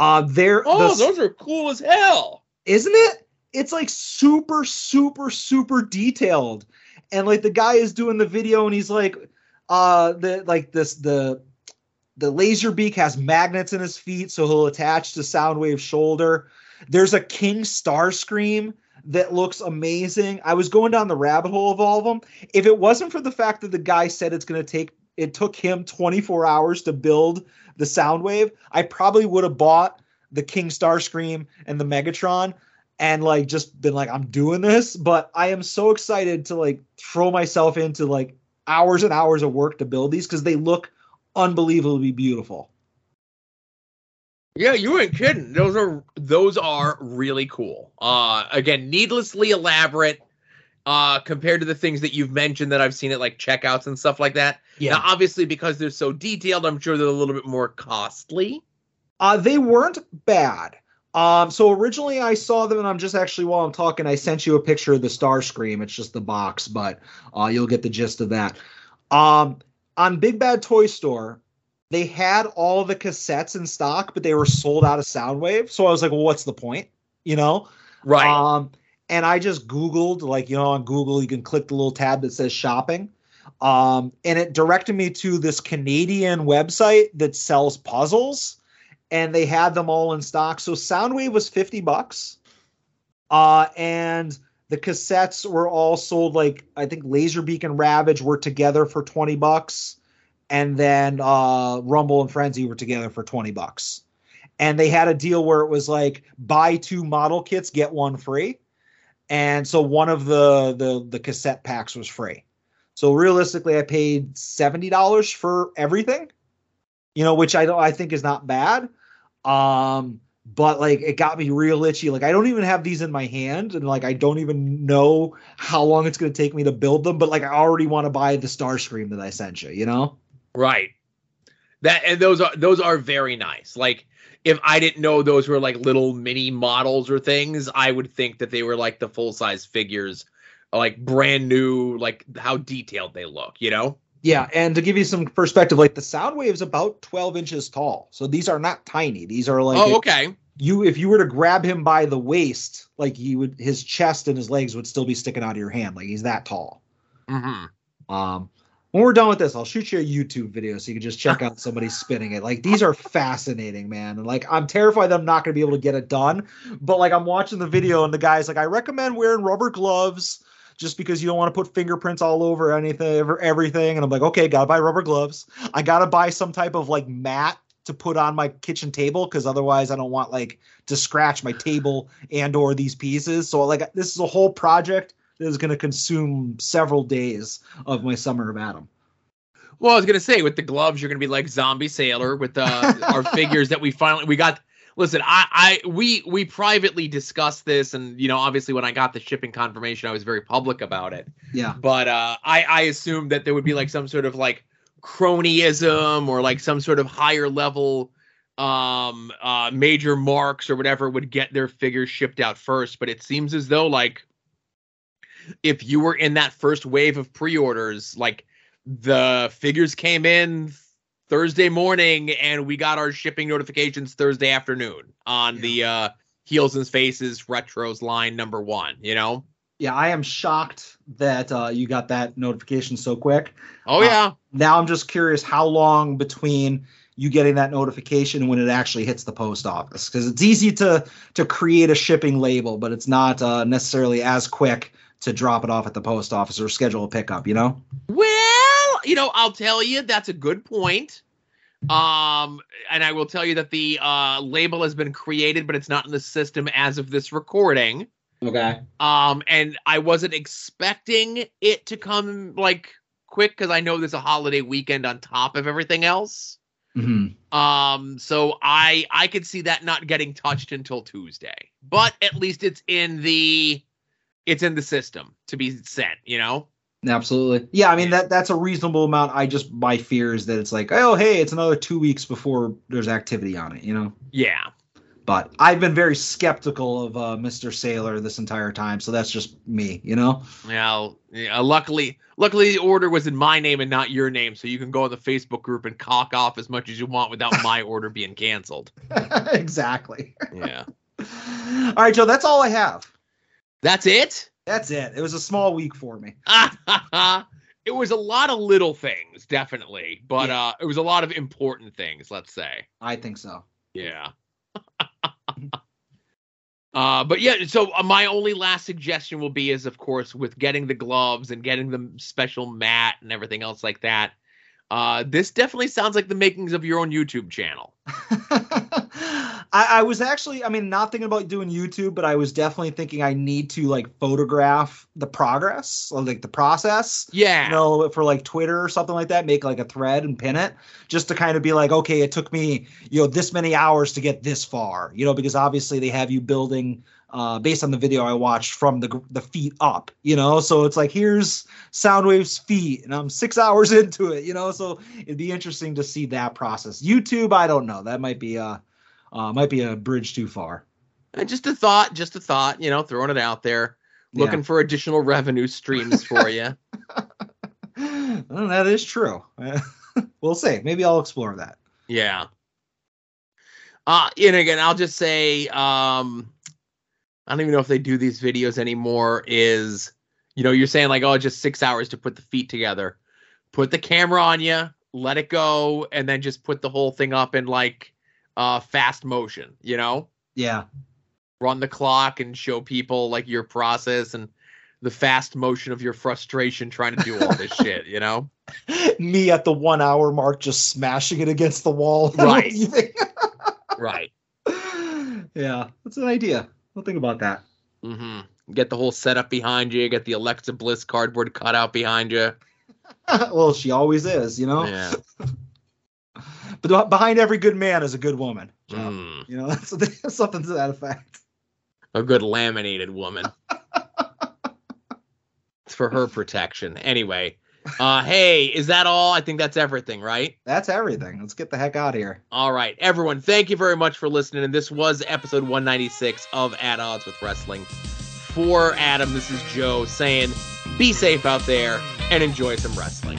Uh, there, Oh, the- those are cool as hell. isn't it? It's like super, super, super detailed. And like the guy is doing the video and he's like, uh, the like this the the Laserbeak has magnets in his feet, so he'll attach to Soundwave's shoulder. There's a King Starscream that looks amazing. I was going down the rabbit hole of all of them. If it wasn't for the fact that the guy said it's going to take, it took him 24 hours to build the Soundwave, I probably would have bought the King Starscream and the Megatron and like just been like, I'm doing this. But I am so excited to like throw myself into like hours and hours of work to build these because they look unbelievably beautiful. Yeah, you ain't kidding. Those are those are really cool. Uh again, needlessly elaborate uh compared to the things that you've mentioned that I've seen at like checkouts and stuff like that. Yeah. Now obviously because they're so detailed, I'm sure they're a little bit more costly. Uh, they weren't bad. Um, so originally I saw them, and I'm just actually while I'm talking, I sent you a picture of the Starscream. It's just the box, but uh, you'll get the gist of that. Um, on Big Bad Toy Store, they had all the cassettes in stock, but they were sold out of Soundwave. So I was like, well, what's the point? You know? Right. Um, and I just Googled, like, you know, on Google, you can click the little tab that says shopping. Um, and it directed me to this Canadian website that sells puzzles, and they had them all in stock. So Soundwave was 50 bucks. Uh, and the cassettes were all sold like I think Laserbeak and Ravage were together for 20 bucks. And then uh, Rumble and Frenzy were together for 20 bucks. And they had a deal where it was like buy two model kits, get one free. And so one of the the the cassette packs was free. So realistically, I paid seventy dollars for everything, you know, which I don't I think is not bad. Um, but like it got me real itchy. Like I don't even have these in my hand, and like I don't even know how long it's gonna take me to build them. But like I already want to buy the Starscream that I sent you. You know? Right. That and those are those are very nice. Like if I didn't know those were like little mini models or things, I would think that they were like the full size figures, like brand new, like how detailed they look, you know? Yeah, and to give you some perspective, like the Soundwave is about twelve inches tall, so these are not tiny. These are like oh, okay. you if you were to grab him by the waist, like he would his chest and his legs would still be sticking out of your hand. Like he's that tall. Mm-hmm. Um when we're done with this, I'll shoot you a YouTube video so you can just check out somebody spinning it. Like these are fascinating, man. And like I'm terrified that I'm not gonna be able to get it done. But like I'm watching the video and the guy's like, I recommend wearing rubber gloves just because you don't want to put fingerprints all over anything ever everything. And I'm like, okay, gotta buy rubber gloves. I gotta buy some type of like mat to put on my kitchen table because otherwise I don't want like to scratch my table and or these pieces. So like this is a whole project is going to consume several days of my summer of Adam. Well, I was gonna say with the gloves, you're gonna be like Zombie Sailor with uh, our figures that we finally we got. Listen, I, I we we privately discussed this, and you know, obviously, when I got the shipping confirmation, I was very public about it. Yeah. But uh, I I assumed that there would be like some sort of like cronyism or like some sort of higher level um uh major marks or whatever would get their figures shipped out first but it seems as though like if you were in that first wave of pre-orders like the figures came in Thursday morning and we got our shipping notifications Thursday afternoon on Yeah. the uh Heels and Faces Retros line number 1, you know? Yeah, I am shocked that uh, you got that notification so quick. Oh Uh, yeah. Now I'm just curious how long between you getting that notification when it actually hits the post office because it's easy to to create a shipping label, but it's not uh, necessarily as quick to drop it off at the post office or schedule a pickup. You know? Well, you know, I'll tell you that's a good point. Um, and I will tell you that the uh, label has been created, but it's not in the system as of this recording. Okay. Um, and I wasn't expecting it to come like quick because I know there's a holiday weekend on top of everything else. hmm Um, so I I could see that not getting touched until Tuesday, but at least it's in the it's in the system to be sent. You know. Absolutely. Yeah, I mean that that's a reasonable amount. I just my fear is that it's like, oh hey, it's another two weeks before there's activity on it, you know. Yeah. But I've been very skeptical of uh, Mr. Sailor this entire time, so that's just me, you know. Well, yeah, luckily, luckily the order was in my name and not your name, so you can go in the Facebook group and cock off as much as you want without my order being canceled. exactly. Yeah, All right, Joe, that's all I have. That's it. That's it. It was a small week for me. it was a lot of little things, definitely, but Yeah. uh, it was a lot of important things. Let's say, I think so. yeah. Uh, but yeah, so uh, my only last suggestion will be is, of course, with getting the gloves and getting the special mat and everything else like that. Uh, this definitely sounds like the makings of your own YouTube channel. I, I was actually, I mean, not thinking about doing YouTube, but I was definitely thinking I need to like photograph the progress, or, like the process. Yeah. you know, for like Twitter or something like that, make like a thread and pin it just to kind of be like, okay, it took me, you know, this many hours to get this far, you know, because obviously they have you building uh, based on the video I watched from the the feet up, you know, so it's like here's Soundwave's feet, and I'm six hours into it, you know, so it'd be interesting to see that process. YouTube, I don't know, that might be a uh, might be a bridge too far. Uh, just a thought, just a thought, you know, throwing it out there, Yeah. looking for additional revenue streams for you. Well, that is true. we'll see. Maybe I'll explore that. Yeah. Uh and again, I'll just say, um I don't even know if they do these videos anymore. Is you know, you're saying like, oh, just six hours to put the feet together. Put the camera on you, let it go, and then just put the whole thing up in like uh fast motion, you know? Yeah. Run the clock and show people like your process and the fast motion of your frustration trying to do all this shit, you know? Me at the one hour mark, just smashing it against the wall. Right. right. yeah, that's an idea. We'll think about that. hmm Get the whole setup behind you. Get the Alexa Bliss cardboard cutout behind you. well, she always is, you know. Yeah. But behind every good man is a good woman. Mm. You know, that's something to that effect. A good laminated woman. it's for her protection. Anyway, uh, hey, is that all? I think that's everything, right? That's everything. Let's get the heck out of here. All right, everyone, thank you very much for listening. And this was episode 196 of At Odds with Wrestling. For Adam, this is Joe saying, be safe out there and enjoy some wrestling.